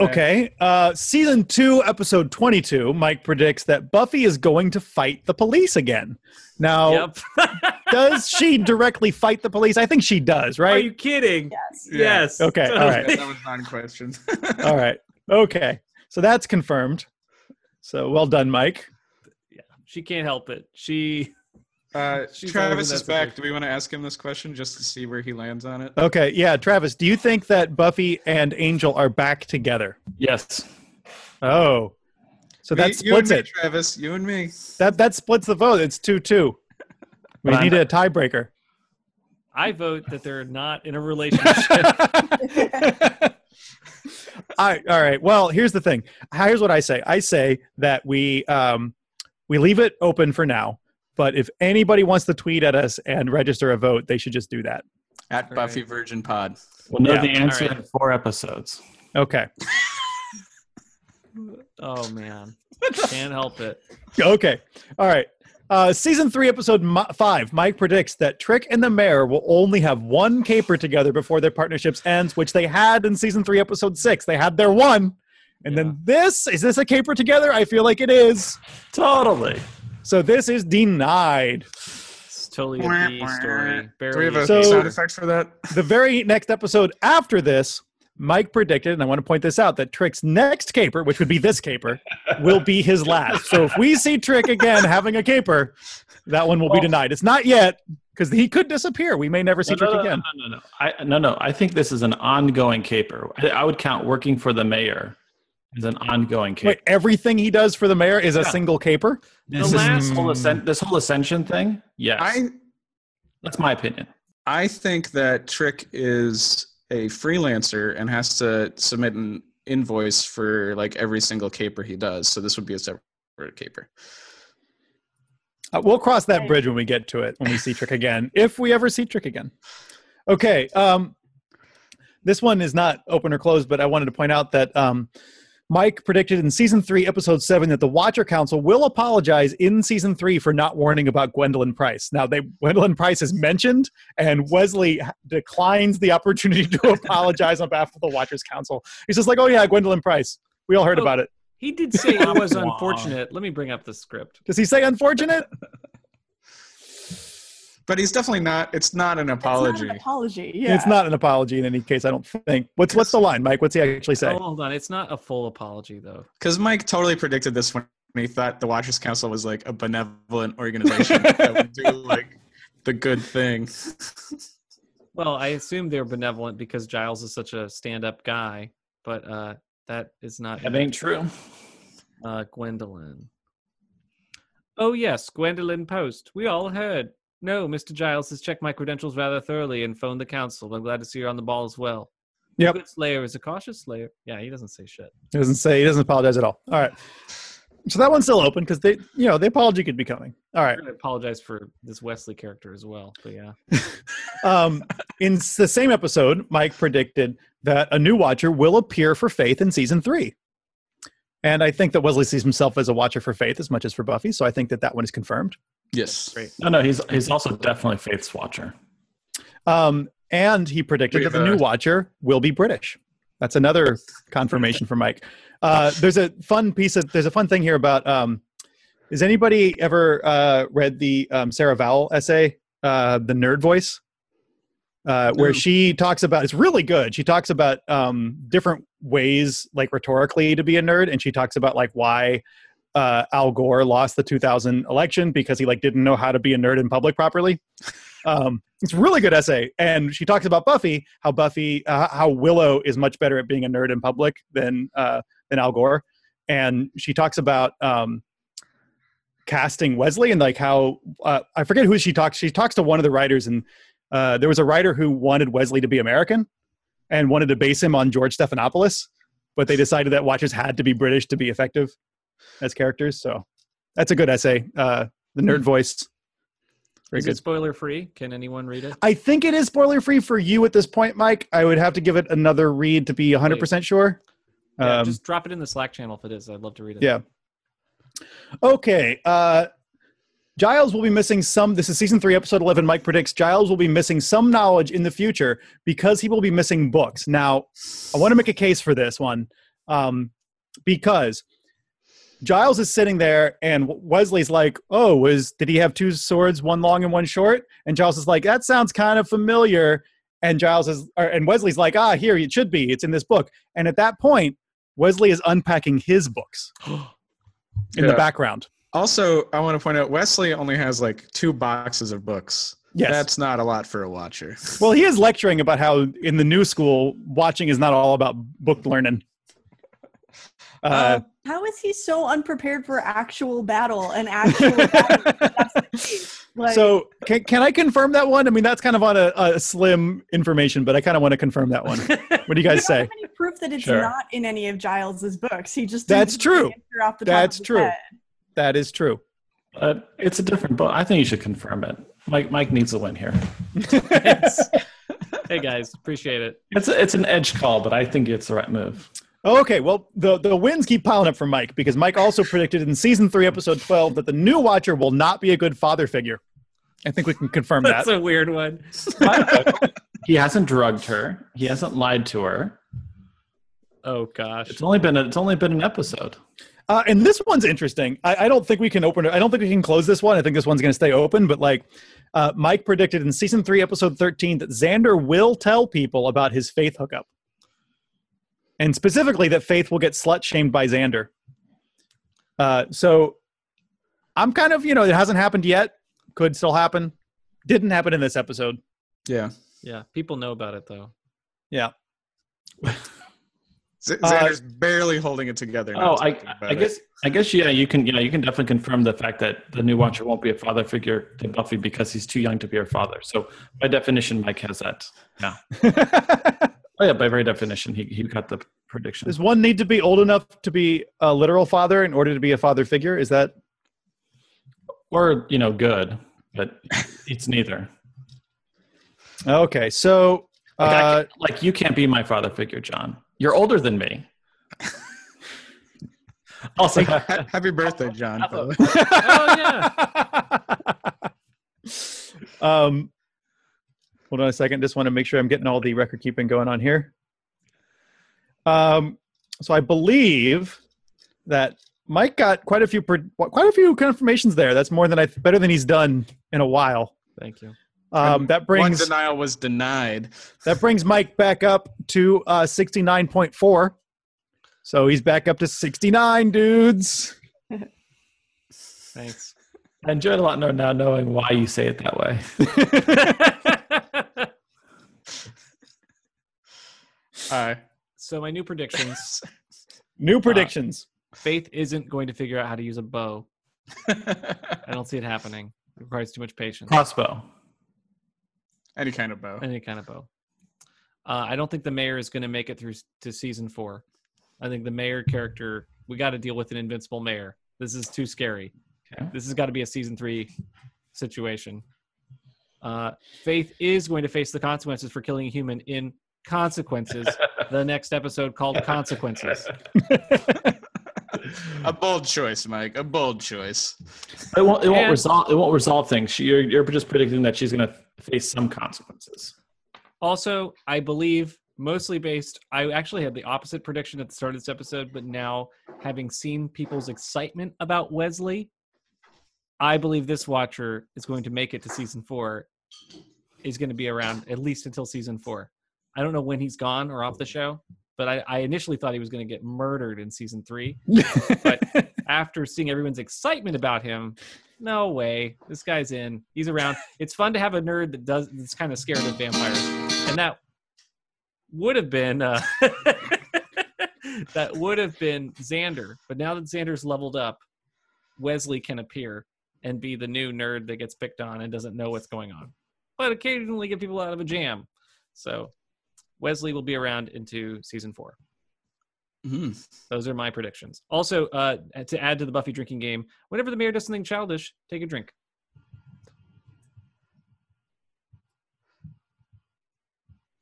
Speaker 4: Okay, uh, season two, episode twenty-two. Mike predicts that Buffy is going to fight the police again. Now,
Speaker 1: Yep. <laughs>
Speaker 4: does she directly fight the police? I think she does, right?
Speaker 1: Are you kidding?
Speaker 5: yes
Speaker 2: Yeah.
Speaker 1: Yes.
Speaker 4: Okay, all right.
Speaker 2: Yeah, <laughs> that was not a question <laughs>
Speaker 4: All right. Okay. So that's confirmed. So well done, Mike. Yeah.
Speaker 1: She can't help it. She
Speaker 2: uh
Speaker 1: She's
Speaker 2: travis
Speaker 1: over
Speaker 2: is back do we want to ask him this question just to see where he lands on it
Speaker 4: Okay. Yeah. Travis, do you think that Buffy and Angel are back together?
Speaker 3: Yes.
Speaker 4: Oh. So that
Speaker 2: Me- you and
Speaker 4: splits
Speaker 2: me,
Speaker 4: it.
Speaker 2: travis you and me
Speaker 4: That that splits the vote. It's 2 2. We
Speaker 3: Fine.
Speaker 4: need a tiebreaker.
Speaker 1: I vote that they're not in a relationship. <laughs> <laughs>
Speaker 4: all right, all right. Well, here's the thing. Here's what I say. I say that we um, we leave it open for now. But if anybody wants to tweet at us and register a vote, they should just do that.
Speaker 2: at
Speaker 1: Right.
Speaker 2: buffy virgin pod
Speaker 3: We'll know
Speaker 4: Yeah.
Speaker 3: the answer
Speaker 1: All right.
Speaker 3: in four episodes.
Speaker 4: Okay. <laughs>
Speaker 1: oh man. Can't help it.
Speaker 4: Okay. All right. Uh, season three, episode mi- five. Mike predicts that Trick and the Mayor will only have one caper together before their partnerships ends, which they had in season three, episode six. They had their one, and then this is this a caper together? I feel like it is.
Speaker 3: Totally.
Speaker 4: So this is denied.
Speaker 1: It's totally a B story.
Speaker 2: do we have a
Speaker 4: So-
Speaker 2: sound effect for that
Speaker 4: The very next episode after this, Mike predicted, and I want to point this out, that Trick's next caper, which would be this caper, will be his last. So if we see Trick again having a caper, that one will be denied. It's not yet because he could disappear. We may never see
Speaker 3: No,
Speaker 4: Trick
Speaker 3: no, no,
Speaker 4: again.
Speaker 3: No, no, no. I, no, no. I think this is an ongoing caper. I, I would count working for the mayor as an ongoing caper.
Speaker 4: Wait, everything he does for the mayor is a single caper?
Speaker 3: this,
Speaker 1: the
Speaker 3: is,
Speaker 1: last-
Speaker 3: this, whole mm. ascen- this whole ascension thing, yes.
Speaker 2: i
Speaker 3: That's my opinion.
Speaker 2: I think that Trick is a freelancer and has to submit an invoice for like every single caper he does. So this would be a separate caper.
Speaker 4: Uh, we'll cross that bridge when we get to it, when we see Trick again, if we ever see Trick again. Okay. Um, this one is not open or closed, but I wanted to point out that um, Mike predicted in season three, episode seven, that the Watcher Council will apologize in season three for not warning about Gwendolyn Price. Now, they Gwendolyn Price is mentioned, and Wesley declines the opportunity to <laughs> apologize on behalf of the Watchers Council. He's just like, "Oh yeah, Gwendolyn Price. We all heard
Speaker 1: Oh.
Speaker 4: about it."
Speaker 1: He did say it was unfortunate. Let me bring up the script.
Speaker 4: Does he say unfortunate? <laughs>
Speaker 2: But he's definitely not. It's not an
Speaker 5: It's
Speaker 2: apology.
Speaker 5: not an apology. Yeah.
Speaker 4: It's not an apology in any case. I don't think. What's what's the line, Mike? What's he actually say?
Speaker 1: Oh, hold on. It's not a full apology though.
Speaker 2: Because Mike totally predicted this when he thought the Watchers Council was like a benevolent organization <laughs> that would do like the good thing.
Speaker 1: Well, I assume they're benevolent because Giles is such a stand-up guy, but uh, that is not
Speaker 3: That ain't true.
Speaker 1: uh, Gwendolyn. Oh yes, Gwendolyn Post. We all heard. No, Mr. Giles has checked my credentials rather thoroughly and phoned the council. I'm glad to see you're on the ball as well.
Speaker 4: Yep.
Speaker 1: A good slayer is a cautious slayer. Yeah, he doesn't say shit.
Speaker 4: He doesn't say. He doesn't apologize at all. All right. So that one's still open because they, you know, the apology could be coming. All right.
Speaker 1: I apologize for this Wesley character as well. But yeah, <laughs>
Speaker 4: Um, in the same episode, Mike predicted that a new Watcher will appear for Faith in season three, and I think that Wesley sees himself as a Watcher for Faith as much as for Buffy. So I think that that one is confirmed.
Speaker 2: Yes.
Speaker 1: great.
Speaker 3: No, no, he's he's also definitely Faith's watcher.
Speaker 4: Um, and he predicted
Speaker 2: We
Speaker 4: that the
Speaker 2: have
Speaker 4: new Watcher will be British. That's another confirmation for Mike. Uh, there's a fun piece of there's a fun thing here about. Um, has anybody ever uh, read the um, Sarah Vowell essay, uh, "The Nerd Voice"? Uh, where
Speaker 2: No.
Speaker 4: she talks about it's really good. She talks about um, different ways, like rhetorically, to be a nerd, and she talks about like why uh, Al Gore lost the 2000 election because he like didn't know how to be a nerd in public properly. <laughs> Um, it's a really good essay, and she talks about Buffy, how Buffy, uh, how Willow is much better at being a nerd in public than uh, than Al Gore, and she talks about um, casting Wesley and like how uh, I forget who she talks. She talks to one of the writers, and uh, there was a writer who wanted Wesley to be American and wanted to base him on George Stephanopoulos, but they decided that Watchers had to be British to be effective as characters. So that's a good essay. Uh, the nerd voice. Very
Speaker 1: is
Speaker 4: good.
Speaker 1: it spoiler free? Can anyone read it?
Speaker 4: I think it is spoiler free for you at this point, Mike. I would have to give it another read to be 100% sure.
Speaker 1: Yeah,
Speaker 4: Um,
Speaker 1: just drop it in the Slack channel if it is. I'd love to read it.
Speaker 4: Yeah. Okay. Uh, Giles will be missing some. This is season three, episode 11. Mike predicts Giles will be missing some knowledge in the future because he will be missing books. Now, I want to make a case for this one um, because Giles is sitting there and Wesley's like, "Oh, was did he have two swords, one long and one short?" And Giles is like, "That sounds kind of familiar." And Giles is, or, and Wesley's like, "Ah, here it should be. It's in this book." And at that point, Wesley is unpacking his books <gasps> in the background.
Speaker 2: Also, I want to point out Wesley only has like two boxes of books.
Speaker 4: Yes.
Speaker 2: That's not a lot for a watcher.
Speaker 4: Well, he is lecturing about how in the new school, watching is not all about book learning. Uh,
Speaker 5: How is he so unprepared for actual battle and actual? <laughs> battle? That's the case. Like,
Speaker 4: so, can, can I confirm that one? I mean, that's kind of on a, a slim information, but I kind of want to confirm that one. <laughs> What do you
Speaker 5: we
Speaker 4: guys
Speaker 5: don't
Speaker 4: say?
Speaker 5: have any proof that it's
Speaker 3: Sure.
Speaker 5: not in any of Giles's books. He just
Speaker 4: That's true.
Speaker 5: Off the
Speaker 4: That's true.
Speaker 5: head.
Speaker 4: That is true.
Speaker 3: But it's a different book. I think you should confirm it. Mike Mike needs a win here. <laughs>
Speaker 1: hey guys, appreciate it.
Speaker 3: It's a, it's an edge call, but I think it's the right move.
Speaker 4: Okay, well, the, the wins keep piling up for Mike because Mike also predicted in season three, episode 12, that the new Watcher will not be a good father figure. I think we can confirm
Speaker 1: That's
Speaker 4: that.
Speaker 1: That's a weird one. <laughs>
Speaker 3: he hasn't drugged her. He hasn't lied to her.
Speaker 1: Oh gosh.
Speaker 3: It's only been a, it's only been an episode.
Speaker 4: Uh, and this one's interesting. I, I don't think we can open it. I don't think we can close this one. I think this one's going to stay open. But like, uh, Mike predicted in season three, episode thirteen, that Xander will tell people about his Faith hookup, and specifically that Faith will get slut shamed by Xander. Uh, so, I'm kind of you know it hasn't happened yet. Could still happen. Didn't happen in this episode.
Speaker 2: Yeah.
Speaker 1: Yeah, people know about it though.
Speaker 4: Yeah. <laughs>
Speaker 2: Z-
Speaker 4: Uh,
Speaker 2: Xander's barely holding it together.
Speaker 3: Oh,
Speaker 2: not
Speaker 3: I,
Speaker 2: talking
Speaker 3: I
Speaker 2: it.
Speaker 3: guess I guess yeah, you can yeah, you can definitely confirm the fact that the new Watcher won't be a father figure to Buffy because he's too young to be her father. So by definition, Mike has that. Yeah. <laughs> <laughs> Oh yeah, by very definition, he he got the prediction.
Speaker 4: Does one need to be old enough to be a literal father in order to be a father figure? Is that
Speaker 3: Or you know, good, but it's neither.
Speaker 4: okay? So.
Speaker 3: Like,
Speaker 4: Uh,
Speaker 3: can't- like you can't be my father figure, John. You're older than me. <laughs> also,
Speaker 2: Happy birthday, John. by the way.
Speaker 1: Oh yeah. <laughs>
Speaker 4: um, hold on a second. Just want to make sure I'm getting all the record keeping going on here. Um, so I believe that Mike got quite a few quite a few confirmations there. That's more than I better than he's done in a while.
Speaker 1: Thank you.
Speaker 4: Um, that
Speaker 2: One
Speaker 4: brings
Speaker 2: denial was denied.
Speaker 4: that brings Mike back up to uh, 69.4. So he's back up to 69 dudes. <laughs>
Speaker 1: Thanks.
Speaker 3: I enjoyed a lot more now knowing why you say it that way. <laughs> <laughs>
Speaker 2: All right.
Speaker 1: so my new predictions: <laughs>
Speaker 4: New predictions.
Speaker 1: Faith isn't going to figure out how to use a bow. <laughs> I don't see it happening. It requires too much patience.
Speaker 3: Crossbow.
Speaker 2: Any kind of bow.
Speaker 1: Any kind of bow. Uh, I don't think the mayor is going to make it through to season four. I think the mayor character, we got to deal with an invincible mayor. This is too scary.
Speaker 3: Okay.
Speaker 1: This has got to be a season three situation. Uh, Faith is going to face the consequences for killing a human in Consequences, the next episode called Consequences.
Speaker 2: A bold choice, Mike. A bold choice.
Speaker 3: It won't. It won't
Speaker 1: And-
Speaker 3: resolve. It won't resolve things. She, you're, you're just predicting that she's going to face some consequences.
Speaker 1: Also, I believe mostly based, I actually had the opposite prediction at the start of this episode, but now having seen people's excitement about Wesley, I believe this watcher is going to make it to season four. Is going to be around at least until season four. I don't know when he's gone or off the show, but I, I initially thought he was going to get murdered in season three. But <laughs> after seeing everyone's excitement about him, no way. This guy's in. He's around. It's fun to have a nerd that does that's kind of scared of vampires. And that would have been uh, <laughs> that would have been Xander. But now that Xander's leveled up, Wesley can appear and be the new nerd that gets picked on and doesn't know what's going on. But occasionally get people out of a jam. So Wesley will be around into season four.
Speaker 2: Mhm.
Speaker 1: Those are my predictions. Also, uh, to add to the Buffy drinking game, whenever the mayor does something childish, take a drink.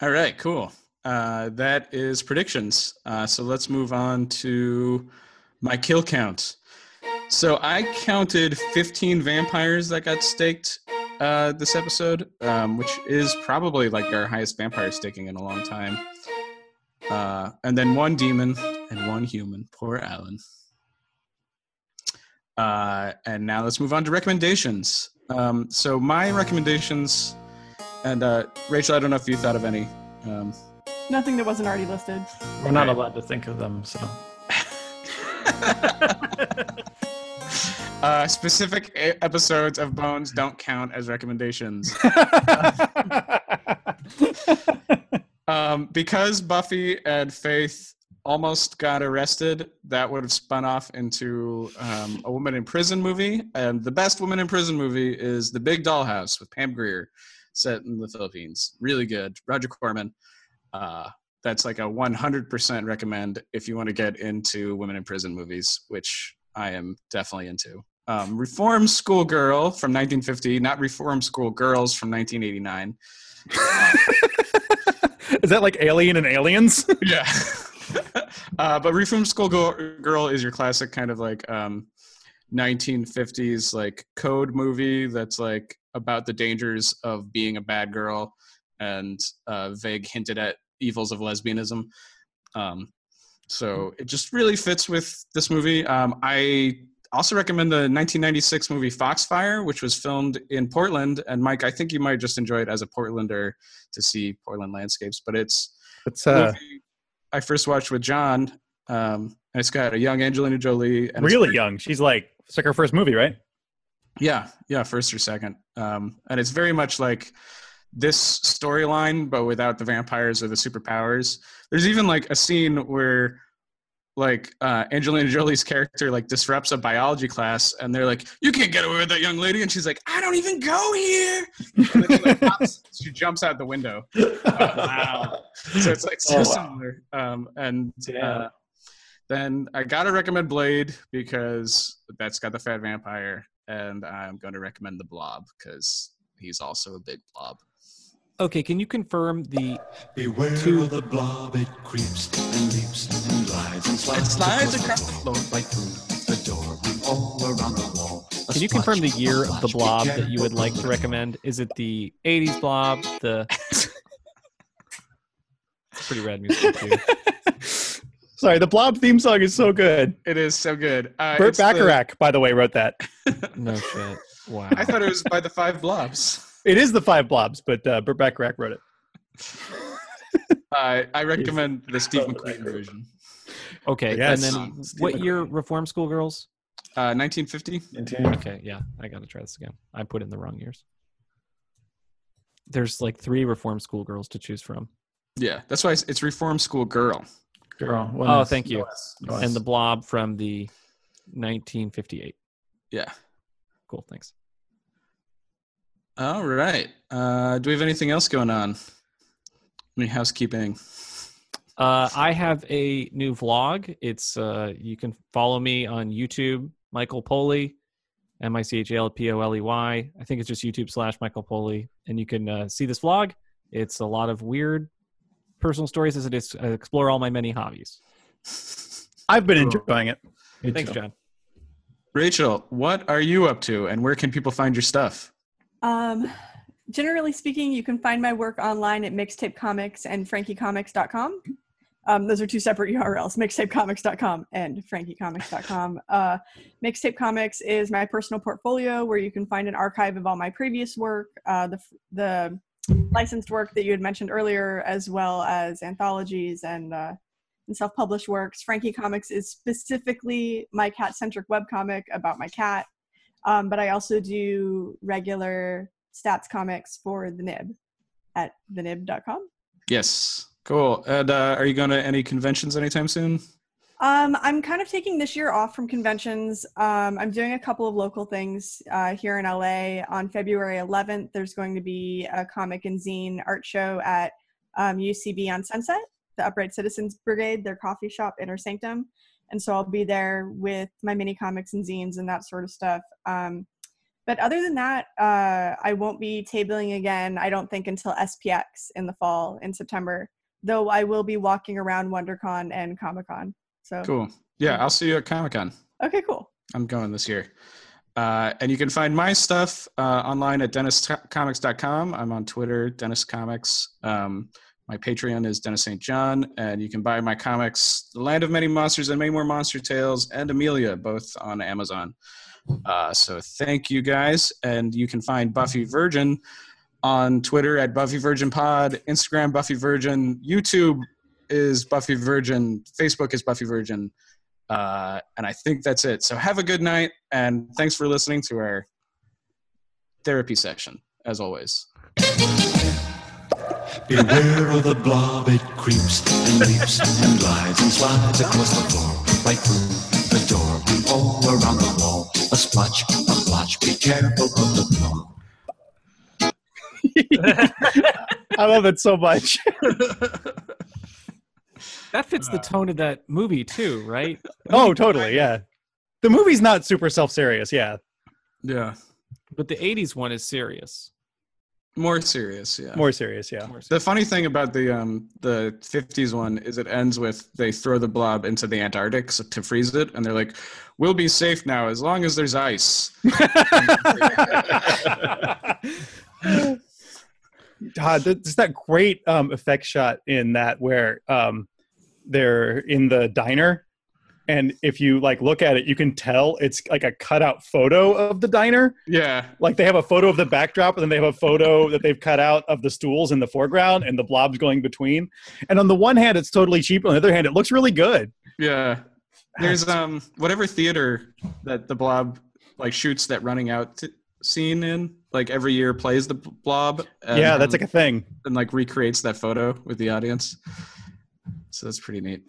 Speaker 2: All right, cool. Uh, that is predictions. Uh, so let's move on to my kill count. So I counted 15 vampires that got staked uh, this episode, um, which is probably like our highest vampire sticking in a long time. Uh, and then one demon and one human. Poor Alan. Uh, and now let's move on to recommendations. Um, so my recommendations, and uh, Rachel, I don't know if you thought of any. Um,
Speaker 5: Nothing that wasn't already listed.
Speaker 3: We're not
Speaker 2: Okay.
Speaker 3: allowed to think of them. So <laughs> <laughs>
Speaker 2: uh, specific episodes of Bones don't count as recommendations. <laughs> Um, because Buffy and Faith almost got arrested, that would have spun off into um, a woman in prison movie. And the best woman in prison movie is The Big Dollhouse with Pam Grier, set in the Philippines. Really good. Roger Corman. Uh, that's like a 100% recommend if you want to get into women in prison movies, which I am definitely into. Um, Reform Schoolgirl from 1950, not Reform School Girls from 1989. <laughs>
Speaker 4: Is that like Alien and Aliens? <laughs>
Speaker 2: yeah. <laughs> uh, but Reform School Girl, Girl is your classic kind of like um, 1950s like code movie that's like about the dangers of being a bad girl and uh, vague hinted at evils of lesbianism. Um, so it just really fits with this movie. Um, I also recommend the 1996 movie Foxfire, which was filmed in Portland. And Mike, I think you might just enjoy it as a Portlander to see Portland landscapes. But it's
Speaker 4: It's
Speaker 2: a
Speaker 4: uh,
Speaker 2: movie I first watched with John. Um, and it's got a young Angelina Jolie. And
Speaker 4: really
Speaker 2: very-
Speaker 4: young. She's like it's like her first movie, right?
Speaker 2: Yeah, yeah, first or second. Um, and it's very much like this storyline, but without the vampires or the superpowers. There's even like a scene where like uh, Angelina Jolie's character like disrupts a biology class, and they're like, "You can't get away with that young lady," and she's like, "I don't even go here." And then she, like, hops- <laughs> she jumps out the window.
Speaker 3: wow.
Speaker 2: So it's like so
Speaker 3: Oh, wow.
Speaker 2: similar. Um, and
Speaker 3: Yeah.
Speaker 2: uh, then I gotta recommend Blade because that's got the fat vampire, and I'm going to recommend the Blob because he's also a big blob.
Speaker 1: Okay, can you confirm the
Speaker 7: Beware
Speaker 1: Two-
Speaker 7: of the blob, it creeps and leaps and glides and slides,
Speaker 2: It slides across the floor.
Speaker 7: right through the door, all around the wall. A
Speaker 1: Can you confirm the year of the blob that you would like to recommend? Is it the 80s blob? The <laughs> It's pretty rad music too. <laughs>
Speaker 4: Sorry, the Blob theme song is so good.
Speaker 2: It is so good. Uh,
Speaker 4: Burt
Speaker 2: it's the-
Speaker 4: Bacharach, by the way, wrote that.
Speaker 1: No shit. Wow. <laughs>
Speaker 2: I thought it was by the Five Blobs.
Speaker 4: It is the Five Blobs, but uh, Burt Bacharach wrote it.
Speaker 2: Uh, I recommend the Steve McQueen version.
Speaker 1: Okay,
Speaker 4: Yes.
Speaker 1: and then what year Reform School Girls?
Speaker 2: Uh, 1950.
Speaker 1: Okay, yeah, I got to try this again. I put in the wrong years. There's like three Reform School Girls to choose from,
Speaker 2: Yeah, that's why it's, it's Reform School Girl.
Speaker 3: Girl. one
Speaker 1: Oh,
Speaker 3: is-
Speaker 1: thank you.
Speaker 3: no S, no
Speaker 1: and
Speaker 3: S.
Speaker 1: the Blob from the 1958.
Speaker 2: Yeah.
Speaker 1: Cool, thanks.
Speaker 2: All right. Uh, do we have anything else going on? Any housekeeping?
Speaker 1: Uh, I have a new vlog. It's uh, you can follow me on YouTube, Michael Poley, M I C H A L P O L E Y. I think it's just YouTube slash Michael Poley, and you can uh, see this vlog. It's a lot of weird personal stories as it is I explore all my many hobbies.
Speaker 4: I've been enjoying it.
Speaker 1: Thanks, John.
Speaker 2: Rachel, what are you up to, and where can people find your stuff?
Speaker 5: Um, generally speaking, you can find my work online at Mixtape Comics and FrankieComics.com. Um, those are two separate URLs, mixtapecomics.com and frankiecomics.com. Uh, Mixtape Comics is my personal portfolio where you can find an archive of all my previous work, uh, the, the licensed work that you had mentioned earlier, as well as anthologies and, uh, and self-published works. Frankie Comics is specifically my cat-centric webcomic about my cat, um, but I also do regular stats comics for the Nib at thenib.com.
Speaker 2: Yes, cool. And uh, are you going to any conventions anytime soon?
Speaker 5: Um, I'm kind of taking this year off from conventions. Um, I'm doing a couple of local things uh, here in LA. On February 11th, there's going to be a comic and zine art show at um, UCB on Sunset, the Upright Citizens Brigade, their coffee shop, Inner Sanctum. And so I'll be there with my mini comics and zines and that sort of stuff. Um, but other than that, uh, I won't be tabling again, I don't think, until SPX in the fall in September, though I will be walking around WonderCon and Comic Con. So
Speaker 2: Cool. Yeah, I'll see you at Comic Con.
Speaker 5: Okay, cool.
Speaker 2: I'm going this year. Uh, and you can find my stuff uh, online at denniscomics.com. I'm on Twitter, Dennis Comics. Um, my Patreon is Dennis St. John, and you can buy my comics, The Land of Many Monsters and Many More Monster Tales, and Amelia, both on Amazon. Uh, so thank you guys, and you can find Buffy Virgin on Twitter at Buffy Virgin Pod, Instagram Buffy Virgin, YouTube is Buffy Virgin, Facebook is Buffy Virgin. Uh, and I think that's it. So have a good night, and thanks for listening to our therapy session, as always.
Speaker 7: Beware of the blob, it creeps and leaps and glides and slides across the floor, right through the door, all around the wall. A splotch, a blotch, be careful of the blob.
Speaker 4: I love it so much.
Speaker 1: That fits the tone of that movie too, right?
Speaker 4: oh, totally. Yeah. The movie's not super self serious. Yeah.
Speaker 2: Yeah.
Speaker 1: But the '80s one is serious.
Speaker 2: More serious, yeah.
Speaker 4: More serious. Yeah.
Speaker 1: More
Speaker 2: The funny thing about the um the 50s one is it ends with they throw the blob into the Antarctic to freeze it, and they're like, "We'll be safe now as long as there's ice." <laughs>
Speaker 4: God, there's that great um, effect shot in that where um, they're in the diner, and if you like look at it, you can tell it's like a cutout photo of the diner.
Speaker 2: Yeah,
Speaker 4: Like they have a photo of the backdrop, and then they have a photo that they've cut out of the stools in the foreground, and the blobs going between. And on the one hand, it's totally cheap. On the other hand, it looks really good.
Speaker 2: yeah. There's um whatever theater that the blob like shoots that running out t- scene in, like every year plays the blob. And,
Speaker 4: yeah, that's like a thing.
Speaker 2: and like recreates that photo with the audience. So that's pretty neat.